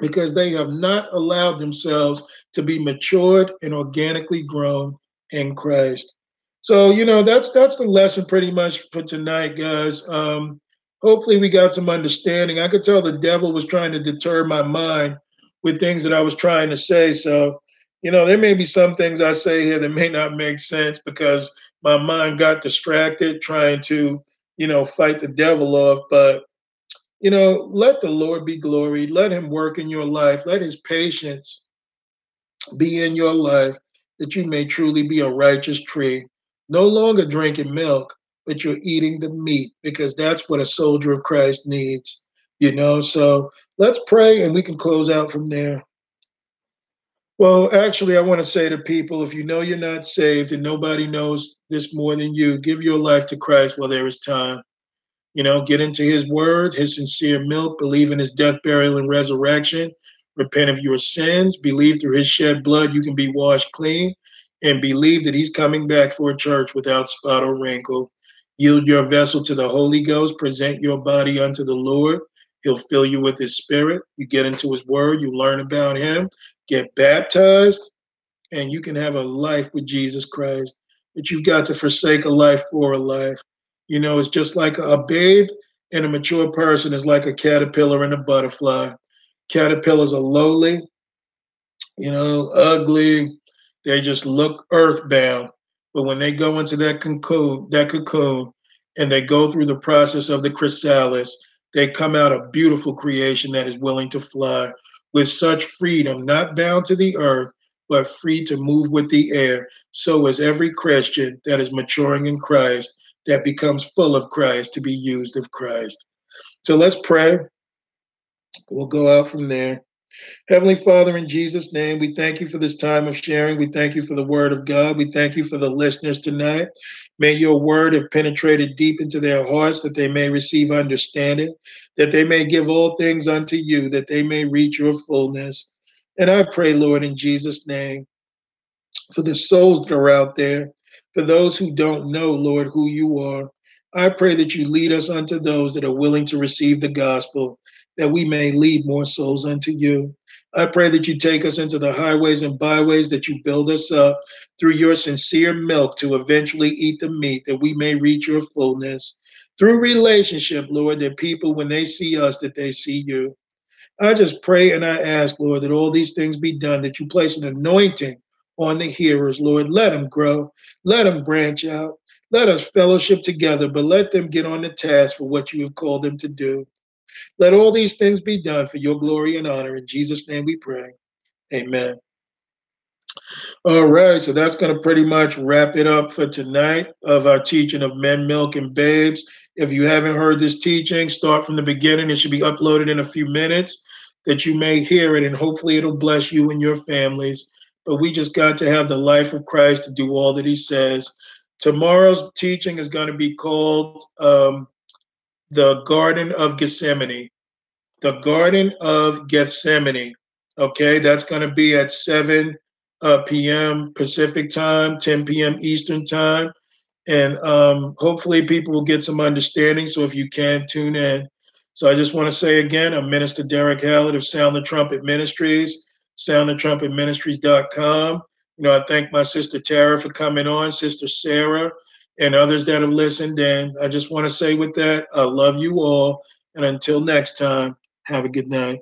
because they have not allowed themselves to be matured and organically grown in Christ. So, you know, that's that's the lesson pretty much for tonight, guys. Um, hopefully we got some understanding. I could tell the devil was trying to deter my mind with things that I was trying to say. So, you know, there may be some things I say here that may not make sense because my mind got distracted trying to you know, fight the devil off. But, you know, let the Lord be gloried. Let him work in your life. Let his patience be in your life that you may truly be a righteous tree. No longer drinking milk, but you're eating the meat because that's what a soldier of Christ needs, you know. So let's pray and we can close out from there. Well, actually, I want to say to people if you know you're not saved and nobody knows this more than you, give your life to Christ while there is time. You know, get into his word, his sincere milk, believe in his death, burial, and resurrection, repent of your sins, believe through his shed blood you can be washed clean, and believe that he's coming back for a church without spot or wrinkle. Yield your vessel to the Holy Ghost, present your body unto the Lord. He'll fill you with his spirit. You get into his word, you learn about him, get baptized, and you can have a life with Jesus Christ. But you've got to forsake a life for a life. You know, it's just like a babe and a mature person is like a caterpillar and a butterfly. Caterpillars are lowly, you know, ugly. They just look earthbound. But when they go into that cocoon, that cocoon, and they go through the process of the chrysalis, they come out a beautiful creation that is willing to fly with such freedom, not bound to the earth, but free to move with the air. So is every Christian that is maturing in Christ, that becomes full of Christ to be used of Christ. So let's pray. We'll go out from there. Heavenly Father, in Jesus' name, we thank you for this time of sharing. We thank you for the word of God. We thank you for the listeners tonight. May your word have penetrated deep into their hearts that they may receive understanding, that they may give all things unto you, that they may reach your fullness. And I pray, Lord, in Jesus' name, for the souls that are out there, for those who don't know, Lord, who you are. I pray that you lead us unto those that are willing to receive the gospel, that we may lead more souls unto you. I pray that you take us into the highways and byways, that you build us up through your sincere milk to eventually eat the meat, that we may reach your fullness. Through relationship, Lord, that people, when they see us, that they see you. I just pray and I ask, Lord, that all these things be done, that you place an anointing on the hearers, Lord. Let them grow, let them branch out, let us fellowship together, but let them get on the task for what you have called them to do. Let all these things be done for your glory and honor. In Jesus' name we pray. Amen. All right, so that's going to pretty much wrap it up for tonight of our teaching of men, milk, and babes. If you haven't heard this teaching, start from the beginning. It should be uploaded in a few minutes that you may hear it, and hopefully it'll bless you and your families. But we just got to have the life of Christ to do all that he says. Tomorrow's teaching is going to be called um, the Garden of Gethsemane. The Garden of Gethsemane. Okay, that's going to be at 7 uh, p.m. Pacific time, 10 p.m. Eastern time. And um, hopefully people will get some understanding. So if you can, tune in. So I just want to say again, I'm Minister Derek Hallett of Sound the Trumpet Ministries, soundthetrumpetministries.com. You know, I thank my sister Tara for coming on, sister Sarah, and others that have listened. And I just want to say with that, I love you all. And until next time, have a good night.